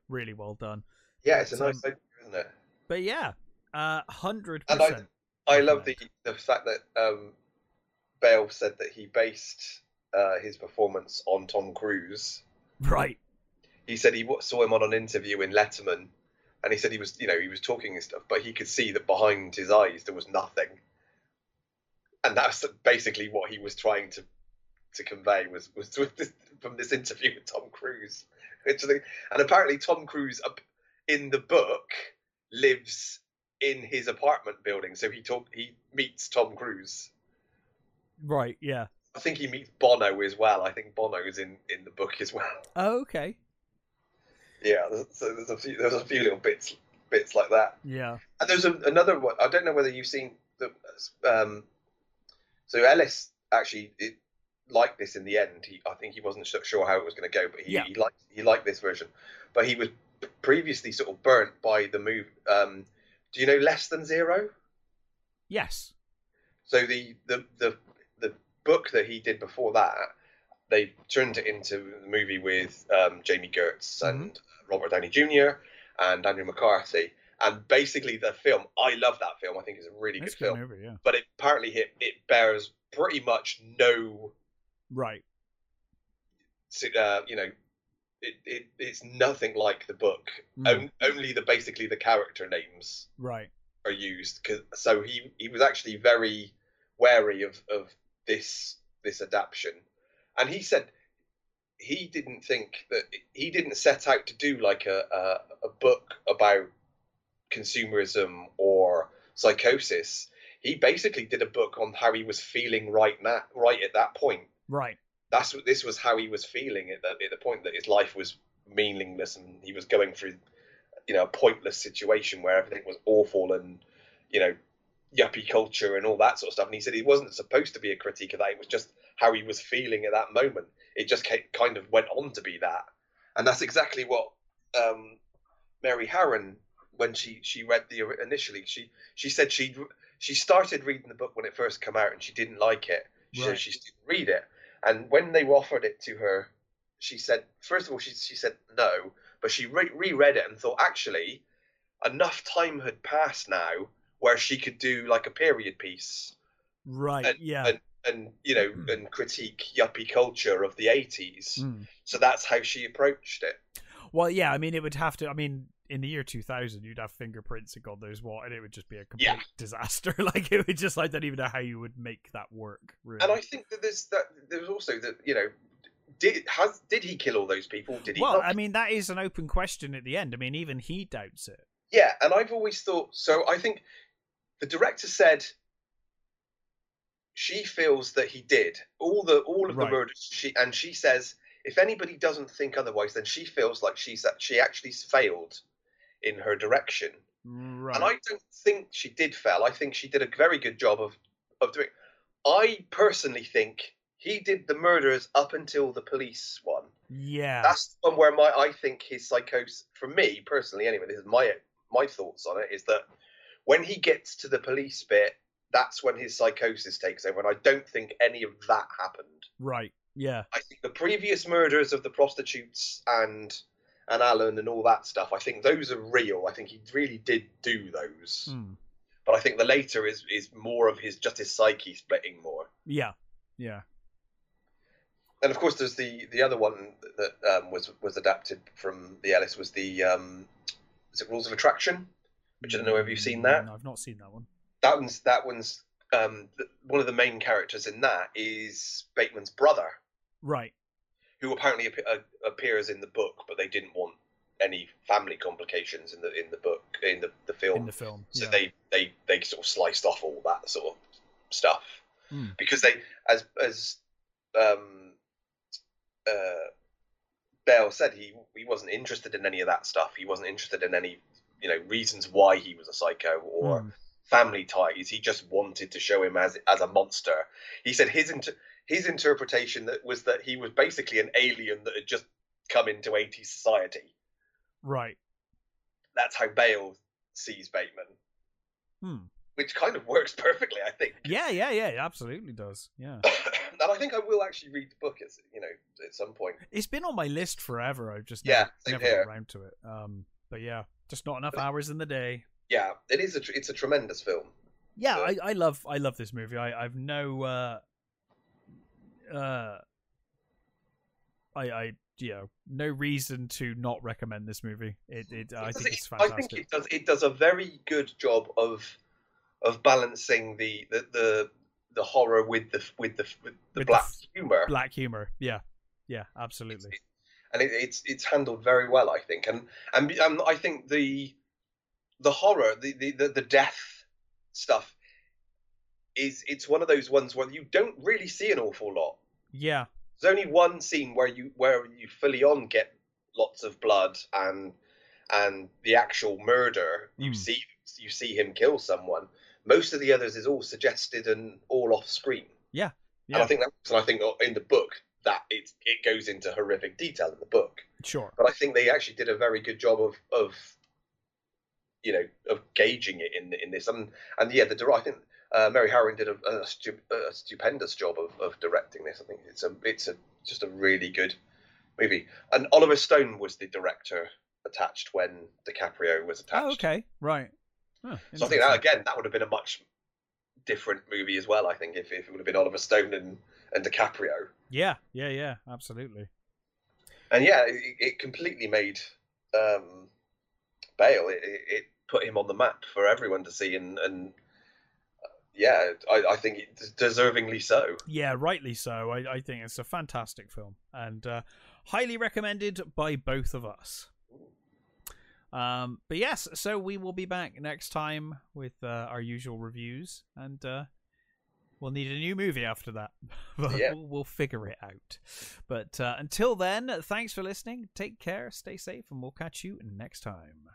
really well done. Yeah, it's a So- nice idea, isn't it? But yeah, uh, hundred I, percent. I love the the fact that um, Bale said that he based uh, his performance on Tom Cruise. Right. He said he saw him on an interview in Letterman, and he said he was, you know, he was talking and stuff, but he could see that behind his eyes there was nothing, and that's basically what he was trying to to convey was was this, from this interview with Tom Cruise. I And apparently, Tom Cruise in the book lives in his apartment building, so he talk he meets Tom Cruise. Right. Yeah. I think he meets Bono as well. I think Bono is in in the book as well. Oh, okay. Yeah, so there's a few there's a few little bits bits like that. Yeah. And there's a, another one. I don't know whether you've seen the. Um, so Ellis actually it, liked this in the end. He, I think he wasn't sure how it was going to go, but he, Yeah. he liked he liked this version. But he was previously sort of burnt by the move. Um, do you know Less Than Zero? Yes. So the the the the book that he did before that, they turned it into the movie with um, Jami Gertz and Robert Downey Jr. and Andrew McCarthy. And basically, the film, I love that film. I think it's a really That's good film. movie. Yeah. But it apparently it, it bears pretty much no, Right. uh, you know, it, it it's nothing like the book. Mm. On, only the basically the character names Right. are used. 'cause- so he he was actually very wary of of this this adaptation, and he said he didn't think that he didn't set out to do like a a, a book about consumerism or psychosis. He basically did a book on how he was feeling right now, right at that point. Right. That's what this was how he was feeling at the, at the point that his life was meaningless and he was going through, you know, a pointless situation where everything was awful and, you know, yuppie culture and all that sort of stuff. And he said he wasn't supposed to be a critique of that. It was just how he was feeling at that moment. It just ca- kind of went on to be that, and that's exactly what um, Mary Harron, when she she read the initially, she she said she she started reading the book when it first came out and she didn't like it. She Right. said she didn't read it, and when they offered it to her, she said first of all she she said no, but she re- reread it and thought actually enough time had passed now where she could do like a period piece Right. And- yeah. and and you know Mm. and critique yuppie culture of the 80s Mm. so that's how she approached it Well, yeah. I mean, it would have to. I mean, in the year 2000, you'd have fingerprints and God knows what, and it would just be a complete Yeah. disaster. like it would just i don't even know how you would make that work. Really. and i think that there's that there's also that you know did has did he kill all those people did he well, not? I mean, that is an open question at the end. I mean, even he doubts it. yeah and i've always thought so i think the director said she feels that he did all the all of Right. the murders she and she says if anybody doesn't think otherwise then she feels like she's she actually failed in her direction Right. And I don't think she did fail. I think she did a very good job of of doing. I personally think he did the murders up until the police one. yeah. That's the one where my I think his psychosis, for me personally, anyway, this is my my thoughts on it, is that when he gets to the police bit, that's when his psychosis takes over, and I don't think any of that happened. Right. Yeah. I think the previous murders of the prostitutes and and Allen and all that stuff, I think those are real. I think he really did do those. Mm. But I think the later is is more of his just his psyche splitting more. Yeah. Yeah. and of course, there's the the other one that um, was was adapted from the Ellis was the um, is it Rules of Attraction? Which I don't know. Have you've seen that? No, I've not seen that one. That one's that one's um, one of the main characters in that is Bateman's brother, Right. Who apparently ap- uh, appears in the book, but they didn't want any family complications in the in the book in the, the film. In the film. so yeah. they they they sort of sliced off all that sort of stuff Hmm. because they as as um uh Bale said he he wasn't interested in any of that stuff. He wasn't interested in any you know reasons why he was a psycho or Hmm. family ties. He just wanted to show him as as a monster. He said his inter- his interpretation that was that he was basically an alien that had just come into 80s society. Right. That's how Bale sees Bateman, Hmm. which kind of works perfectly, I think. Yeah, yeah, yeah. It absolutely does. Yeah. and I think I will actually read the book at you know at some point. It's been on my list forever. I've just Yeah, never, never got around to it. Um, but yeah, just not enough hours in the day. Yeah, it is a tr- it's a tremendous film. Yeah, So- I, I love I love this movie. I I've no uh uh I I you know no reason to not recommend this movie. It it I think it's it- I think it does it does a very good job of of balancing the the the, the horror with the with the with the With the black f- humor. Black humor. Yeah. Yeah, absolutely. and it, it's it's handled very well, I think, and and um, I think the the horror, the, the the the death stuff is it's one of those ones where you don't really see an awful lot. Yeah. There's only one scene where you where you fully on get lots of blood and and the actual murder. You Hmm. see you see him kill someone. Most of the others is all suggested and all off screen. Yeah. yeah. And I think that's and I think in the book that it it goes into horrific detail in the book Sure. but I think they actually did a very good job of of you know of gauging it in in this and and yeah the I think uh, Mary Harron did a, a, stu- a stupendous job of, of directing this. I think it's a it's a just a really good movie. And Oliver Stone was the director attached when DiCaprio was attached. Oh, okay. Right. So I think that again that would have been a much different movie as well. I think if, if it would have been Oliver Stone and and DiCaprio. Yeah, yeah, yeah, absolutely. and yeah, it, it completely made um, Bale. It, it, put him on the map for everyone to see, and, and yeah, I, I think it, deservingly so. Yeah, rightly so. I, I think it's a fantastic film and uh, highly recommended by both of us. Um, but yes, so we will be back next time with uh, our usual reviews, and uh, we'll need a new movie after that. but Yeah. we'll, we'll figure it out. But uh, until then, thanks for listening. Take care, stay safe, and we'll catch you next time.